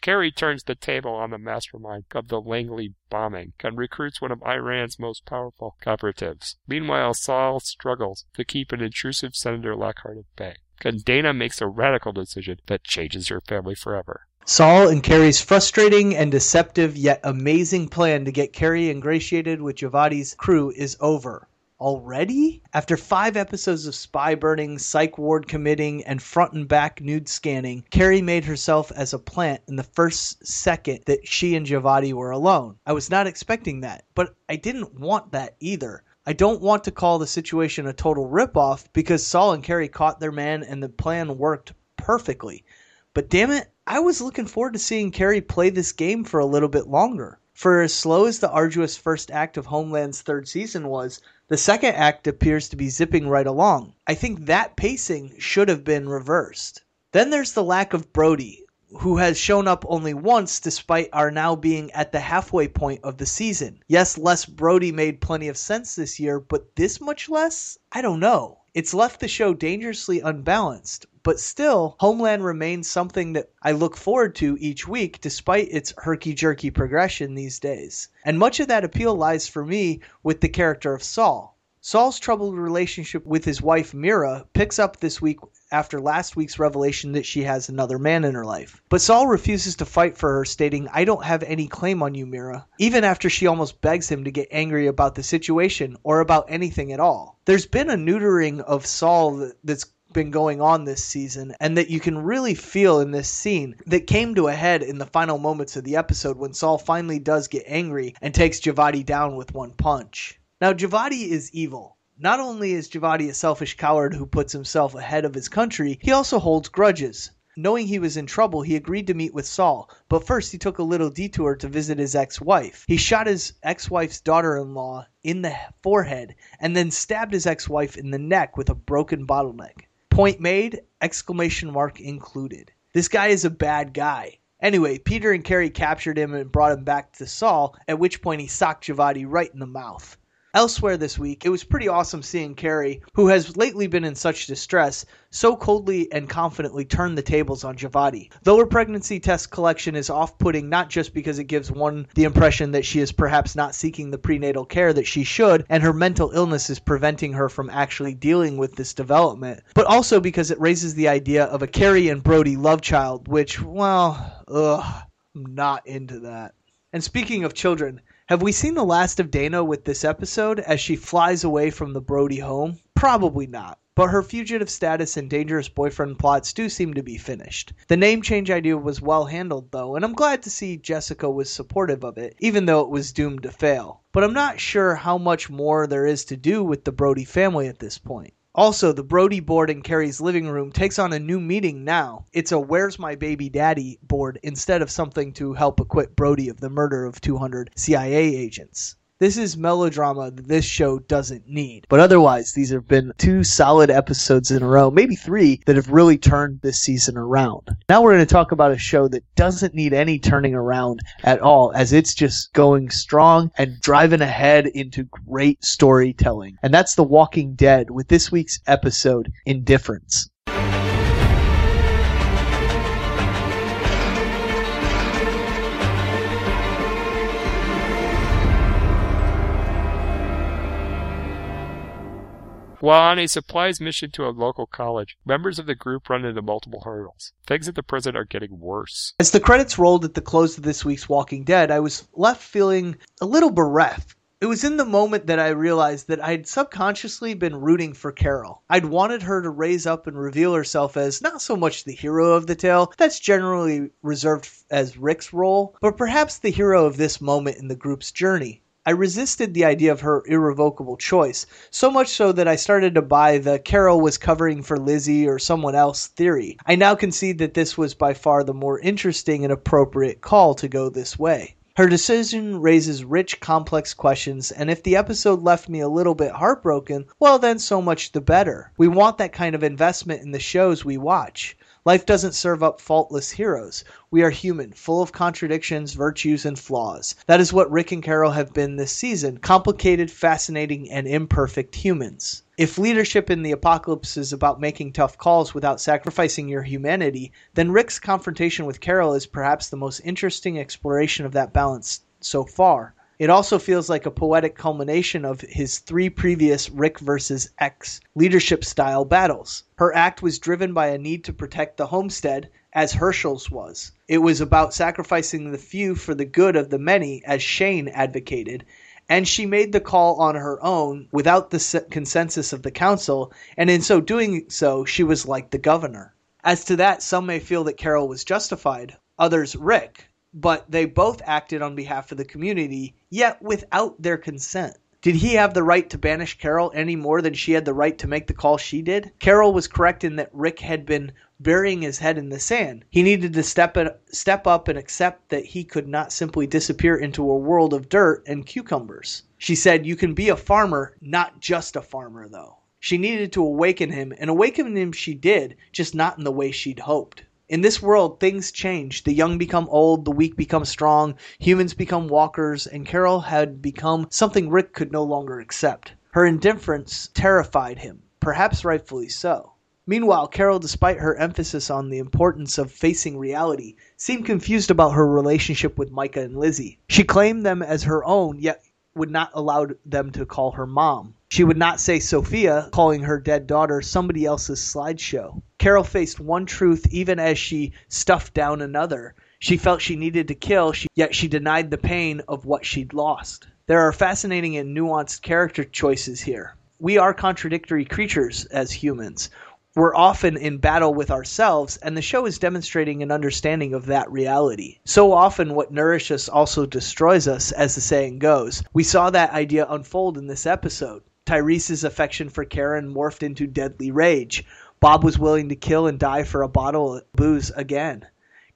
Carrie turns the table on the mastermind of the Langley bombing and recruits one of Iran's most powerful operatives. Meanwhile, Saul struggles to keep an intrusive Senator Lockhart at bay. And Dana makes a radical decision that changes her family forever. Saul and Carrie's frustrating and deceptive yet amazing plan to get Carrie ingratiated with Javadi's crew is over. Already? After five episodes of spy burning, psych ward committing, and front and back nude scanning, Carrie made herself as a plant in the first second that she and Javadi were alone. I was not expecting that, but I didn't want that either. I don't want to call the situation a total ripoff because Saul and Carrie caught their man and the plan worked perfectly. But damn it, I was looking forward to seeing Carrie play this game for a little bit longer. For as slow as the arduous first act of Homeland's third season was, the second act appears to be zipping right along. I think that pacing should have been reversed. Then there's the lack of Brody, who has shown up only once despite our now being at the halfway point of the season. Yes, less Brody made plenty of sense this year, but this much less? I don't know. It's left the show dangerously unbalanced, but still, Homeland remains something that I look forward to each week despite its herky jerky progression these days. And much of that appeal lies for me with the character of Saul. Saul's troubled relationship with his wife Mira picks up this week after last week's revelation that she has another man in her life. But Saul refuses to fight for her, stating, I don't have any claim on you, Mira, even after she almost begs him to get angry about the situation or about anything at all. There's been a neutering of Saul that's been going on this season and that you can really feel in this scene that came to a head in the final moments of the episode when Saul finally does get angry and takes Javadi down with one punch. Now, Javadi is evil. Not only is Javadi a selfish coward who puts himself ahead of his country, he also holds grudges. Knowing he was in trouble, he agreed to meet with Saul, but first he took a little detour to visit his ex wife. He shot his ex wife's daughter in law in the forehead and then stabbed his ex wife in the neck with a broken bottleneck. Point made, exclamation mark included. This guy is a bad guy. Anyway, Peter and Carrie captured him and brought him back to Saul, at which point he socked Javadi right in the mouth. Elsewhere this week, it was pretty awesome seeing Carrie, who has lately been in such distress, so coldly and confidently turn the tables on Javadi. Though her pregnancy test collection is off putting not just because it gives one the impression that she is perhaps not seeking the prenatal care that she should, and her mental illness is preventing her from actually dealing with this development, but also because it raises the idea of a Carrie and Brody love child, which, well, ugh, I'm not into that. And speaking of children, have we seen the last of Dana with this episode as she flies away from the Brody home? Probably not. But her fugitive status and dangerous boyfriend plots do seem to be finished. The name change idea was well handled, though, and I'm glad to see Jessica was supportive of it, even though it was doomed to fail. But I'm not sure how much more there is to do with the Brody family at this point. Also, the Brody board in Carrie's living room takes on a new meaning now. It's a Where's My Baby Daddy board instead of something to help acquit Brody of the murder of 200 CIA agents. This is melodrama that this show doesn't need. But otherwise, these have been two solid episodes in a row, maybe three, that have really turned this season around. Now we're going to talk about a show that doesn't need any turning around at all, as it's just going strong and driving ahead into great storytelling. And that's The Walking Dead with this week's episode, Indifference. While on a supplies mission to a local college, members of the group run into multiple hurdles. Things at the prison are getting worse. As the credits rolled at the close of this week's Walking Dead, I was left feeling a little bereft. It was in the moment that I realized that I'd subconsciously been rooting for Carol. I'd wanted her to raise up and reveal herself as not so much the hero of the tale, that's generally reserved as Rick's role, but perhaps the hero of this moment in the group's journey. I resisted the idea of her irrevocable choice, so much so that I started to buy the Carol was covering for Lizzie or someone else theory. I now concede that this was by far the more interesting and appropriate call to go this way. Her decision raises rich, complex questions, and if the episode left me a little bit heartbroken, well, then so much the better. We want that kind of investment in the shows we watch. Life doesn't serve up faultless heroes. We are human, full of contradictions, virtues, and flaws. That is what Rick and Carol have been this season complicated, fascinating, and imperfect humans. If leadership in the apocalypse is about making tough calls without sacrificing your humanity, then Rick's confrontation with Carol is perhaps the most interesting exploration of that balance so far. It also feels like a poetic culmination of his three previous Rick versus X leadership style battles. Her act was driven by a need to protect the homestead, as Hershel's was. It was about sacrificing the few for the good of the many, as Shane advocated. And she made the call on her own without the consensus of the council, and in so doing so, she was like the governor. As to that, some may feel that Carol was justified, others Rick but they both acted on behalf of the community, yet without their consent. Did he have the right to banish Carol any more than she had the right to make the call she did? Carol was correct in that Rick had been burying his head in the sand. He needed to step it, step up and accept that he could not simply disappear into a world of dirt and cucumbers. She said, "You can be a farmer, not just a farmer though." She needed to awaken him, and awaken him she did, just not in the way she'd hoped. In this world, things change. The young become old, the weak become strong, humans become walkers, and Carol had become something Rick could no longer accept. Her indifference terrified him, perhaps rightfully so. Meanwhile, Carol, despite her emphasis on the importance of facing reality, seemed confused about her relationship with Mika and Lizzie. She claimed them as her own, yet would not allow them to call her mom. She would not say Sophia, calling her dead daughter somebody else's slideshow. Carol faced one truth even as she stuffed down another. She felt she needed to kill, yet she denied the pain of what she'd lost. There are fascinating and nuanced character choices here. We are contradictory creatures as humans. We're often in battle with ourselves, and the show is demonstrating an understanding of that reality. So often, what nourishes us also destroys us, as the saying goes. We saw that idea unfold in this episode. Tyrese's affection for Karen morphed into deadly rage. Bob was willing to kill and die for a bottle of booze again.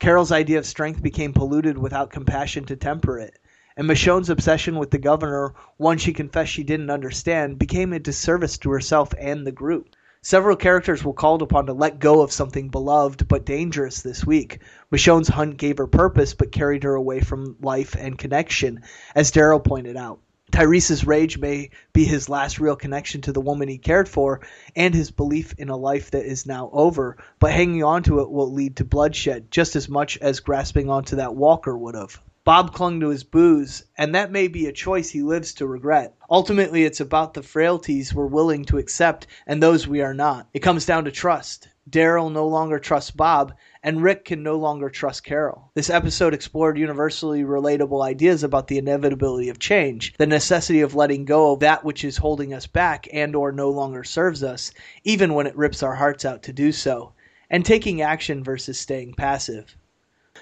Carol's idea of strength became polluted without compassion to temper it. And Michonne's obsession with the governor, one she confessed she didn't understand, became a disservice to herself and the group. Several characters were called upon to let go of something beloved but dangerous this week. Michonne's hunt gave her purpose but carried her away from life and connection, as Daryl pointed out. Tyrese's rage may be his last real connection to the woman he cared for and his belief in a life that is now over, but hanging on to it will lead to bloodshed just as much as grasping onto that Walker would have. Bob clung to his booze, and that may be a choice he lives to regret. Ultimately, it's about the frailties we're willing to accept and those we are not. It comes down to trust. Daryl no longer trusts Bob, and Rick can no longer trust Carol. This episode explored universally relatable ideas about the inevitability of change, the necessity of letting go of that which is holding us back and or no longer serves us, even when it rips our hearts out to do so, and taking action versus staying passive.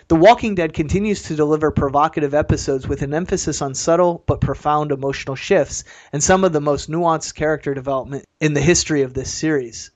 The Walking Dead continues to deliver provocative episodes with an emphasis on subtle but profound emotional shifts and some of the most nuanced character development in the history of this series.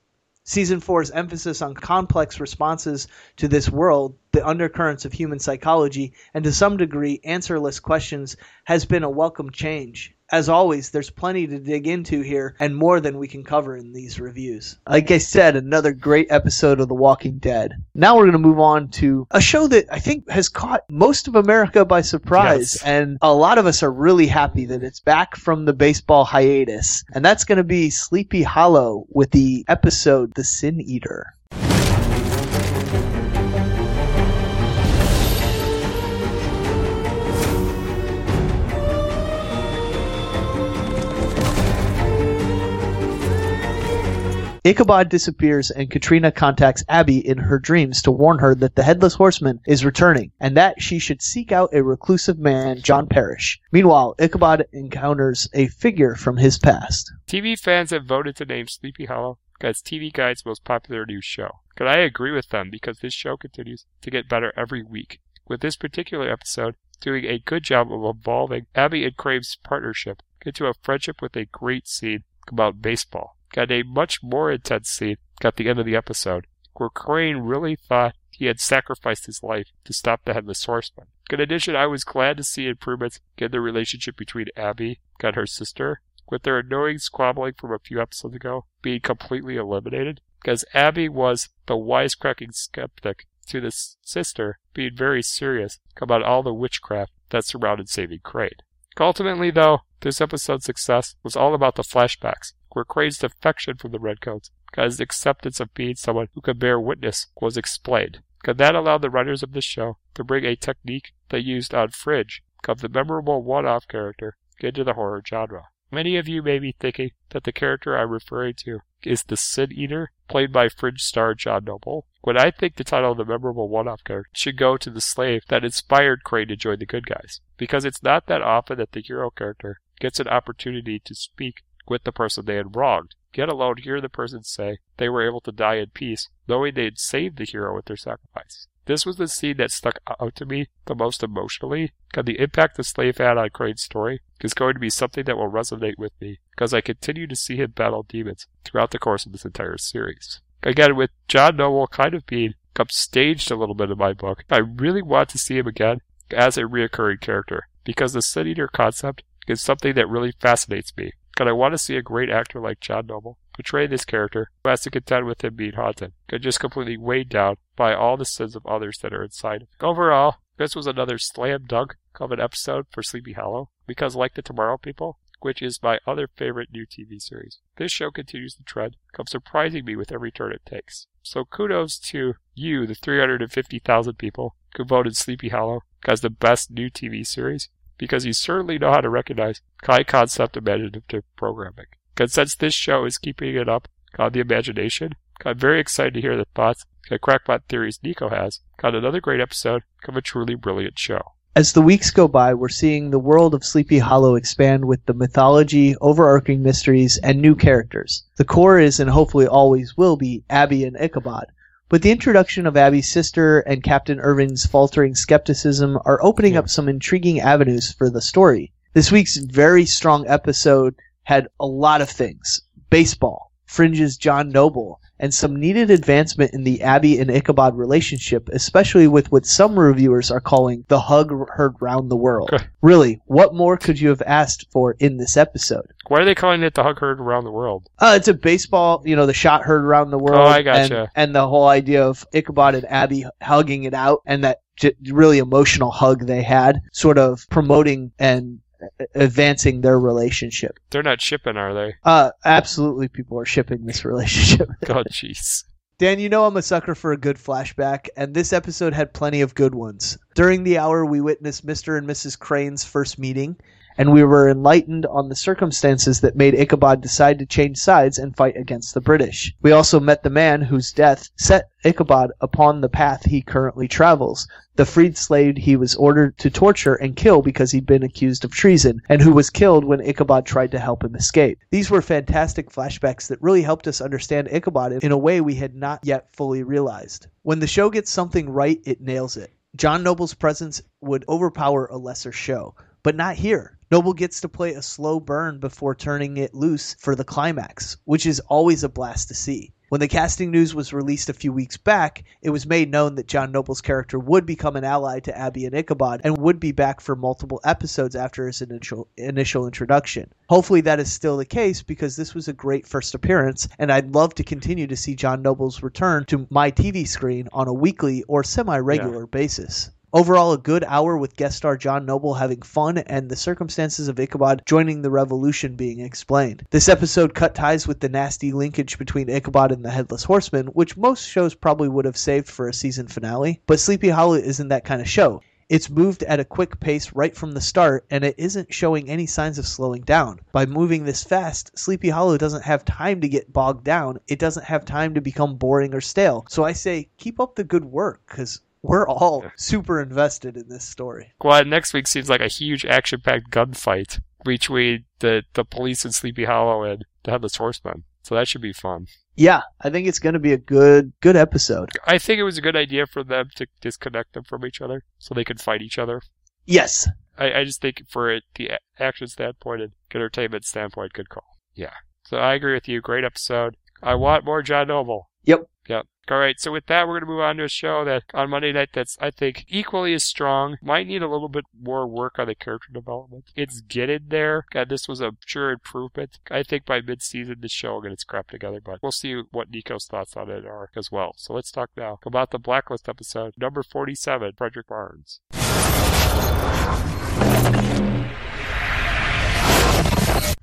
Season 4's emphasis on complex responses to this world, the undercurrents of human psychology, and to some degree answerless questions has been a welcome change. As always, there's plenty to dig into here and more than we can cover in these reviews. Like I said, another great episode of The Walking Dead. Now we're going to move on to a show that I think has caught most of America by surprise. Yes. And a lot of us are really happy that it's back from the baseball hiatus. And that's going to be Sleepy Hollow with the episode The Sin Eater. Ichabod disappears and Katrina contacts Abby in her dreams to warn her that the Headless Horseman is returning and that she should seek out a reclusive man, John Parrish. Meanwhile, Ichabod encounters a figure from his past. TV fans have voted to name Sleepy Hollow as TV Guide's most popular new show. Could I agree with them because this show continues to get better every week. With this particular episode doing a good job of evolving Abby and Crane's partnership into a friendship with a great scene about baseball. Got a much more intense scene at the end of the episode where Crane really thought he had sacrificed his life to stop the Headless Horseman. In addition, I was glad to see improvements in the relationship between Abby and her sister, with their annoying squabbling from a few episodes ago being completely eliminated, because Abby was the wisecracking skeptic to the sister being very serious about all the witchcraft that surrounded saving Crane. Ultimately, though, this episode's success was all about the flashbacks, where Crane's defection from the Redcoats his acceptance of being someone who could bear witness was explained. And that allowed the writers of the show to bring a technique they used on Fringe of the memorable one-off character into the horror genre. Many of you may be thinking that the character I'm referring to is the Sin Eater, played by Fringe star John Noble. When I think the title of the memorable one-off character should go to the slave that inspired Crane to join the good guys. Because it's not that often that the hero character gets an opportunity to speak with the person they had wronged, get alone hear the person say they were able to die in peace, knowing they'd saved the hero with their sacrifice. This was the scene that stuck out to me the most emotionally, because the impact the slave had on Crane's story is going to be something that will resonate with me, because I continue to see him battle demons throughout the course of this entire series. Again, with John Noble kind of being upstaged a little bit in my book, I really want to see him again as a reoccurring character, because the Sin Eater concept is something that really fascinates me. And I want to see a great actor like John Noble portray this character who has to contend with him being haunted and just completely weighed down by all the sins of others that are inside. Overall, this was another slam dunk of an episode for Sleepy Hollow because, like the Tomorrow People, which is my other favorite new TV series, this show continues the trend, comes surprising me with every turn it takes. So kudos to you, the 350,000 people who voted Sleepy Hollow as the best new TV series because you certainly know how to recognize high concept imaginative programming. And since this show is keeping it up on the imagination, I'm very excited to hear the thoughts that Crackpot Theories Nico has on another great episode of a truly brilliant show. As the weeks go by, we're seeing the world of Sleepy Hollow expand with the mythology, overarching mysteries, and new characters. The core is, and hopefully always will be, Abby and Ichabod. But the introduction of Abby's sister and Captain Irving's faltering skepticism are opening up some intriguing avenues for the story. This week's very strong episode had a lot of things. Baseball, Fringe's John Noble, and some needed advancement in the Abby and Ichabod relationship, especially with what some reviewers are calling the hug heard round the world. really, what more could you have asked for in this episode? Why are they calling it the hug heard around the world? Uh, it's a baseball, you know, the shot heard around the world. Oh, I gotcha. And, and the whole idea of Ichabod and Abby hugging it out and that j- really emotional hug they had, sort of promoting and advancing their relationship. They're not shipping, are they? Uh, absolutely, people are shipping this relationship. God, jeez. Dan, you know I'm a sucker for a good flashback, and this episode had plenty of good ones. During the hour, we witnessed Mr. and Mrs. Crane's first meeting, and we were enlightened on the circumstances that made Ichabod decide to change sides and fight against the British. We also met the man whose death set Ichabod upon the path he currently travels, the freed slave he was ordered to torture and kill because he'd been accused of treason, and who was killed when Ichabod tried to help him escape. These were fantastic flashbacks that really helped us understand Ichabod in a way we had not yet fully realized. When the show gets something right, it nails it. John Noble's presence would overpower a lesser show, but not here. Noble gets to play a slow burn before turning it loose for the climax, which is always a blast to see. When the casting news was released a few weeks back, it was made known that John Noble's character would become an ally to Abby and Ichabod and would be back for multiple episodes after his initial initial introduction. Hopefully that is still the case because this was a great first appearance and I'd love to continue to see John Noble's return to my TV screen on a weekly or semi-regular basis. Overall, a good hour with guest star John Noble having fun and the circumstances of Ichabod joining the revolution being explained. This episode cut ties with the nasty linkage between Ichabod and the Headless Horseman, which most shows probably would have saved for a season finale, but Sleepy Hollow isn't that kind of show. It's moved at a quick pace right from the start, and it isn't showing any signs of slowing down. By moving this fast, Sleepy Hollow doesn't have time to get bogged down. It doesn't have time to become boring or stale. So I say, keep up the good work, because we're all super invested in this story. Well, next week seems like a huge action-packed gunfight between the, the police in Sleepy Hollow and the Headless Horseman. So that should be fun. Yeah, I think it's going to be a good good episode. I think it was a good idea for them to disconnect them from each other so they could fight each other. Yes. I, I just think for it, the action standpoint and entertainment standpoint, good call. Yeah. So I agree with you. Great episode. I want more John Noble. Yep. All right, so with that, we're going to move on to a show that on Monday night that's, I think, equally as strong. Might need a little bit more work on the character development. It's getting there. God, this was a sure improvement. I think by mid-season, this show will get its crap together, but we'll see what Nico's thoughts on it are as well. So let's talk now about the Blacklist episode, number 47, Frederick Barnes.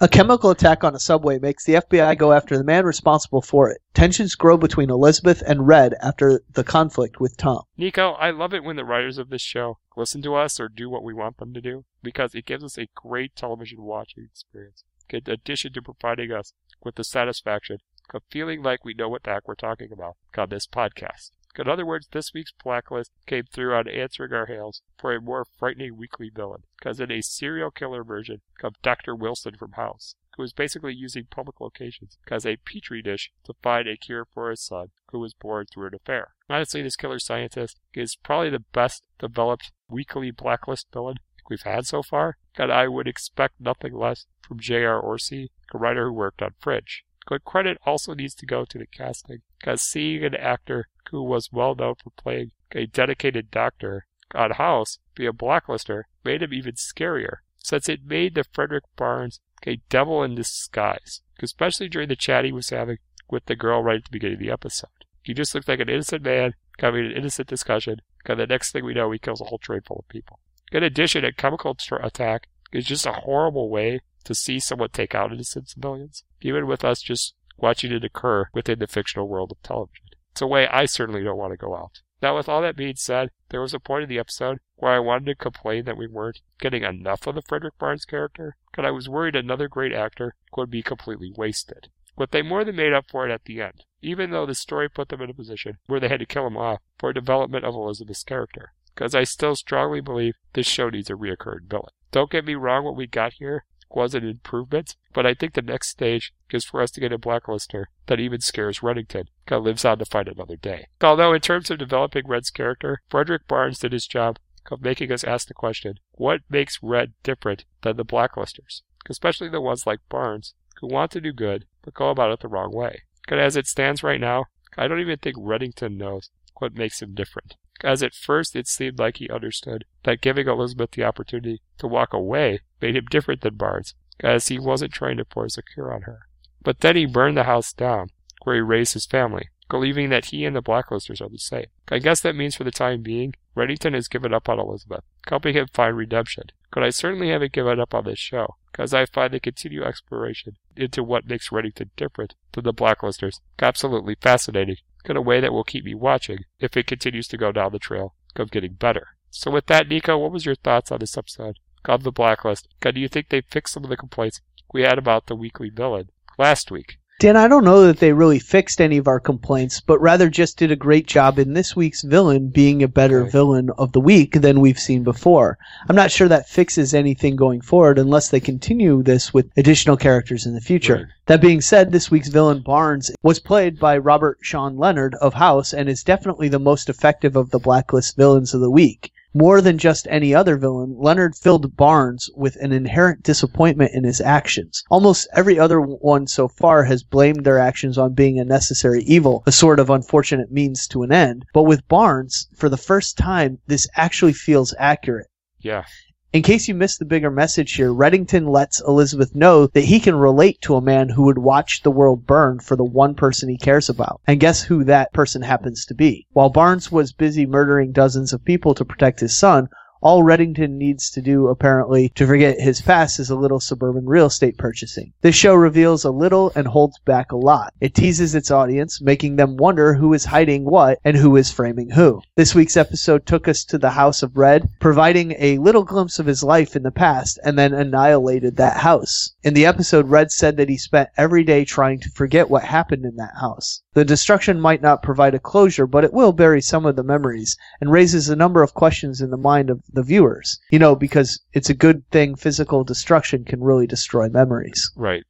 A chemical attack on a subway makes the FBI go after the man responsible for it. Tensions grow between Elizabeth and Red after the conflict with Tom. Nico, I love it when the writers of this show listen to us or do what we want them to do because it gives us a great television watching experience. In addition to providing us with the satisfaction of feeling like we know what the heck we're talking about on this podcast. In other words, this week's blacklist came through on answering our hails for a more frightening weekly villain, because in a serial killer version of Dr. Wilson from House, who was basically using public locations as a petri dish to find a cure for his son, who was born through an affair. Honestly, this killer scientist is probably the best developed weekly blacklist villain we've had so far, and I would expect nothing less from J.R. Orci, a writer who worked on Fringe. But credit also needs to go to the casting, because seeing an actor who was well known for playing a dedicated doctor on House be a blacklister made him even scarier, since it made the Frederick Barnes a devil in disguise, especially during the chat he was having with the girl right at the beginning of the episode. He just looked like an innocent man having an innocent discussion, and the next thing we know, he kills a whole train full of people. In addition, a chemical attack is just a horrible way to see someone take out innocent civilians, even with us just watching it occur within the fictional world of television. It's a way I certainly don't want to go out. Now, with all that being said, there was a point in the episode where I wanted to complain that we weren't getting enough of the Frederick Barnes character, because I was worried another great actor would be completely wasted. But they more than made up for it at the end, even though the story put them in a position where they had to kill him off for development of Elizabeth's character. Because I still strongly believe this show needs a reoccurring villain. Don't get me wrong, what we got here was an improvement, but I think the next stage is for us to get a blacklister that even scares Reddington, that lives on to fight another day. Although in terms of developing Red's character, Frederick Barnes did his job of making us ask the question, what makes Red different than the blacklisters? Especially the ones like Barnes, who want to do good, but go about it the wrong way. But as it stands right now, I don't even think Reddington knows what makes him different. As at first it seemed like he understood that giving Elizabeth the opportunity to walk away made him different than Barnes, as he wasn't trying to force a cure on her. But then he burned the house down, where he raised his family, believing that he and the blacklisters are the same. I guess that means for the time being, Reddington has given up on Elizabeth, helping him find redemption. But I certainly haven't given up on this show, because I find the continued exploration into what makes Reddington different than the blacklisters absolutely fascinating, in a way that will keep me watching if it continues to go down the trail of getting better. So with that, Nico, what was your thoughts on this episode of The Blacklist? do you think they fixed some of the complaints we had about the weekly villain last week? Dan, I don't know that they really fixed any of our complaints, but rather just did a great job in this week's villain being a better Right. villain of the week than we've seen before. I'm not sure that fixes anything going forward unless they continue this with additional characters in the future. Right. That being said, this week's villain Barnes was played by Robert Sean Leonard of House and is definitely the most effective of the blacklist villains of the week. More than just any other villain, Leonard filled Barnes with an inherent disappointment in his actions. Almost every other one so far has blamed their actions on being a necessary evil, a sort of unfortunate means to an end. But with Barnes, for the first time, this actually feels accurate. Yeah. In case you missed the bigger message here, Reddington lets Elizabeth know that he can relate to a man who would watch the world burn for the one person he cares about. And guess who that person happens to be? While Barnes was busy murdering dozens of people to protect his son, all Reddington needs to do, apparently, to forget his past is a little suburban real estate purchasing. This show reveals a little and holds back a lot. It teases its audience, making them wonder who is hiding what and who is framing who. This week's episode took us to the House of Red, providing a little glimpse of his life in the past, and then annihilated that house. In the episode, Red said that he spent every day trying to forget what happened in that house. The destruction might not provide a closure, but it will bury some of the memories and raises a number of questions in the mind of the viewers. You know, because it's a good thing physical destruction can really destroy memories. Right.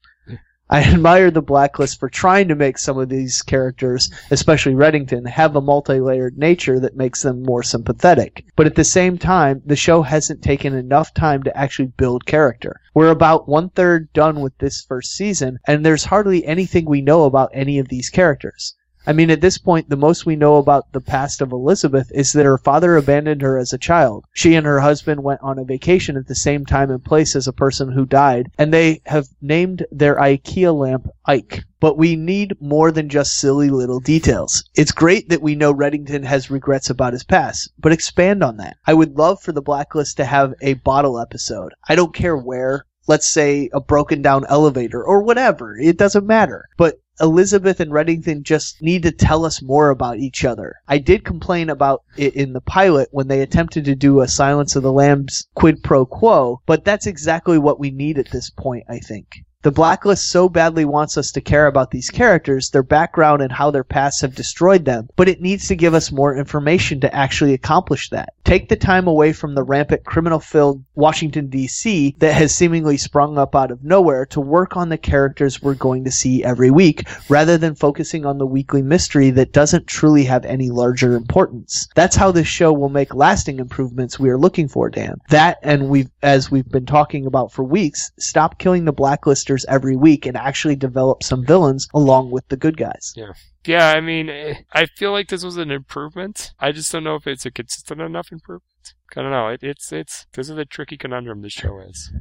I admire the Blacklist for trying to make some of these characters, especially Reddington, have a multi-layered nature that makes them more sympathetic. But at the same time, the show hasn't taken enough time to actually build character. We're about one third done with this first season, and there's hardly anything we know about any of these characters. I mean, at this point, the most we know about the past of Elizabeth is that her father abandoned her as a child. She and her husband went on a vacation at the same time and place as a person who died, and they have named their IKEA lamp Ike. But we need more than just silly little details. It's great that we know Reddington has regrets about his past, but expand on that. I would love for the Blacklist to have a bottle episode. I don't care where. Let's say a broken down elevator or whatever. It doesn't matter. But Elizabeth and Reddington just need to tell us more about each other. I did complain about it in the pilot when they attempted to do a Silence of the Lambs quid pro quo, but that's exactly what we need at this point, I think. The Blacklist so badly wants us to care about these characters, their background, and how their pasts have destroyed them, but it needs to give us more information to actually accomplish that. Take the time away from the rampant criminal filled Washington, D.C. that has seemingly sprung up out of nowhere to work on the characters we're going to see every week, rather than focusing on the weekly mystery that doesn't truly have any larger importance. That's how this show will make lasting improvements we are looking for, Dan. That, and we've, as we've been talking about for weeks, stop killing the blacklisters every week and actually develop some villains along with the good guys. Yeah. Yeah, I mean, I feel like this was an improvement. I just don't know if it's a consistent enough improvement. I don't know. It, it's it's this is a tricky conundrum this show is.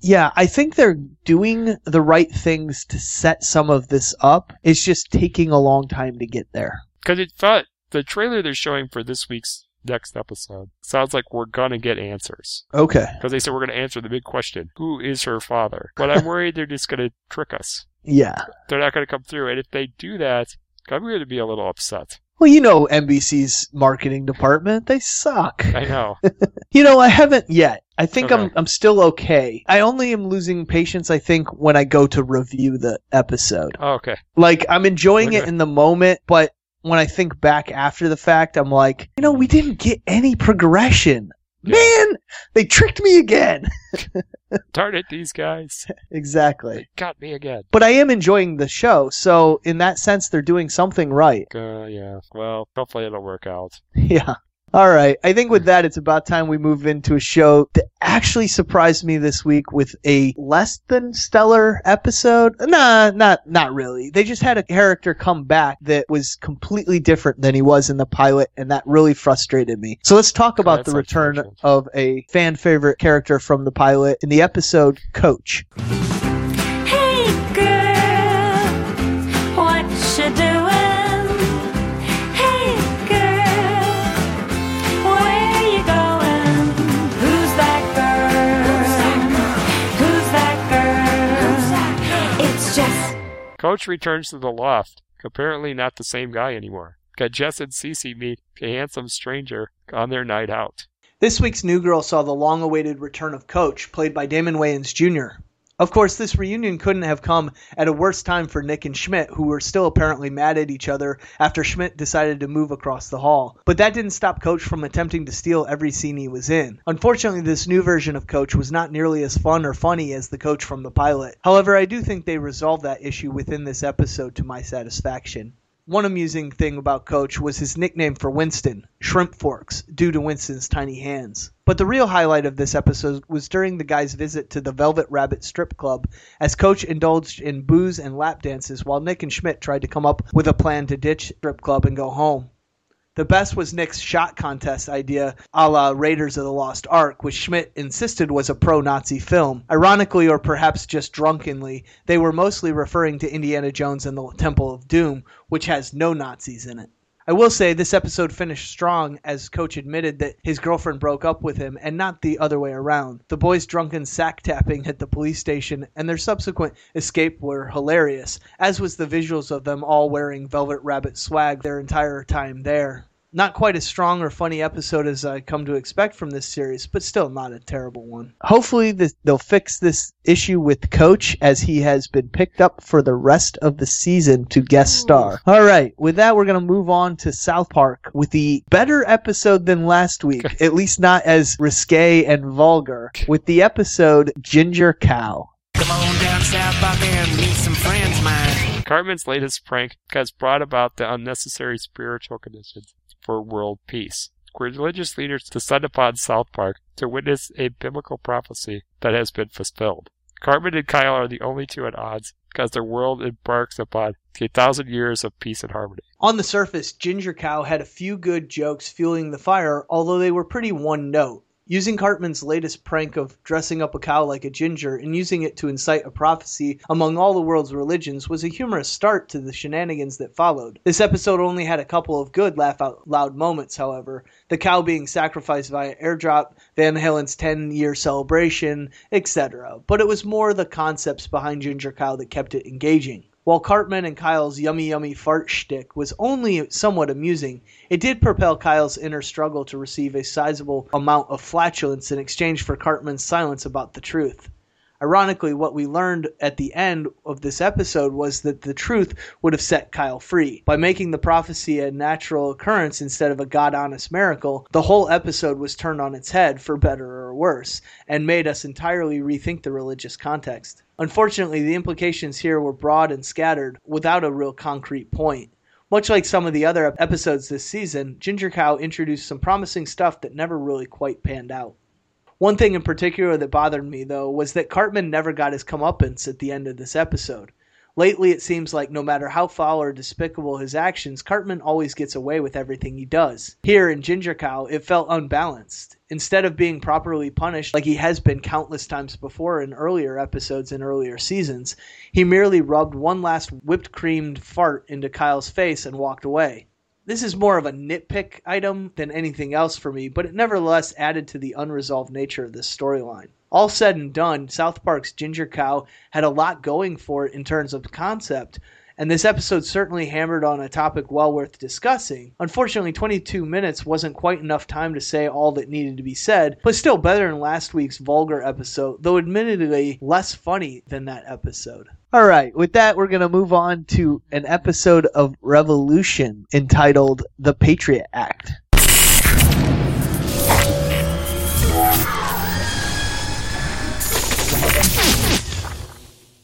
Yeah, I think they're doing the right things to set some of this up. It's just taking a long time to get there. Because it felt the trailer they're showing for this week's next episode sounds like we're gonna get answers. Okay. Because they said we're gonna answer the big question: Who is her father? But I'm worried they're just gonna trick us. Yeah. They're not gonna come through, and if they do that, I'm gonna be a little upset. Well, you know NBC's marketing department, they suck. I know. You know, I haven't yet. I think I'm I'm still okay. I only am losing patience I think when I go to review the episode. oh, okay. Like I'm enjoying it in the moment, but when I think back after the fact, I'm like, you know, we didn't get any progression. Yeah. Man, they tricked me again. Darn it, these guys exactly. got me again. But I am enjoying the show, so in that sense they're doing something right. Uh, yeah. Well, hopefully it'll work out. Yeah. All right. I think with hmm. that, it's about time we move into a show that actually surprised me this week with a less than stellar episode. Nah, not not really. They just had a character come back that was completely different than he was in the pilot, and that really frustrated me. So let's talk about That's the return of a fan favorite character from the pilot in the episode Coach. Coach returns to the loft. Apparently not the same guy anymore. Got Jess and Cece meet a handsome stranger on their night out. This week's New Girl saw the long awaited return of Coach, played by Damon Wayans Jr. Of course, this reunion couldn't have come at a worse time for Nick and Schmidt, who were still apparently mad at each other after Schmidt decided to move across the hall. But that didn't stop Coach from attempting to steal every scene he was in. Unfortunately, this new version of Coach was not nearly as fun or funny as the Coach from the pilot. However, I do think they resolved that issue within this episode to my satisfaction. One amusing thing about Coach was his nickname for Winston, Shrimp Forks, due to Winston's tiny hands. But the real highlight of this episode was during the guy's visit to the Velvet Rabbit Strip Club, as Coach indulged in booze and lap dances while Nick and Schmidt tried to come up with a plan to ditch Strip Club and go home. The best was Nick's shot contest idea a la Raiders of the Lost Ark, which Schmidt insisted was a pro Nazi film. Ironically, or perhaps just drunkenly, they were mostly referring to Indiana Jones and the Temple of Doom, which has no Nazis in it. I will say this episode finished strong as Coach admitted that his girlfriend broke up with him and not the other way around. The boys' drunken sack tapping at the police station and their subsequent escape were hilarious, as was the visuals of them all wearing Velvet Rabbit swag their entire time there. Not quite as strong or funny episode as I come to expect from this series, but still not a terrible one. Hopefully, this, they'll fix this issue with Coach as he has been picked up for the rest of the season to guest star. All right, with that, we're going to move on to South Park with the better episode than last week, at least not as risque and vulgar, with the episode Ginger Cow. Come on down South Park and meet some friends of mine. Cartman's latest prank has brought about the unnecessary spiritual conditions for world peace. Religious leaders descend upon South Park to witness a biblical prophecy that has been fulfilled. Cartman and Kyle are the only two at odds because their world embarks upon a thousand years of peace and harmony. On the surface, Ginger Cow had a few good jokes fueling the fire, although they were pretty one note. Using Cartman's latest prank of dressing up a cow like a ginger and using it to incite a prophecy among all the world's religions was a humorous start to the shenanigans that followed. This episode only had a couple of good laugh out loud moments, however, the cow being sacrificed via airdrop, Van Halen's 10 year celebration, etc. But it was more the concepts behind Ginger Cow that kept it engaging. While Cartman and Kyle's yummy yummy fart shtick was only somewhat amusing, it did propel Kyle's inner struggle to receive a sizable amount of flatulence in exchange for Cartman's silence about the truth. Ironically, what we learned at the end of this episode was that the truth would have set Kyle free. By making the prophecy a natural occurrence instead of a God honest miracle, the whole episode was turned on its head, for better or worse, and made us entirely rethink the religious context. Unfortunately, the implications here were broad and scattered, without a real concrete point. Much like some of the other episodes this season, Ginger Cow introduced some promising stuff that never really quite panned out. One thing in particular that bothered me, though, was that Cartman never got his comeuppance at the end of this episode. Lately, it seems like no matter how foul or despicable his actions, Cartman always gets away with everything he does. Here in Ginger Cow, it felt unbalanced. Instead of being properly punished like he has been countless times before in earlier episodes and earlier seasons, he merely rubbed one last whipped creamed fart into Kyle's face and walked away. This is more of a nitpick item than anything else for me, but it nevertheless added to the unresolved nature of this storyline. All said and done, South Park's Ginger Cow had a lot going for it in terms of concept, and this episode certainly hammered on a topic well worth discussing. Unfortunately, 22 minutes wasn't quite enough time to say all that needed to be said, but still better than last week's vulgar episode, though admittedly less funny than that episode. All right, with that, we're going to move on to an episode of Revolution entitled The Patriot Act.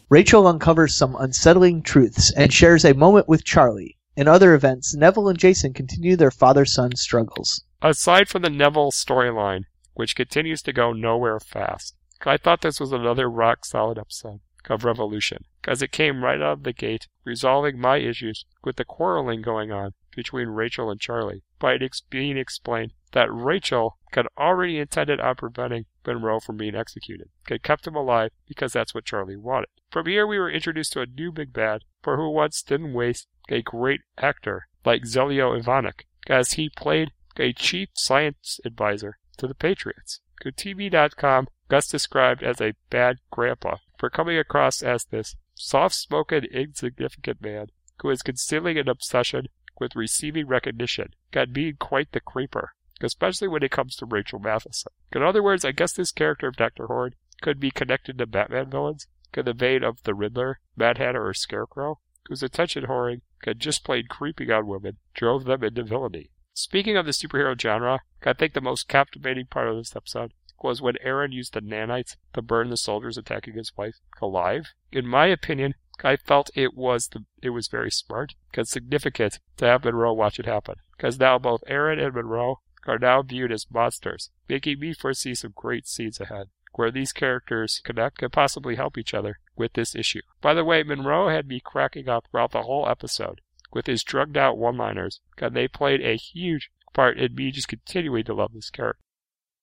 Rachel uncovers some unsettling truths and shares a moment with Charlie. In other events, Neville and Jason continue their father son struggles. Aside from the Neville storyline, which continues to go nowhere fast, I thought this was another rock solid episode of Revolution, because it came right out of the gate, resolving my issues with the quarreling going on between Rachel and Charlie by it being explained that Rachel had already intended on preventing Monroe from being executed, had kept him alive because that's what Charlie wanted. From here, we were introduced to a new big bad for who once didn't waste a great actor like Zeljko Ivanek, as he played a chief science advisor to the Patriots. TV.com Gus described as a bad grandpa for coming across as this soft-spoken, insignificant man who is concealing an obsession with receiving recognition, can being quite the creeper, especially when it comes to Rachel Matheson. In other words, I guess this character of Dr. Horn could be connected to Batman villains, in the vein of the Riddler, Mad Hatter, or Scarecrow, whose attention whoring had just played creeping on women drove them into villainy. Speaking of the superhero genre, I think the most captivating part of this episode was when Aaron used the nanites to burn the soldiers attacking his wife alive. In my opinion, I felt it was the it was very smart and significant to have Monroe watch it happen, because now both Aaron and Monroe are now viewed as monsters, making me foresee some great scenes ahead where these characters connect and possibly help each other with this issue. By the way, Monroe had me cracking up throughout the whole episode with his drugged out one liners, and they played a huge part in me just continuing to love this character.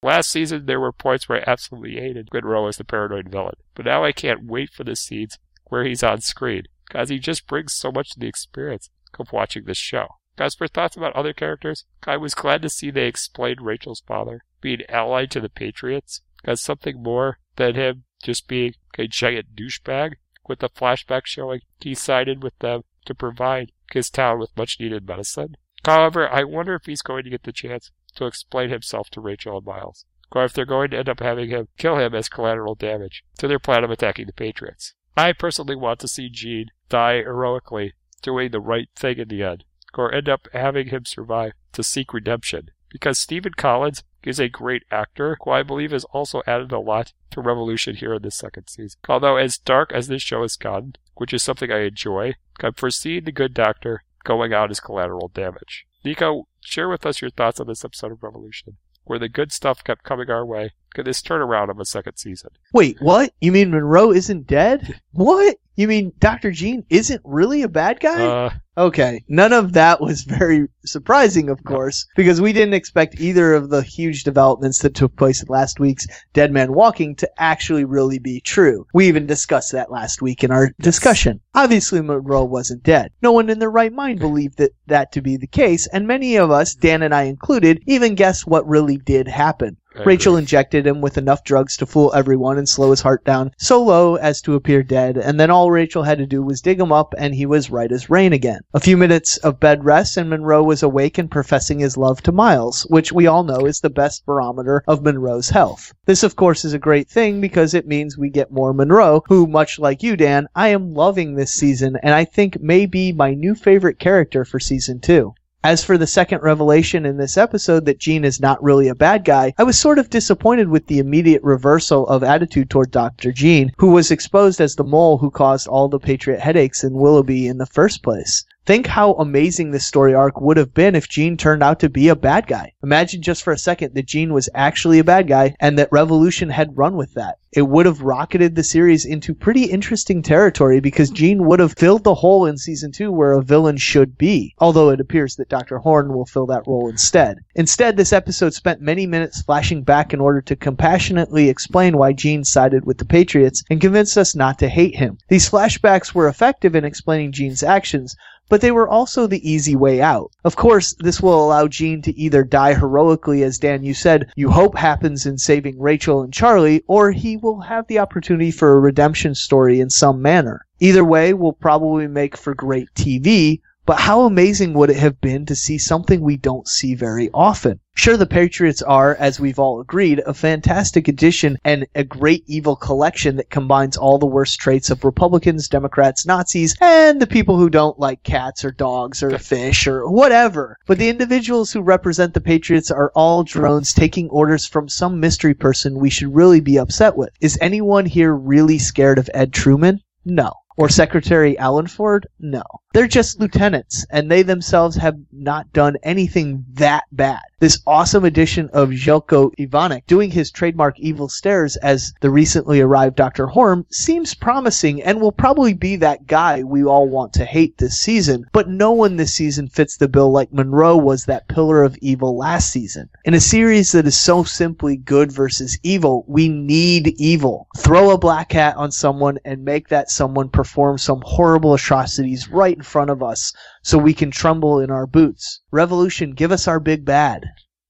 Last season, there were points where I absolutely hated Monroe as the paranoid villain, but now I can't wait for the scenes where he's on screen, because he just brings so much to the experience of watching this show. As for thoughts about other characters, I was glad to see they explained Rachel's father being allied to the Patriots as something more than him just being a giant douchebag, with the flashback showing he sided with them to provide his town with much needed medicine. However, I wonder if he's going to get the chance to explain himself to Rachel and Miles, or if they're going to end up having him kill him as collateral damage to their plan of attacking the Patriots. I personally want to see Gene die heroically, doing the right thing in the end, or end up having him survive to seek redemption, because Stephen Collins is a great actor, who I believe has also added a lot to Revolution here in this second season. Although as dark as this show has gotten, which is something I enjoy, I'm the good doctor going out as collateral damage. Nico, share with us your thoughts on this episode of Revolution, where the good stuff kept coming our way, get this turnaround of a second season. Wait, what? You mean Monroe isn't dead? What? You mean Dr. Gene isn't really a bad guy? Uh, Okay, none of that was very surprising, of course, because we didn't expect either of the huge developments that took place in last week's Dead Man Walking to actually really be true. We even discussed that last week in our discussion. Obviously, Monroe wasn't dead. No one in their right mind believed that, that to be the case, and many of us, Dan and I included, even guessed what really did happen. Rachel injected him with enough drugs to fool everyone and slow his heart down so low as to appear dead, and then all Rachel had to do was dig him up and he was right as rain again. A few minutes of bed rest and Monroe was awake and professing his love to Miles, which we all know is the best barometer of Monroe's health. This of course is a great thing because it means we get more Monroe, who much like you Dan, I am loving this season and I think may be my new favorite character for season 2. As for the second revelation in this episode that Gene is not really a bad guy, I was sort of disappointed with the immediate reversal of attitude toward Dr. Gene, who was exposed as the mole who caused all the Patriot headaches in Willoughby in the first place. Think how amazing this story arc would have been if Gene turned out to be a bad guy. Imagine just for a second that Gene was actually a bad guy and that Revolution had run with that. It would have rocketed the series into pretty interesting territory because Gene would have filled the hole in season 2 where a villain should be, although it appears that Dr. Horn will fill that role instead. Instead, this episode spent many minutes flashing back in order to compassionately explain why Gene sided with the Patriots and convinced us not to hate him. These flashbacks were effective in explaining Gene's actions, but they were also the easy way out. Of course, this will allow Gene to either die heroically, as Dan, you said, you hope happens in saving Rachel and Charlie, or he will have the opportunity for a redemption story in some manner. Either way will probably make for great TV, but how amazing would it have been to see something we don't see very often? Sure, the Patriots are, as we've all agreed, a fantastic addition and a great evil collection that combines all the worst traits of Republicans, Democrats, Nazis, and the people who don't like cats or dogs or fish or whatever. But the individuals who represent the Patriots are all drones taking orders from some mystery person we should really be upset with. Is anyone here really scared of Ed Truman? No. Or Secretary Allenford? No. They're just lieutenants, and they themselves have not done anything that bad. This awesome addition of Zeljko Ivanek doing his trademark evil stares as the recently arrived Dr. Horn seems promising and will probably be that guy we all want to hate this season, but no one this season fits the bill like Monroe was that pillar of evil last season. In a series that is so simply good versus evil, we need evil. Throw a black hat on someone and make that someone perform some horrible atrocities right in front of us so we can tremble in our boots. Revolution, give us our big bad.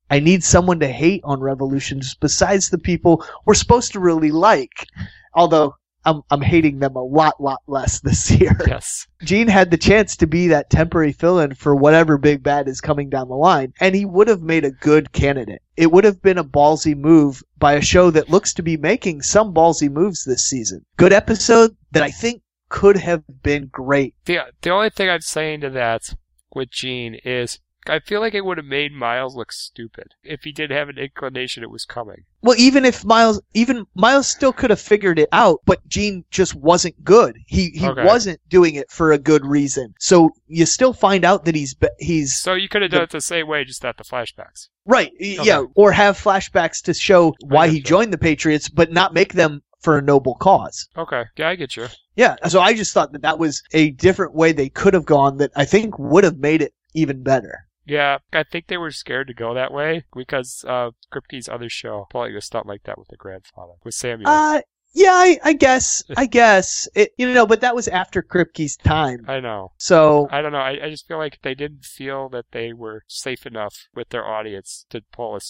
I need someone to hate on Revolutions besides the people we're supposed to really like. Although I'm I'm hating them a lot lot less this year. Yes. Gene had the chance to be that temporary fill-in for whatever big bad is coming down the line, and he would have made a good candidate. It would have been a ballsy move by a show that looks to be making some ballsy moves this season. Good episode that I think could have been great. The the only thing I'm saying to that with Gene is I feel like it would have made Miles look stupid if he did have an inclination it was coming. Well, even if Miles, even Miles still could have figured it out, but Gene just wasn't good. He he Okay. wasn't doing it for a good reason. So you still find out that he's he's So you could have done it the same way, just at the flashbacks. right. y- Yeah, or have flashbacks to show why he joined the Patriots, but not make them for a noble cause. Okay, yeah, I get you. Yeah. So I just thought that that was a different way they could have gone that I think would have made it even better. Yeah, I think they were scared to go that way because uh, Kripke's other show probably was something like that with the grandfather, with Samuel. Uh, yeah, I, I guess, I guess it, you know, but that was after Kripke's time. I know. So I don't know. I, I just feel like they didn't feel that they were safe enough with their audience to pull a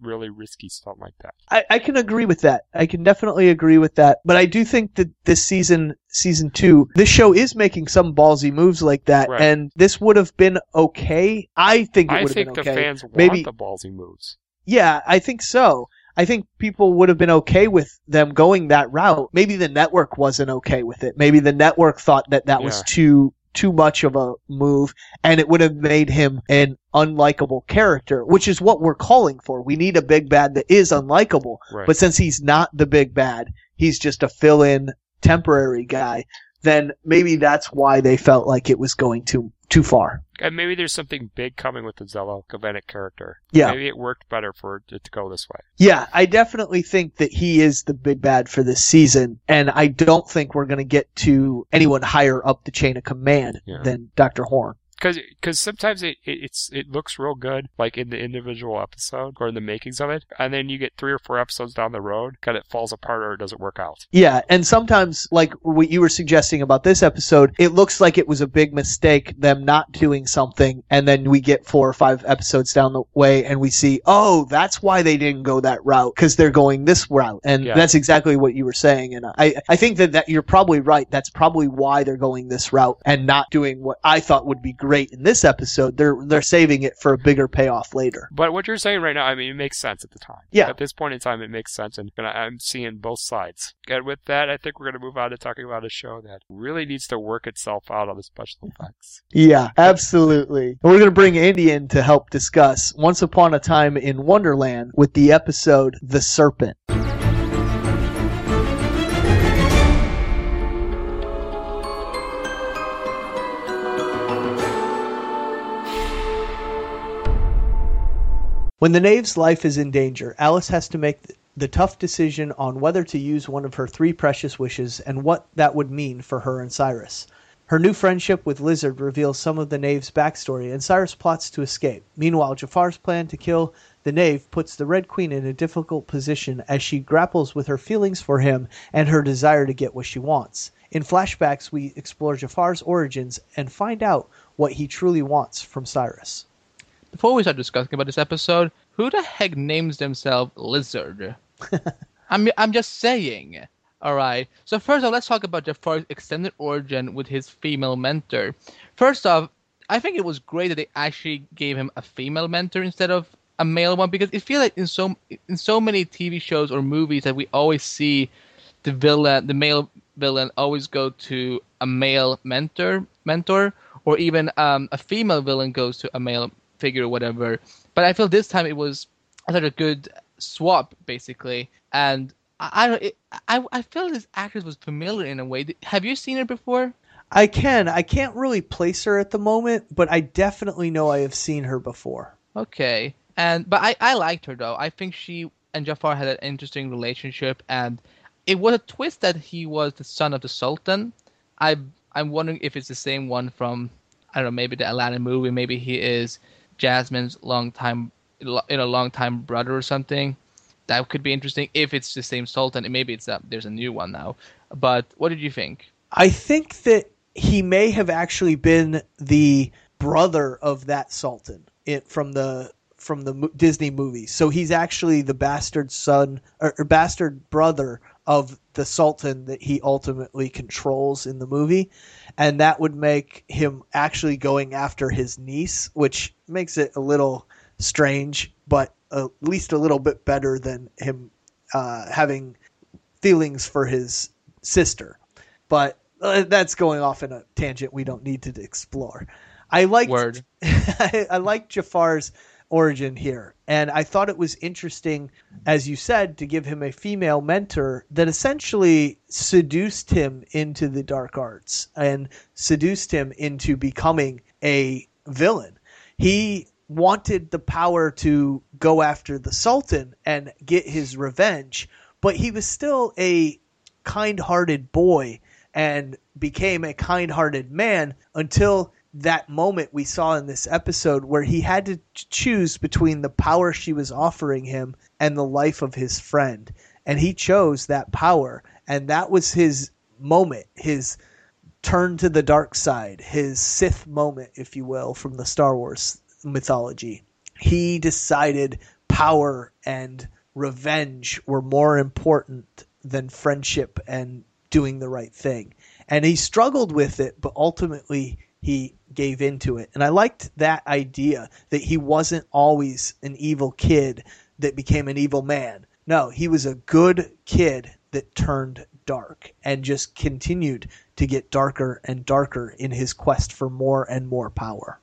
really risky stuff like that. I, I can agree with that. I can definitely agree with that. But I do think that this season, season two, this show is making some ballsy moves like that, Right. and this would have been okay. I think it would have think been the okay. fans want Maybe, the ballsy moves. yeah, I think so. I think people would have been okay with them going that route. Maybe the network wasn't okay with it. Maybe the network thought that that was too too much of a move and it would have made him an unlikable character, which is what we're calling for. We need a big bad that is unlikable. Right. But since he's not the big bad, he's just a fill-in temporary guy, then maybe that's why they felt like it was going too too far. And maybe there's something big coming with the Zeljko Ivanek character. Yeah. Maybe it worked better for it to go this way. Yeah, I definitely think that he is the big bad for this season, and I don't think we're going to get to anyone higher up the chain of command Yeah. than Dr. Horn. Because because sometimes it, it it's it looks real good like in the individual episode or in the makings of it, and then you get three or four episodes down the road, kind of falls apart or it doesn't work out. Yeah, and sometimes, like what you were suggesting about this episode, it looks like it was a big mistake them not doing something, and then we get four or five episodes down the way and we see, oh, that's why they didn't go that route because they're going this route, and Yeah. that's exactly what you were saying. And I, I think that, that you're probably right. That's probably why they're going this route and not doing what I thought would be great in this episode. They're they're saving it for a bigger payoff later. But what you're saying right now, I mean, it makes sense at the time. Yeah. At this point in time, it makes sense, and I'm seeing both sides. And with that, I think we're going to move on to talking about a show that really needs to work itself out on the special effects. Yeah, absolutely. We're going to bring Andy in to help discuss Once Upon a Time in Wonderland with the episode The Serpent. When the knave's life is in danger, Alice has to make the tough decision on whether to use one of her three precious wishes and what that would mean for her and Cyrus. Her new friendship with Lizard reveals some of the knave's backstory, and Cyrus plots to escape. Meanwhile, Jafar's plan to kill the knave puts the Red Queen in a difficult position as she grapples with her feelings for him and her desire to get what she wants. In flashbacks, we explore Jafar's origins and find out what he truly wants from Cyrus. Before we start discussing about this episode, who the heck names themselves Lizard? I'm I'm just saying. All right. So first off, let's talk about Jafar's extended origin with his female mentor. First off, I think it was great that they actually gave him a female mentor instead of a male one because it feels like in so in so many TV shows or movies that we always see the villain, the male villain, always go to a male mentor, mentor, or even um, a female villain goes to a male figure or whatever. But I feel this time it was such a good swap, basically, and I I I, I feel this actress was familiar in a way. Have you seen her before? I can. I can't really place her at the moment, but I definitely know I have seen her before. Okay. And but I, I liked her though. I think she and Jafar had an interesting relationship and it was a twist that he was the son of the Sultan. I I'm wondering if it's the same one from I don't know, maybe the Aladdin movie, maybe he is Jasmine's long time you know, long time brother or something. That could be interesting if it's the same Sultan maybe it's a, there's a new one now. But what did you think? I think that he may have actually been the brother of that sultan it, from the from the Disney movie. So he's actually the bastard son or, or bastard brother of the sultan that he ultimately controls in the movie, and that would make him actually going after his niece, which makes it a little strange, but at least a little bit better than him uh, having feelings for his sister. But uh, that's going off in a tangent we don't need to explore. I liked Word. I, I liked Jafar's origin here, and I thought it was interesting, as you said, to give him a female mentor that essentially seduced him into the dark arts and seduced him into becoming a villain. He wanted the power to go after the Sultan and get his revenge, but he was still a kind-hearted boy and became a kind-hearted man until that moment we saw in this episode where he had to choose between the power she was offering him and the life of his friend. And he chose that power and that was his moment his turn to the dark side his sith moment if you will from the star wars mythology he decided power and revenge were more important than friendship and doing the right thing. And he struggled with it, but ultimately he gave into it. And I liked that idea that he wasn't always an evil kid that became an evil man. No, he was a good kid that turned dark and just continued to get darker and darker in his quest for more and more power.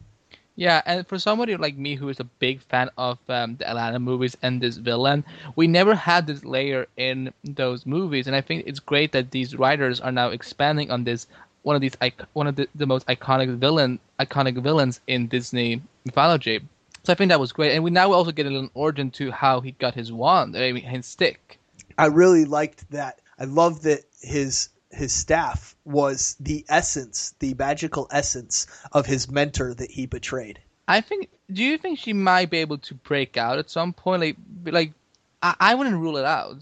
Yeah, and for somebody like me who is a big fan of um, the Aladdin movies and this villain, we never had this layer in those movies, and I think it's great that these writers are now expanding on this. One of these, one of the, the most iconic villain, iconic villains in Disney mythology. So I think that was great, and we now also get a little origin to how he got his wand, I mean, his stick. I really liked that. I love that his his staff was the essence, the magical essence of his mentor that he betrayed. I think. Do you think she might be able to break out at some point? Like, like, I, I wouldn't rule it out.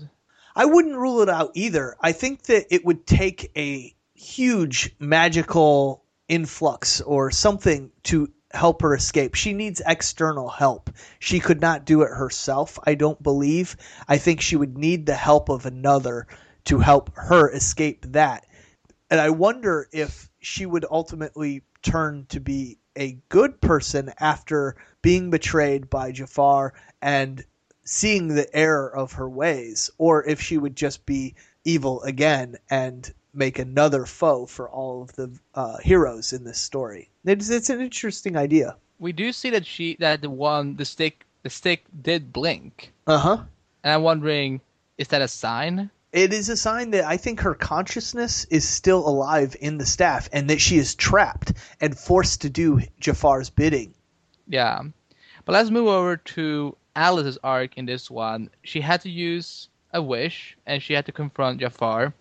I wouldn't rule it out either. I think that it would take a huge magical influx or something to help her escape. She needs external help. She could not do it herself, I don't believe. I think she would need the help of another to help her escape that. And I wonder if she would ultimately turn to be a good person after being betrayed by Jafar and seeing the error of her ways, or if she would just be evil again and make another foe for all of the uh, heroes in this story. It's, it's an interesting idea. We do see that she that the one the stick the stick did blink, Uh huh. and I'm wondering, is that a sign? It is a sign that I think her consciousness is still alive in the staff and that she is trapped and forced to do Jafar's bidding. Yeah. But let's move over to Alice's arc in this one. She had to use a wish and she had to confront Jafar.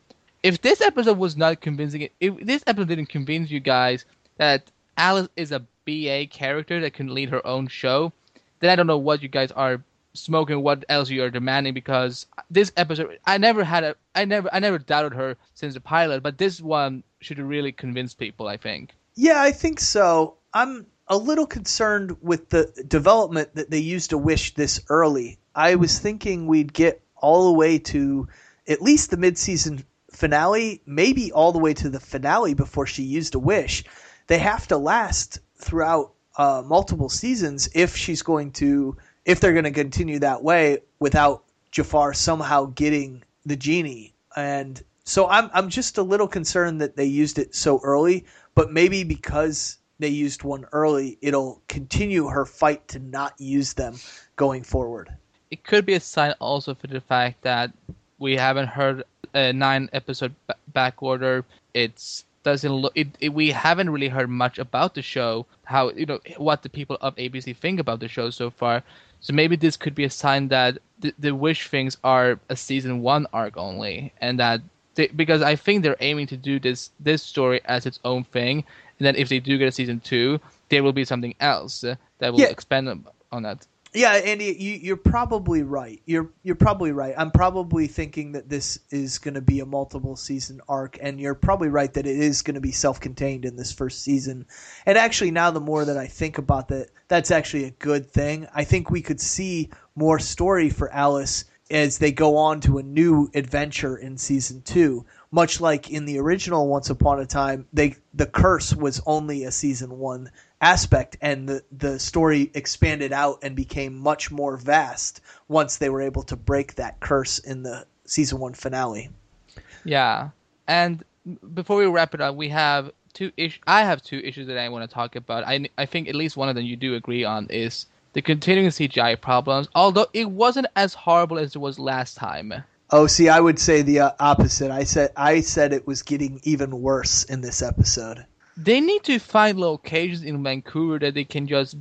If this episode was not convincing, if this episode didn't convince you guys that Alice is a BA character that can lead her own show, then I don't know what you guys are smoking, what else you are demanding. Because this episode, I never had a, I never, I never doubted her since the pilot, but this one should really convince people. I think. Yeah, I think so. I'm a little concerned with the development that they used a wish this early. I was thinking we'd get all the way to at least the mid-season finale, maybe all the way to the finale before she used a wish. They have to last throughout uh, multiple seasons if she's going to, if they're going to continue that way without Jafar somehow getting the genie. And so I'm I'm just a little concerned that they used it so early, but maybe because they used one early, it'll continue her fight to not use them going forward. It could be a sign also for the fact that we haven't heard a nine episode b- back order. It's doesn't look. It, it, we haven't really heard much about the show. How you know what the people of ABC think about the show so far. So maybe this could be a sign that the, the wish things are a season one arc only, and that they, because I think they're aiming to do this this story as its own thing, and then if they do get a season two, there will be something else that will Yeah. expand on that. Yeah, Andy, you, you're probably right. You're you're probably right. I'm probably thinking that this is going to be a multiple season arc, and you're probably right that it is going to be self-contained in this first season. And actually, now the more that I think about that, that's actually a good thing. I think we could see more story for Alice as they go on to a new adventure in season two. Much like in the original Once Upon a Time, they the curse was only a season one aspect and the, the story expanded out and became much more vast once they were able to break that curse in the season one finale. Yeah, and before we wrap it up, we have two issues. I have two issues that I want to talk about. I I think at least one of them you do agree on is the continuing CGI problems. Although it wasn't as horrible as it was last time. Oh, see, I would say the uh, opposite. I said I said it was getting even worse in this episode. They need to find locations in Vancouver that they can just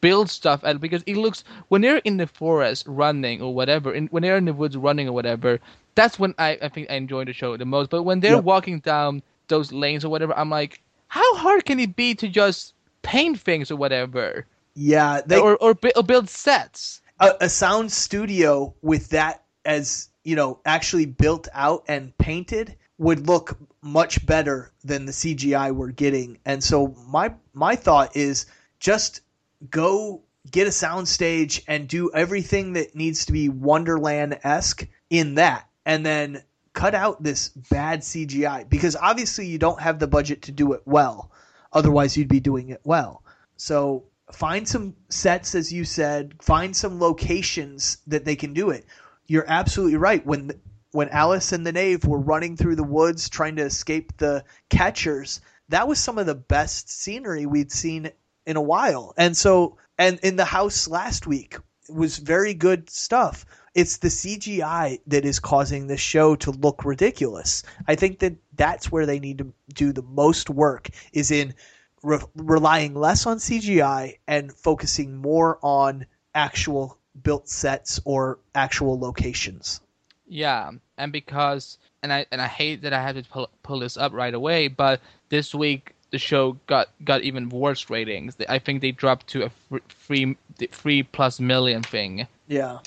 build stuff at because it looks when they're in the forest running or whatever, and when they're in the woods running or whatever, that's when I, I think I enjoy the show the most. But when they're Yep. walking down those lanes or whatever, I'm like, how hard can it be to just paint things or whatever, Yeah, they or or, or build sets? a, a sound studio with that as you know actually built out and painted would look much better than the CGI we're getting. And so my my thought is just go get a soundstage and do everything that needs to be Wonderland esque in that, and then cut out this bad CGI because obviously you don't have the budget to do it well. Otherwise, you'd be doing it well. So find some sets, as you said. Find some locations that they can do it. You're absolutely right. When when Alice and the Knave were running through the woods trying to escape the catchers, that was some of the best scenery we'd seen in a while. And so, and in the house last week was very good stuff. It's the CGI that is causing this show to look ridiculous. I think that that's where they need to do the most work is in re- relying less on CGI and focusing more on actual built sets or actual locations. Yeah, and because and I and I hate that I have to pull, pull this up right away, but this week the show got got even worse ratings. I think they dropped to a fr- free three plus million thing, Yeah.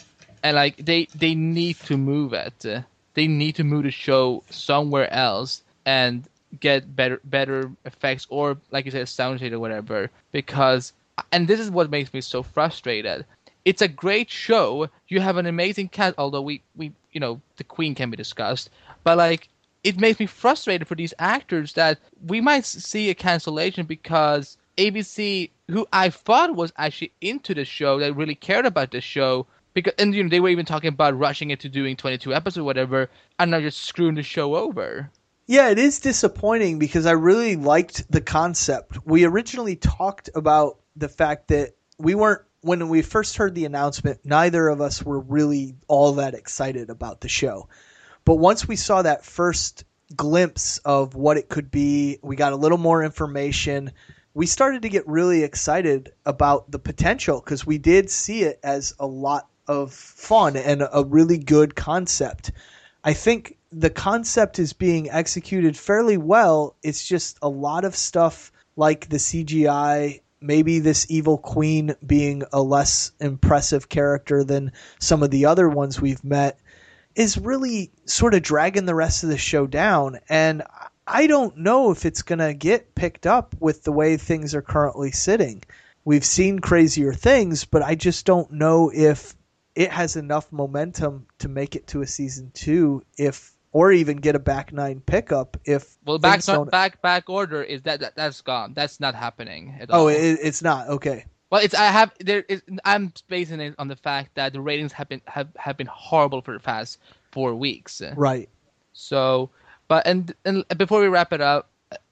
and like they they need to move it. They need to move the show somewhere else and get better better effects or like you said sound shade or whatever because and this is what makes me so frustrated it's a great show. You have an amazing cast although we we you know the queen can be discussed. But like it makes me frustrated for these actors that we might see a cancellation because abc who i thought was actually into the show that really cared about the show because and you know they were even talking about rushing it to doing 22 episodes or whatever and now just screwing the show over. Yeah, it is disappointing because I really liked the concept. We originally talked about the fact that we weren't when we first heard the announcement, neither of us were really all that excited about the show. But once we saw that first glimpse of what it could be, we got a little more information. We started to get really excited about the potential because we did see it as a lot of fun and a really good concept. I think the concept is being executed fairly well. It's just a lot of stuff like the CGI, maybe this evil queen being a less impressive character than some of the other ones we've met, is really sort of dragging the rest of the show down. And I don't know if it's going to get picked up with the way things are currently sitting. We've seen crazier things, but I just don't know if it has enough momentum to make it to a season two if or even get a back nine pickup if Well, back don't- back back order is that, that that's gone. That's not happening at oh, all. oh it, it's not okay well, it's I have there. Is, I'm basing it on the fact that the ratings have been have, have been horrible for the past four weeks. right So, but and and before we wrap it up,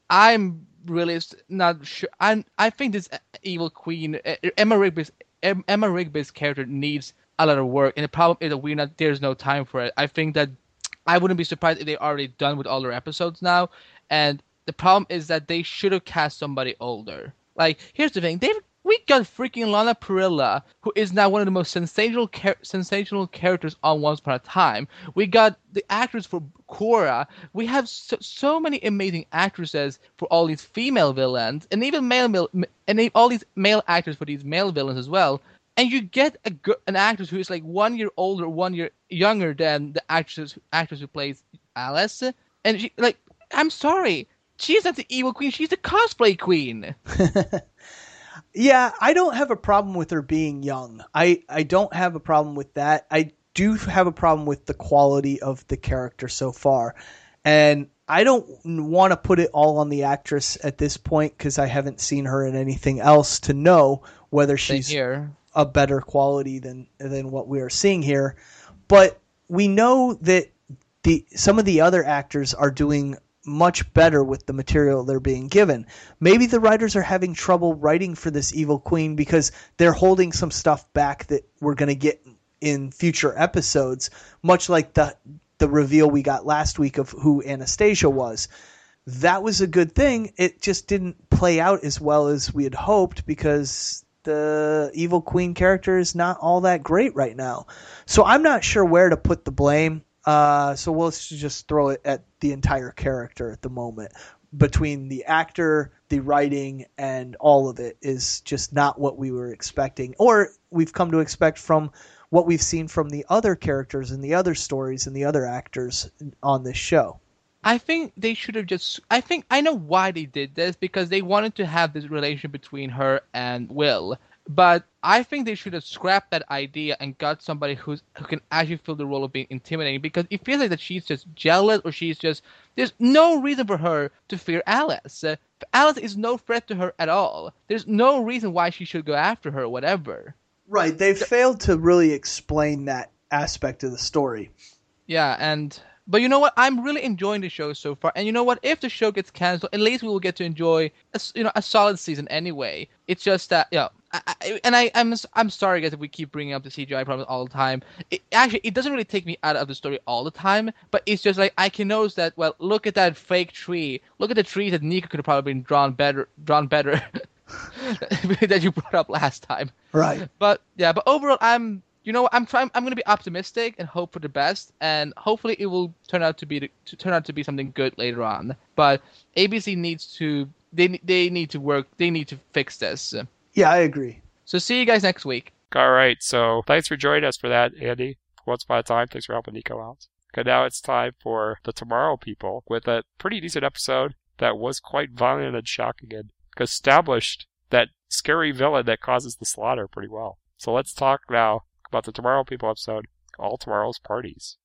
I'm really not sure. I'm I think this evil queen Emma Rigby's Emma Rigby's character needs a lot of work, and the problem is that we're not. There's no time for it. I think that I wouldn't be surprised if they're already done with all their episodes now, and the problem is that they should have cast somebody older. Like, here's the thing: they've we got freaking Lana Parrilla, who is now one of the most sensational char- sensational characters on Once Upon a Time. We got the actors for Cora. We have so, so many amazing actresses for all these female villains, and even male and all these male actors for these male villains as well. And you get a an actress who is like one year older, one year younger than the actress actress who plays Alice, and she like I'm sorry, she's not the evil queen. She's the cosplay queen. yeah i don't have a problem with her being young i i don't have a problem with that i do have a problem with the quality of the character so far and i don't want to put it all on the actress at this point because i haven't seen her in anything else to know whether she's here. A better quality than than what we are seeing here. But we know that the some of the other actors are doing much better with the material they're being given. Maybe the writers are having trouble writing for this evil queen because they're holding some stuff back that we're going to get in future episodes, much like the the reveal we got last week of who Anastasia was. That was a good thing. It just didn't play out as well as we had hoped because the evil queen character is not all that great right now. So I'm not sure where to put the blame. Uh, so we'll just throw it at the entire character at the moment. Between the actor, the writing, and all of it is just not what we were expecting, or we've come to expect from what we've seen from the other characters and the other stories and the other actors on this show. I think they should have just. I think I know why they did this because they wanted to have this relation between her and Will. But I think they should have scrapped that idea and got somebody who's who can actually fill the role of being intimidating because it feels like that she's just jealous or she's just there's no reason for her to fear Alice. Alice is no threat to her at all. There's no reason why she should go after her or whatever. Right. They failed to really explain that aspect of the story. Yeah, and but you know what? I'm really enjoying the show so far. And you know what? If the show gets canceled, at least we will get to enjoy a, you know a solid season anyway. It's just that you know, I, I, and I I'm I'm sorry guys if we keep bringing up the CGI problems all the time. It, actually, it doesn't really take me out of the story all the time, but it's just like I can notice that. Well, look at that fake tree. Look at the tree that Nico could have probably been drawn better, drawn better. that you brought up last time. Right. But yeah, but overall, I'm you know, I'm trying. I'm gonna be optimistic and hope for the best, and hopefully it will turn out to be the- to turn out to be something good later on. But ABC needs to they they need to work. They need to fix this. Yeah, I agree. So see you guys next week. All right, so thanks for joining us for that, Andy. Once upon a time, thanks for helping Nico out. Okay, now it's time for the Tomorrow People with a pretty decent episode that was quite violent and shocking and established that scary villain that causes the slaughter pretty well. So let's talk now about the Tomorrow People episode, All Tomorrow's Parties.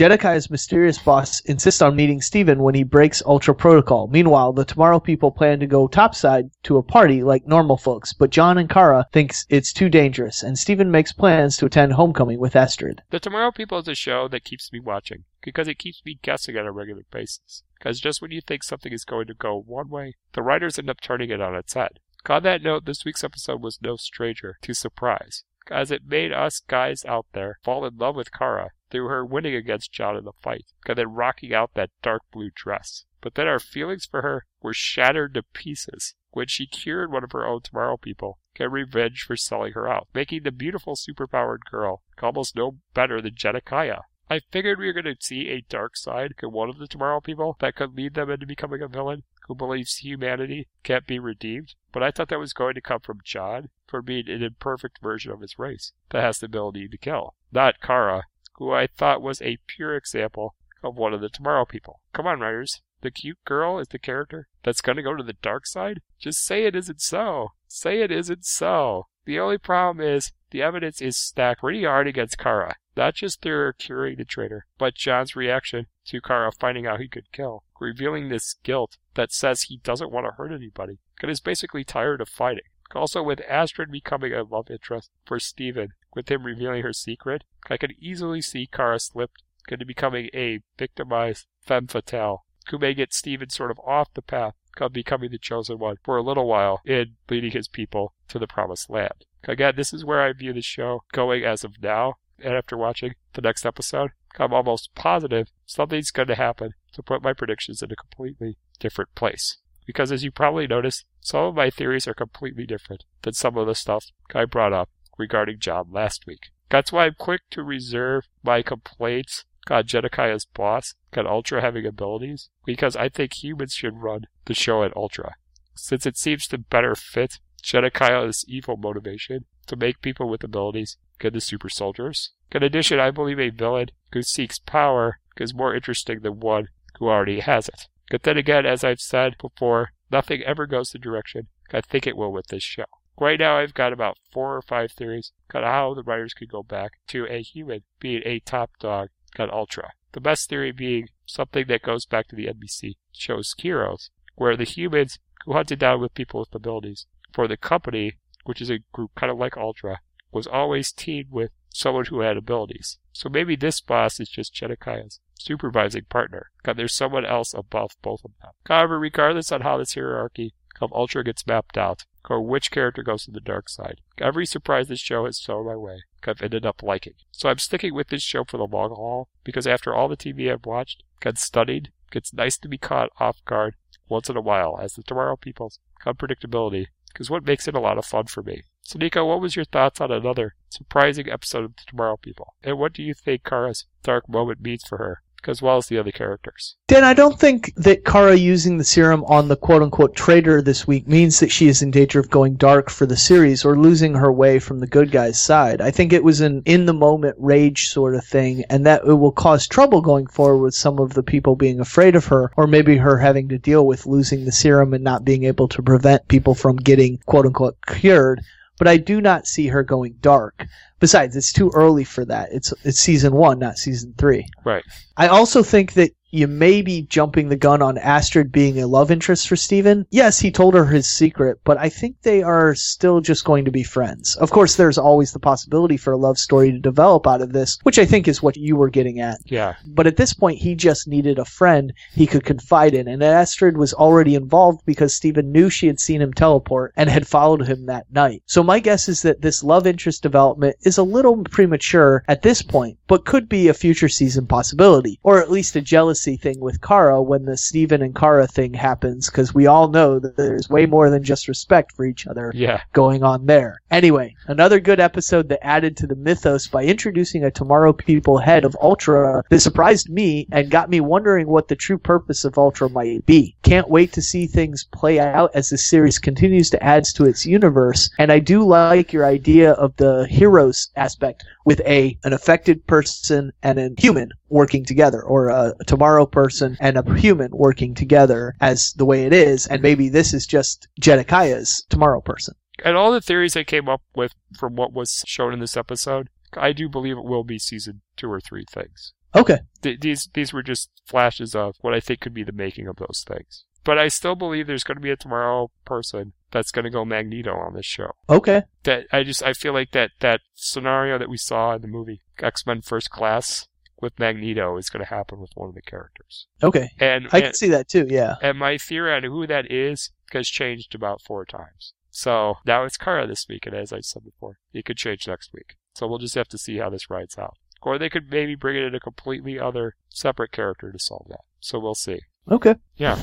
Jedikiah's mysterious boss insists on meeting Stephen when he breaks Ultra Protocol. Meanwhile, the Tomorrow people plan to go topside to a party like normal folks, but John and Cara thinks it's too dangerous, and Stephen makes plans to attend homecoming with Astrid. The Tomorrow People is a show that keeps me watching because it keeps me guessing on a regular basis. Because just when you think something is going to go one way, the writers end up turning it on its head. On that note, this week's episode was no stranger to surprise, as it made us guys out there fall in love with Cara through her winning against John in the fight, and then rocking out that dark blue dress. But then our feelings for her were shattered to pieces when she cured one of her own Tomorrow people, get revenge for selling her out, making the beautiful superpowered girl almost no better than Jedikiah. I figured we were going to see a dark side to one of the Tomorrow people that could lead them into becoming a villain who believes humanity can't be redeemed, but I thought that was going to come from John for being an imperfect version of his race that has the ability to kill, not Cara, who I thought was a pure example of one of the Tomorrow people. Come on, writers. The cute girl is the character that's going to go to the dark side? Just say it isn't so. Say it isn't so. The only problem is the evidence is stacked pretty hard against Cara. Not just through her curing the traitor, but John's reaction to Cara finding out he could kill, revealing this guilt that says he doesn't want to hurt anybody, and is basically tired of fighting. Also, with Astrid becoming a love interest for Stephen, with him revealing her secret, I could easily see Cara slip into becoming a victimized femme fatale who may get Stephen sort of off the path of becoming the chosen one for a little while in leading his people to the promised land. Again, this is where I view the show going as of now, and after watching the next episode, I'm almost positive something's going to happen to put my predictions in a completely different place. Because as you probably noticed, some of my theories are completely different than some of the stuff I brought up regarding John last week. That's why I'm quick to reserve my complaints on Jedikiah's boss, on Ultra having abilities, because I think humans should run the show at Ultra. Since it seems to better fit Jedikiah's evil motivation to make people with abilities get the super soldiers. In addition, I believe a villain who seeks power is more interesting than one who already has it. But then again, as I've said before, nothing ever goes the direction I think it will with this show. Right now, I've got about four or five theories on how the writers could go back to a human being a top dog on Ultra. The best theory being something that goes back to the NBC shows Heroes, where the humans who hunted down with people with abilities for the company, which is a group kind of like Ultra, was always teamed with someone who had abilities. So maybe this boss is just Jedikiah's supervising partner. God, there's someone else above both of them. However, regardless on how this hierarchy of Ultra gets mapped out, or which character goes to the dark side, every surprise this show has thrown my way, I've ended up liking. So I'm sticking with this show for the long haul, because after all the TV I've watched, got studied, it's nice to be caught off guard once in a while as the Tomorrow People's unpredictability is what makes it a lot of fun for me. So, Nico, what was your thoughts on another surprising episode of the Tomorrow People? And what do you think Cara's dark moment means for her, as well as the other characters? Dan, I don't think that Cara using the serum on the quote unquote traitor this week means that she is in danger of going dark for the series or losing her way from the good guy's side. I think it was an in the moment rage sort of thing, and that it will cause trouble going forward with some of the people being afraid of her, or maybe her having to deal with losing the serum and not being able to prevent people from getting quote unquote cured. But I do not see her going dark. Besides, it's too early for that. It's it's season one, not season three. Right. I also think that you may be jumping the gun on Astrid being a love interest for Stephen. Yes, he told her his secret, but I think they are still just going to be friends. Of course, there's always the possibility for a love story to develop out of this, which I think is what you were getting at. Yeah. But at this point, he just needed a friend he could confide in, and Astrid was already involved because Stephen knew she had seen him teleport and had followed him that night. So my guess is that this love interest development is a little premature at this point, but could be a future season possibility, or at least a jealousy jealousy thing with Cara when the Stephen and Cara thing happens, because we all know that there's way more than just respect for each other Yeah. going on there. Anyway, another good episode that added to the mythos by introducing a Tomorrow People head of Ultra that surprised me and got me wondering what the true purpose of Ultra might be. Can't wait to see things play out as the series continues to add to its universe, and I do like your idea of the heroes aspect with a an affected person and a human working together, or a, tomorrow person and a human working together as the way it is, and maybe this is just Jedikiah's tomorrow person. And all the theories I came up with from what was shown in this episode, I do believe it will be season two or three things. Okay. Th- these these were just flashes of what I think could be the making of those things. But I still believe there's going to be a tomorrow person that's going to go Magneto on this show. Okay. That I just I feel like that that scenario that we saw in the movie X Men First Class with Magneto is going to happen with one of the characters. Okay. And I can and- see that too, yeah. and my theory on who that is has changed about four times. So now it's Cara this week, and as I said before, it could change next week. So we'll just have to see how this rides out. Or they could maybe bring in a completely other separate character to solve that. So we'll see. Okay. Yeah.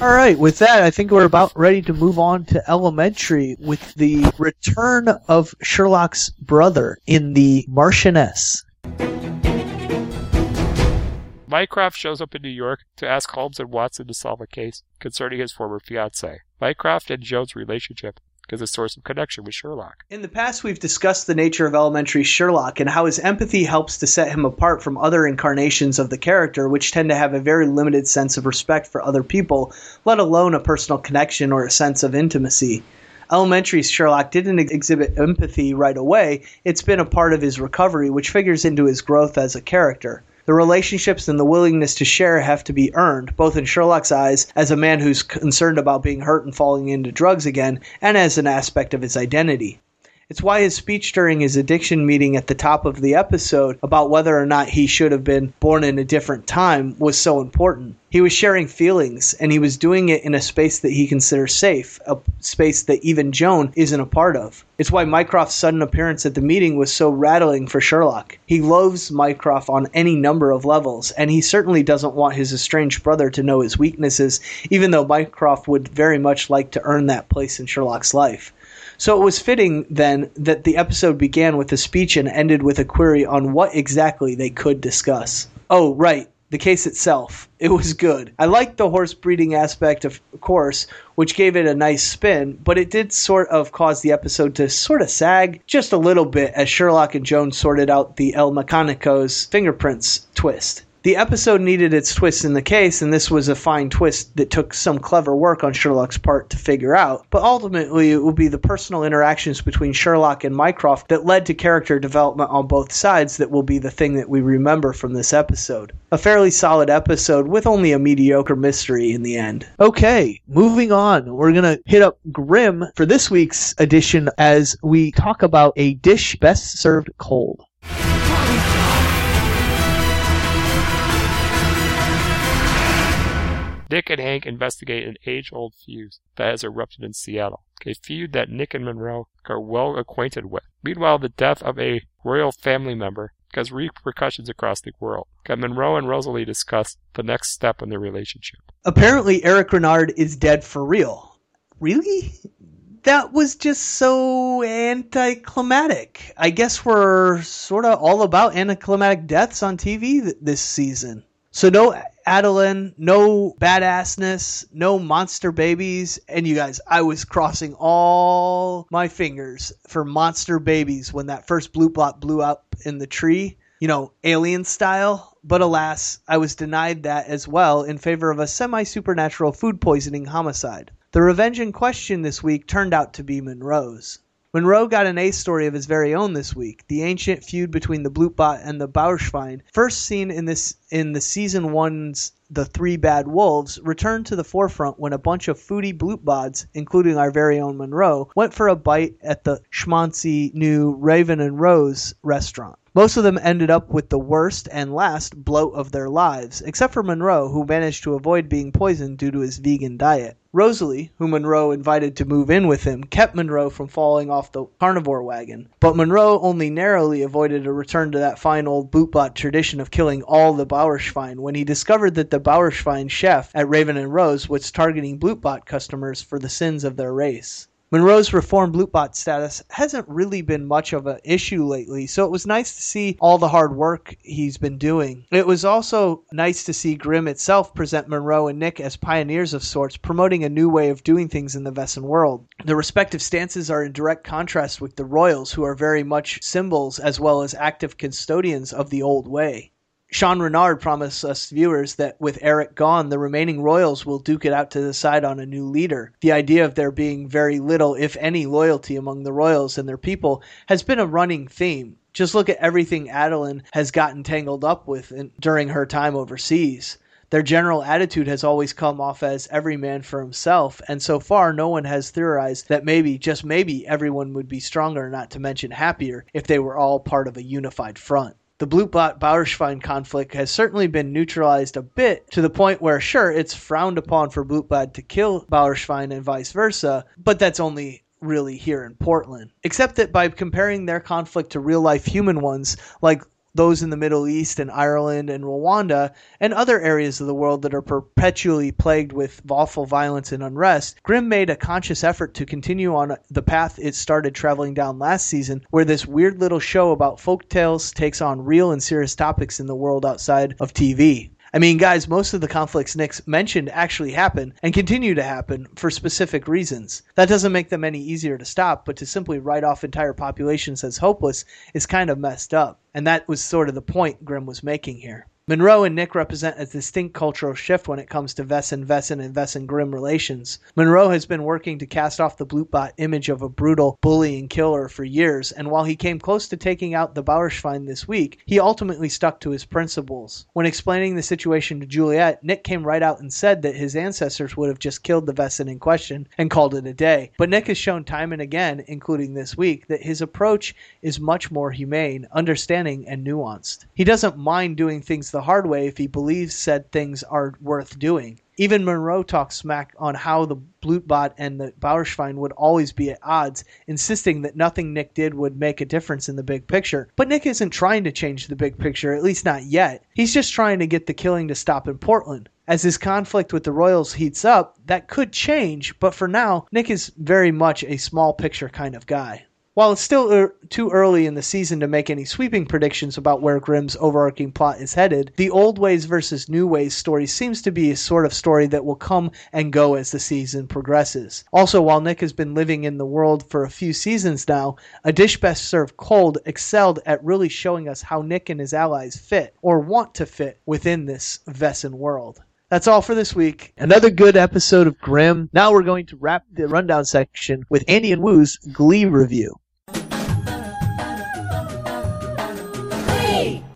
All right, with that, I think we're about ready to move on to elementary with the return of Sherlock's brother in the Marchioness. Mycroft shows up in New York to ask Holmes and Watson to solve a case concerning his former fiancée. Mycroft and Joan's relationship is a source of connection with Sherlock. In the past, we've discussed the nature of elementary Sherlock and how his empathy helps to set him apart from other incarnations of the character, which tend to have a very limited sense of respect for other people, let alone a personal connection or a sense of intimacy. Elementary Sherlock didn't exhibit empathy right away. It's been a part of his recovery, which figures into his growth as a character. The relationships and the willingness to share have to be earned, both in Sherlock's eyes as a man who's concerned about being hurt and falling into drugs again, and as an aspect of his identity. It's why his speech during his addiction meeting at the top of the episode about whether or not he should have been born in a different time was so important. He was sharing feelings, and he was doing it in a space that he considers safe, a space that even Joan isn't a part of. It's why Mycroft's sudden appearance at the meeting was so rattling for Sherlock. He loathes Mycroft on any number of levels, and he certainly doesn't want his estranged brother to know his weaknesses, even though Mycroft would very much like to earn that place in Sherlock's life. So it was fitting then that the episode began with a speech and ended with a query on what exactly they could discuss. Oh, right, the case itself. It was good. I liked the horse breeding aspect, of course, which gave it a nice spin, but it did sort of cause the episode to sort of sag just a little bit as Sherlock and Jones sorted out the El Mecanico's fingerprints twist. The episode needed its twist in the case, and this was a fine twist that took some clever work on Sherlock's part to figure out. But ultimately, it will be the personal interactions between Sherlock and Mycroft that led to character development on both sides that will be the thing that we remember from this episode. A fairly solid episode with only a mediocre mystery in the end. Okay, moving on. We're going to hit up Grimm for this week's edition as we talk about a dish best served cold. Nick and Hank investigate an age-old feud that has erupted in Seattle. A feud that Nick and Monroe are well acquainted with. Meanwhile, the death of a royal family member has repercussions across the world. And Monroe and Rosalie discuss the next step in their relationship. Apparently, Eric Renard is dead for real. Really? That was just so anticlimactic. I guess we're sort of all about anticlimactic deaths on TV th- this season. So no Adalind, no badassness, no monster babies, and you guys, I was crossing all my fingers for monster babies when that first blue blot blew up in the tree, you know, alien style. But alas, I was denied that as well in favor of a semi supernatural food poisoning homicide. The revenge in question this week turned out to be Monroe's. Monroe got an A story of his very own this week. The ancient feud between the Blutbad and the Bauerschwein, first seen in this in the season one's The Three Bad Wolves, returned to the forefront when a bunch of foodie Blutbads, including our very own Monroe, went for a bite at the schmancy new Raven and Rose restaurant. Most of them ended up with the worst and last bloat of their lives, except for Monroe, who managed to avoid being poisoned due to his vegan diet. Rosalie, who Monroe invited to move in with him, kept Monroe from falling off the carnivore wagon. But Monroe only narrowly avoided a return to that fine old Blutbad tradition of killing all the Bauerschwein when he discovered that the Bauerschwein chef at Raven and Rose was targeting Blutbad customers for the sins of their race. Monroe's reformed Blutbad status hasn't really been much of an issue lately, so it was nice to see all the hard work he's been doing. It was also nice to see Grimm itself present Monroe and Nick as pioneers of sorts, promoting a new way of doing things in the Wesen world. The respective stances are in direct contrast with the Royals, who are very much symbols as well as active custodians of the old way. Sean Renard promised us viewers that with Eric gone, the remaining Royals will duke it out to decide on a new leader. The idea of there being very little, if any, loyalty among the Royals and their people has been a running theme. Just look at everything Adalind has gotten tangled up with in, during her time overseas. Their general attitude has always come off as every man for himself, and so far no one has theorized that maybe, just maybe, everyone would be stronger, not to mention happier, if they were all part of a unified front. The Blutbad Bauerschwein conflict has certainly been neutralized a bit to the point where, sure, it's frowned upon for Blutbad to kill Bauerschwein and vice versa, but that's only really here in Portland. Except that by comparing their conflict to real life human ones, like those in the Middle East and Ireland and Rwanda and other areas of the world that are perpetually plagued with awful violence and unrest, Grimm made a conscious effort to continue on the path it started traveling down last season, where this weird little show about folk tales takes on real and serious topics in the world outside of TV. I mean, guys, most of the conflicts Nick's mentioned actually happen and continue to happen for specific reasons. That doesn't make them any easier to stop, but to simply write off entire populations as hopeless is kind of messed up. And that was sort of the point Grimm was making here. Monroe and Nick represent a distinct cultural shift when it comes to Wesen, Wesen, and Wesen Grimm relations. Monroe has been working to cast off the Blutbad image of a brutal, bullying killer for years, and while he came close to taking out the Bauerschwein this week, he ultimately stuck to his principles. When explaining the situation to Juliet, Nick came right out and said that his ancestors would have just killed the Wesen in question and called it a day. But Nick has shown time and again, including this week, that his approach is much more humane, understanding, and nuanced. He doesn't mind doing things the hard way if he believes said things are worth doing. Even Monroe talks smack on how the Blutbad and the Bauerschwein would always be at odds, insisting that nothing Nick did would make a difference in the big picture. But Nick isn't trying to change the big picture, at least not yet. He's just trying to get the killing to stop in Portland. As his conflict with the Royals heats up, that could change, but for now, Nick is very much a small picture kind of guy. While it's still er- too early in the season to make any sweeping predictions about where Grimm's overarching plot is headed, the old ways versus new ways story seems to be a sort of story that will come and go as the season progresses. Also, while Nick has been living in the world for a few seasons now, A Dish Best Served Cold excelled at really showing us how Nick and his allies fit, or want to fit, within this Wesen world. That's all for this week. Another good episode of Grimm. Now we're going to wrap the rundown section with Andy and Woo's Glee review.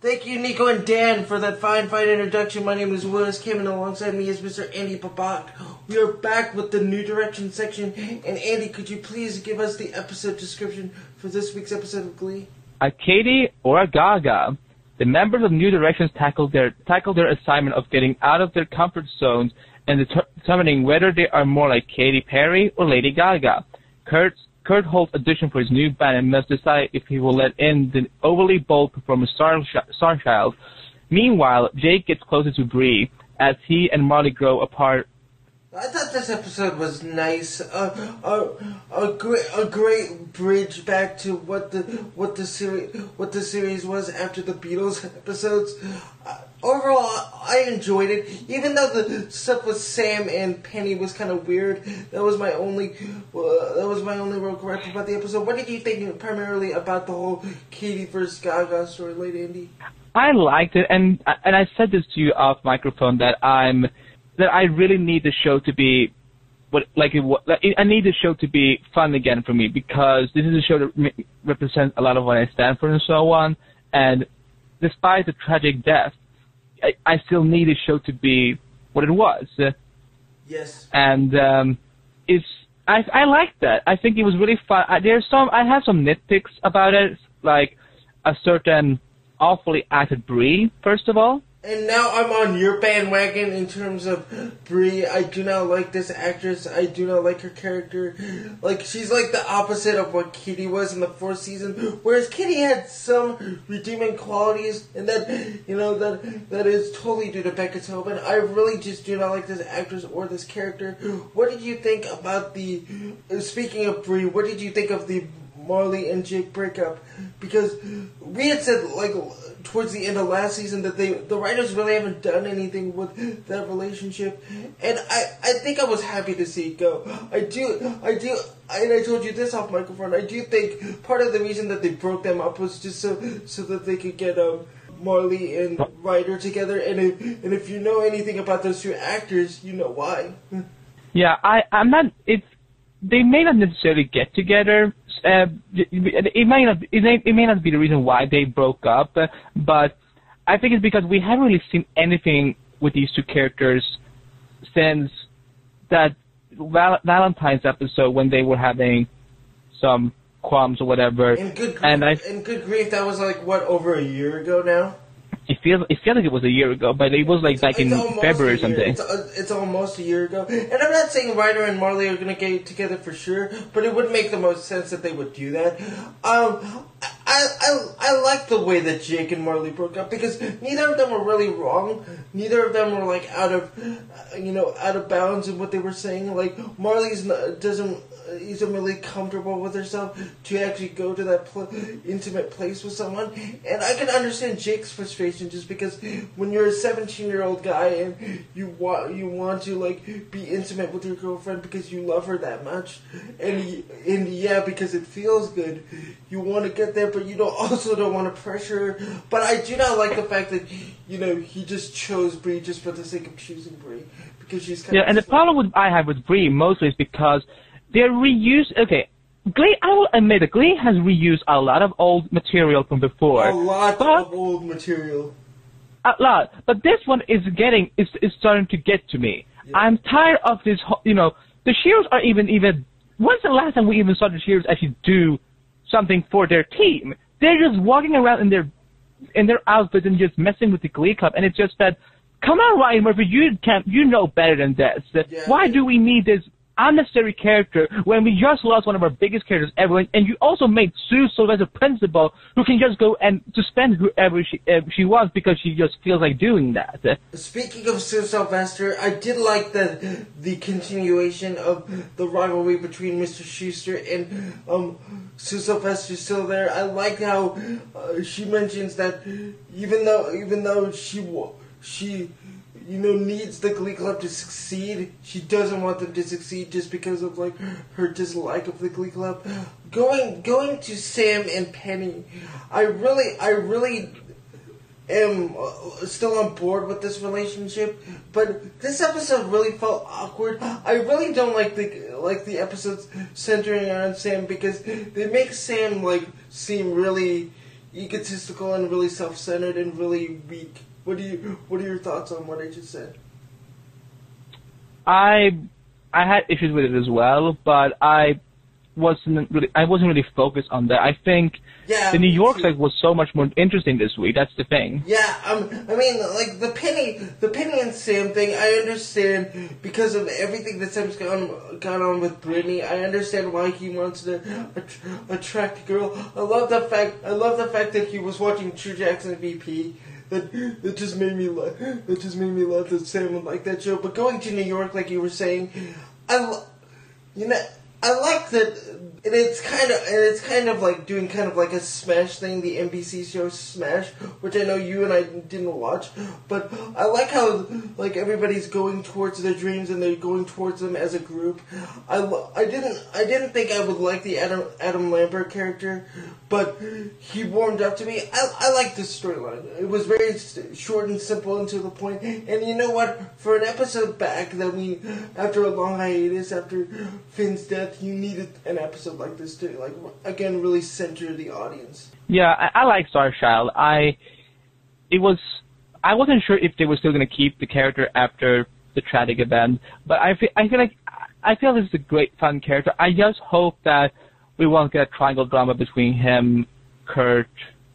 Thank you, Nico and Dan, for that fine, fine introduction. My name is Willis Kim, and alongside me is Mr. Andy Babak. We are back with the New Direction section. And Andy, could you please give us the episode description for this week's episode of Glee? A Katy or a Gaga, the members of New Directions tackle their tackle their assignment of getting out of their comfort zones and determining whether they are more like Katy Perry or Lady Gaga. Kurt Kurt holds audition for his new band and must decide if he will let in the overly bold performer Star- Starchild. Meanwhile, Jake gets closer to Bree as he and Marley grow apart I thought this episode was nice. Uh, a, a great a great bridge back to what the what the series what the series was after the Beatles episodes. Uh, overall, I enjoyed it. Even though the stuff with Sam and Penny was kind of weird, that was my only uh, that was my only real gripe about the episode. What did you think primarily about the whole Katy versus Gaga story, Lady Andy? I liked it, and and I said this to you off microphone that I'm that I really need the show to be what like it, like, I need the show to be fun again for me because this is a show that represents a lot of what I stand for and so on. And despite the tragic death, I, I still need the show to be what it was. Uh, Yes. and um, it's I I like that. I think it was really fun. I, there's some I have some nitpicks about it, like a certain awfully acted Bree, first of all. And now I'm on your bandwagon in terms of Bree. I do not like this actress. I do not like her character. Like she's like the opposite of what Kitty was in the fourth season. Whereas Kitty had some redeeming qualities, and that you know that that is totally due to Becca Tobin. I really just do not like this actress or this character. What did you think about the? Speaking of Bree, what did you think of the Marley and Jake breakup? Because we had said like towards the end of last season that they the writers really haven't done anything with that relationship, and I I think I was happy to see it go. I do I do and I told you this off microphone. I do think part of the reason that they broke them up was just so so that they could get um. Marley and Ryder together, and if and if you know anything about those two actors, you know why. Yeah, I I'm not. It's they may not necessarily get together. Uh, it, it may not. It may, it may not be the reason why they broke up, uh, but I think it's because we haven't really seen anything with these two characters since that Val- Valentine's episode when they were having some qualms or whatever. In good grief, and I, in good grief, that was like what over a year ago now. It feels it feels like it was a year ago, but it was like back in February or something. It's, it's almost a year ago, and I'm not saying Ryder and Marley are going to get together for sure, but it would make the most sense that they would do that. Um, I, I I like the way that Jake and Marley broke up because neither of them were really wrong. Neither of them were like out of, uh, you know, out of bounds in what they were saying. Like Marley's not, doesn't Uh, isn't really comfortable with herself to actually go to that pl- intimate place with someone. And I can understand Jake's frustration just because when you're a 17 year old guy and you want you want to like be intimate with your girlfriend because you love her that much, and and yeah, because it feels good, you want to get there, but you don't also don't want to pressure. her. But I do not like the fact that you know he just chose Bree just for the sake of choosing Bree because she's kind Yeah, of and the problem with I have with Bree mostly is because they're reused. Okay, Glee. I will admit that Glee has reused a lot of old material from before. a lot but, of old material. a lot, but this one is getting is is starting to get to me. I'm tired of this. You know, the Shears are even even. When's the last time we even saw the Shears actually do something for their team? They're just walking around in their in their outfits and just messing with the Glee Club, and it's just that. Come on, Ryan Murphy, you can't. you know better than this. Why do we need this unnecessary character when we just lost one of our biggest characters ever, and you also made Sue Sylvester principal, who can just go and suspend whoever she uh, she wants because she just feels like doing that. Speaking of Sue Sylvester, I did like the the continuation of the rivalry between Mr. Schuester and um, Sue Sylvester still there. I like how uh, she mentions that even though even though she she you know needs the Glee Club to succeed, she doesn't want them to succeed just because of like her dislike of the Glee Club. Going going to Sam and Penny, I really I really am uh, still on board with this relationship, but this episode really felt awkward. I really don't like the like the episodes centering around Sam because they make Sam like seem really egotistical and really self-centered and really weak. What do you What are your thoughts on what I just said? I I had issues with it as well, but I wasn't really I wasn't really focused on that. I think Yeah, the New York side was so much more interesting this week. That's the thing. Yeah, um, I mean, like the Penny, the Penny and Sam thing. I understand because of everything that Sam's gone gone on with Brittany. I understand why he wants to att- attract a girl. I love the fact. I love the fact that he was watching True Jackson VP. That that just made me laugh. That just made me laugh that Sam would like that show. But going to New York, like you were saying, I, you know, I like that, and it's kind of, and it's kind of like doing kind of like a Smash thing, the NBC show Smash, which I know you and I didn't watch, but I like how like everybody's going towards their dreams and they're going towards them as a group. I, I didn't, I didn't think I would like the Adam Adam Lambert character, but he warmed up to me. I, I like this storyline. It was very short and simple and to the point. And you know what? For an episode back that we, after a long hiatus, after Finn's death, you needed an episode like this to, like, again, really center the audience. Yeah, I, I like Starchild. I it was I wasn't sure if they were still going to keep the character after the tragic event, but I feel I feel like I feel this is a great fun character. I just hope that we won't get a triangle drama between him, Kurt,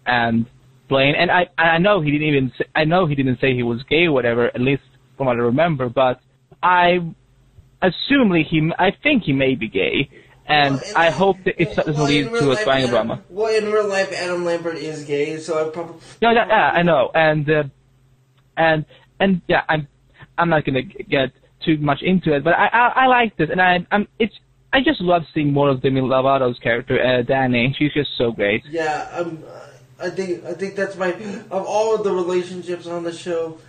and Blaine, and I I know he didn't even say, I know he didn't say he was gay or whatever. At least from what I remember, but I assumedly he I think he may be gay, and Well, I hope that it doesn't Well, lead to a life, triangle Adam- drama. Well, in real life, Adam Lambert is gay, so I probably. No, yeah, yeah, I know, and uh, and and yeah, I'm I'm not gonna get too much into it, but I I, I like this, and I I'm it's I just love seeing more of Demi Lovato's character, uh, Danny. She's just so great. Yeah, um, I think I think that's my of all of the relationships on the show,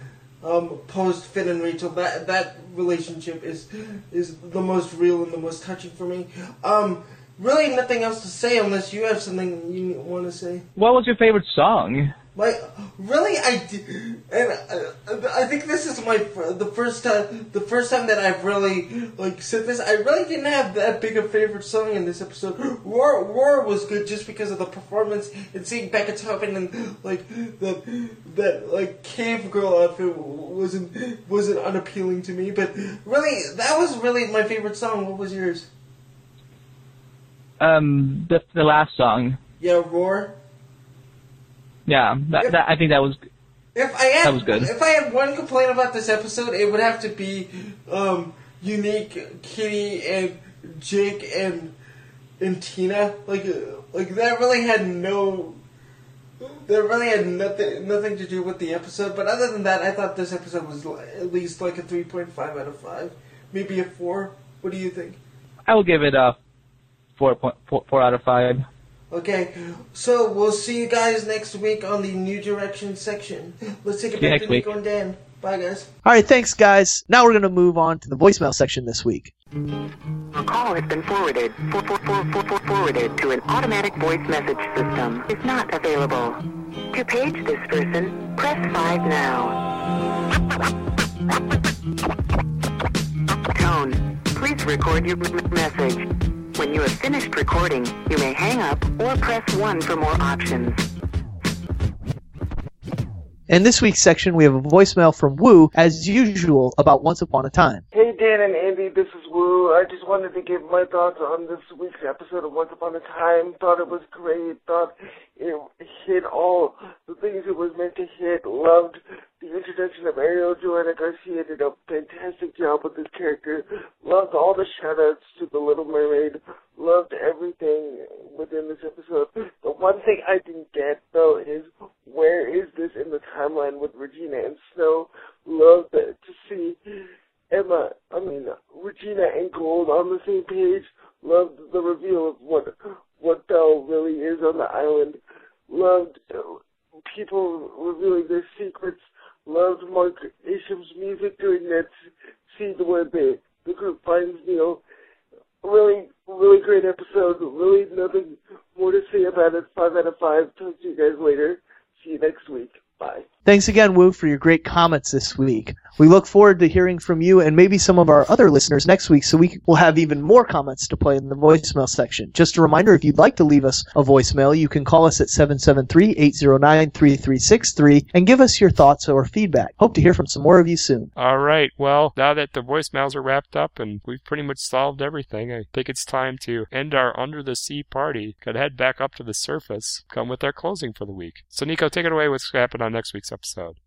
um, post Finn and Rachel. That that relationship is is the most real and the most touching for me. Um, really, nothing else to say unless you have something you want to say. What was your favorite song? Like, really, I d- and uh, I think this is my the first time the first time that I've really like said this. I really didn't have that big a favorite song in this episode. War Roar was good just because of the performance and seeing Becca Tobin and like that that like cave girl outfit wasn't wasn't unappealing to me. But really, that was really my favorite song. What was yours? Um, the the last song. Yeah, Roar. Yeah, that, that I think that was If I had, That was good. If I had one complaint about this episode, it would have to be um, unique Kitty and Jake and and Tina. Like uh, like that really had no. That really had nothing nothing to do with the episode. But other than that, I thought this episode was at least like a three point five out of five, maybe a four. What do you think? I will give it a four point four, four out of five. Okay, so we'll see you guys next week on the New Direction section. Let's take a See you back next to. Nico and Dan. Bye, guys. All right, thanks, guys. Now we're going to move on to the voicemail section this week. Your call has been forwarded for, for, for, for, for, forwarded to an automatic voice message system. Is not available. To page this person, press 5 now. Tone. Please record your message. When you have finished recording, you may hang up or press 1 for more options. In this week's section, we have a voicemail from Woo, as usual, about Once Upon a Time. Hey Dan and Andy, this is Woo. I just wanted to give my thoughts on this week's episode of Once Upon a Time. Thought it was great. Thought it hit all the things it was meant to hit. Loved the introduction of Ariel Joanna Garcia. Did a fantastic job with this character. Loved all the shoutouts to The Little Mermaid. Loved everything within this episode. The one thing I didn't get though is where is this in the timeline with Regina and Snow? Loved to see Emma, I mean Regina and Gold on the same page. Loved the reveal of what what Belle really is on the island. Loved people revealing their secrets. Loved Mark Isham's music during that scene where the the group finds Neal. Really, really great episode. Really nothing more to say about it. Five out of five. Talk to you guys later. See you next week. Bye. Thanks again, Woo, for your great comments this week. We look forward to hearing from you and maybe some of our other listeners next week so we will have even more comments to play in the voicemail section. Just a reminder, if you'd like to leave us a voicemail, you can call us at 773-809-3363 and give us your thoughts or feedback. Hope to hear from some more of you soon. All right. Well, now that the voicemails are wrapped up and we've pretty much solved everything, I think it's time to end our under the sea party. Could head back up to the surface. Come with our closing for the week. So, Nico, take it away. What's happened on next week's episode?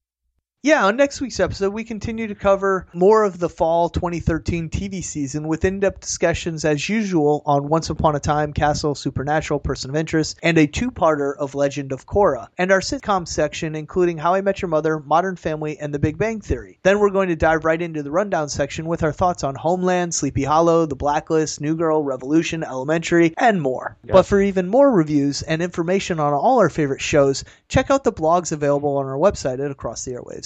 Yeah, on next week's episode, we continue to cover more of the fall 2013 TV season with in depth discussions, as usual, on Once Upon a Time, Castle, Supernatural, Person of Interest, and a two parter of Legend of Korra, and our sitcom section, including How I Met Your Mother, Modern Family, and The Big Bang Theory. Then we're going to dive right into the rundown section with our thoughts on Homeland, Sleepy Hollow, The Blacklist, New Girl, Revolution, Elementary, and more. But for even more reviews and information on all our favorite shows, check out the blogs available on our website at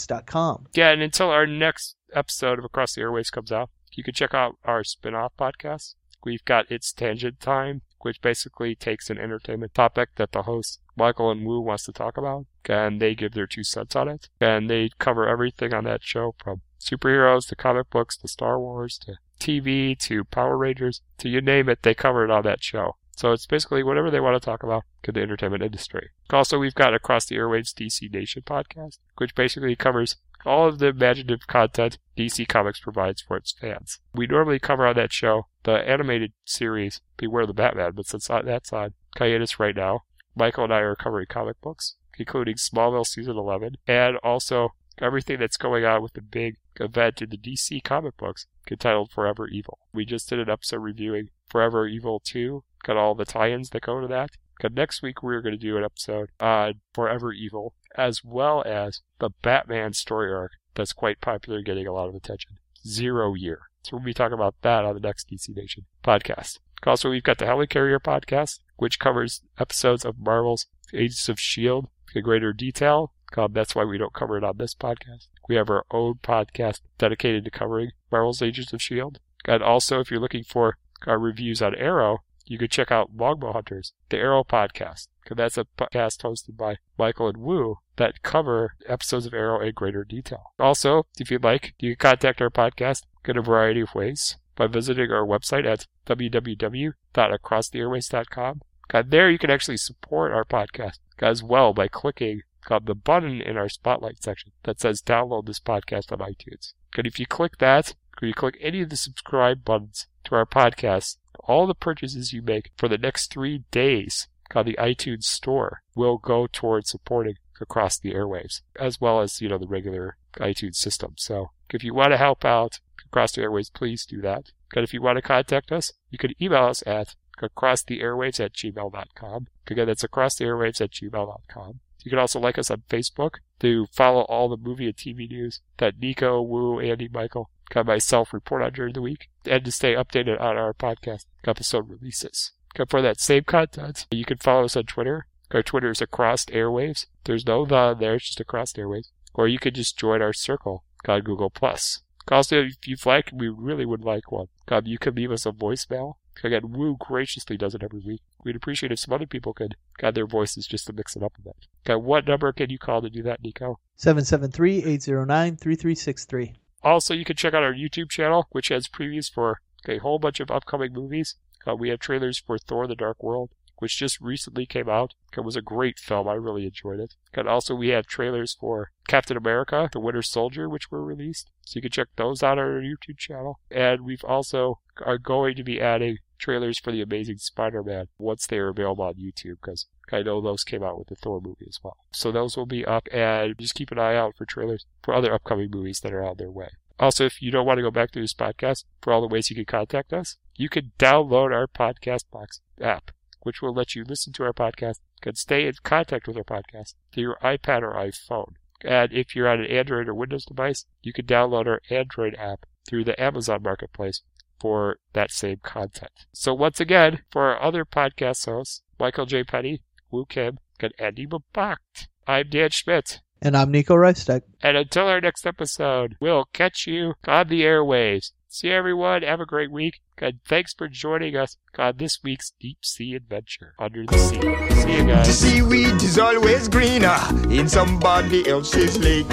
acrosstheairwaves.com. Yeah, and until our next episode of Across the Airwaves comes out, you can check out our spin off podcast. We've got It's Tangent Time, which basically takes an entertainment topic that the host, Michael and Woo, wants to talk about, and they give their two cents on it. And they cover everything on that show from superheroes to comic books to Star Wars to TV to Power Rangers to you name it, they cover it on that show. So it's basically whatever they want to talk about in the entertainment industry. Also, we've got Across the Airwaves DC Nation podcast, which basically covers all of the imaginative content DC Comics provides for its fans. We normally cover on that show the animated series Beware the Batman, but since that's on hiatus right now, Michael and I are covering comic books. including Smallville Season 11, and also everything that's going on with the big event in the DC comic books entitled Forever Evil. We just did an episode reviewing Forever Evil 2, got all the tie-ins that go to that. And next week we're going to do an episode on Forever Evil, as well as the Batman story arc that's quite popular, getting a lot of attention. Zero Year. So we'll be talking about that on the next DC Nation podcast. Also, we've got the Helicarrier podcast, which covers episodes of Marvel's Agents of S.H.I.E.L.D. in greater detail. That's why we don't cover it on this podcast. We have our own podcast dedicated to covering Marvel's Agents of S.H.I.E.L.D. And also, if you're looking for our reviews on Arrow, you could check out Longbow Hunters, the Arrow podcast. Because that's a podcast hosted by Michael and Woo that cover episodes of Arrow in greater detail. Also, if you'd like, you can contact our podcast in a variety of ways by visiting our website at www.acrosstheairwaves.com. There you can actually support our podcast as well by clicking on the button in our spotlight section that says download this podcast on iTunes. And if you click that, or you click any of the subscribe buttons to our podcast, all the purchases you make for the next three days on the iTunes store will go towards supporting across the airwaves, as well as, you know, the regular iTunes system. So if you want to help out across the airwaves, please do that. And if you want to contact us, you can email us at acrosstheairwaves at gmail.com. Again, that's acrosstheairwaves at gmail.com. You can also like us on Facebook to follow all the movie and TV news that Nico, Woo, Andy, Michael, and myself report on during the week, and to stay updated on our podcast episode releases. For that same content, you can follow us on Twitter. Our Twitter is across airwaves. There's no the there, it's just across airwaves. Or you could just join our circle on Google Plus. Also, if you'd like, we really would like one. Um, you could leave us a voicemail. Again, Woo graciously does it every week. We'd appreciate if some other people could add their voices just to mix it up a bit. Okay, what number can you call to do that, Nico? 773-809-3363. Also, you can check out our YouTube channel, which has previews for a whole bunch of upcoming movies. Uh, we have trailers for Thor the Dark World, which just recently came out. It was a great film. I really enjoyed it. And also, we have trailers for Captain America, The Winter Soldier, which were released. So you can check those out on our YouTube channel. And we've also are going to be adding trailers for The Amazing Spider-Man once they are available on YouTube, because I know those came out with the Thor movie as well. So those will be up, and just keep an eye out for trailers for other upcoming movies that are on their way. Also, if you don't want to go back through this podcast, for all the ways you can contact us, you can download our Podcast Box app, which will let you listen to our podcast and stay in contact with our podcast through your iPad or iPhone. And if you're on an Android or Windows device, you can download our Android app through the Amazon Marketplace for that same content. So once again, for our other podcast hosts, Michael J. Petty, Woo Kim, and Andy Babacht, I'm Dan Schmidt. And I'm Nico Reistek. And until our next episode, we'll catch you on the airwaves. See everyone. Have a great week. And thanks for joining us on this week's deep sea adventure under the sea. See you guys. The seaweed is always greener in somebody else's lake.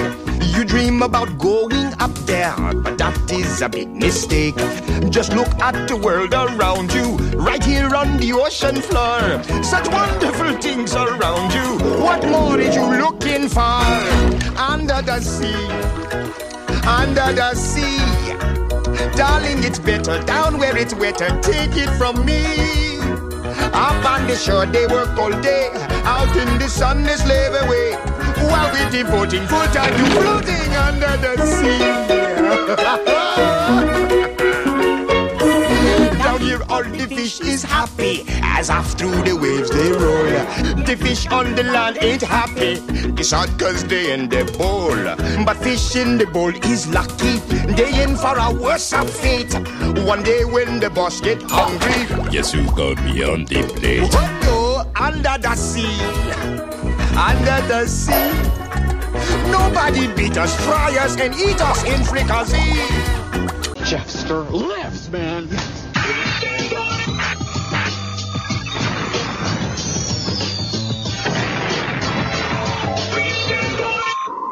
You dream about going up there, but that is a big mistake. Just look at the world around you, right here on the ocean floor. Such wonderful things around you. What more is you looking for? Under the sea, under the sea. Darling, it's better down where it's wetter. Take it from me. Up on the shore, they work all day. Out in the sun, they slave away. While we're devoting full time to floating under the sea. Down here, all the fish is happy as off through the waves they roll. The fish on the land ain't happy. It's hot cause they in the bowl. But fish in the bowl is lucky. They in for a worse of fate. One day when the boss get hungry, Guess who got me on the plate? oh, under the sea, under the sea. Nobody beat us, fry us, and eat us in fricassee. Jeffster lives, man.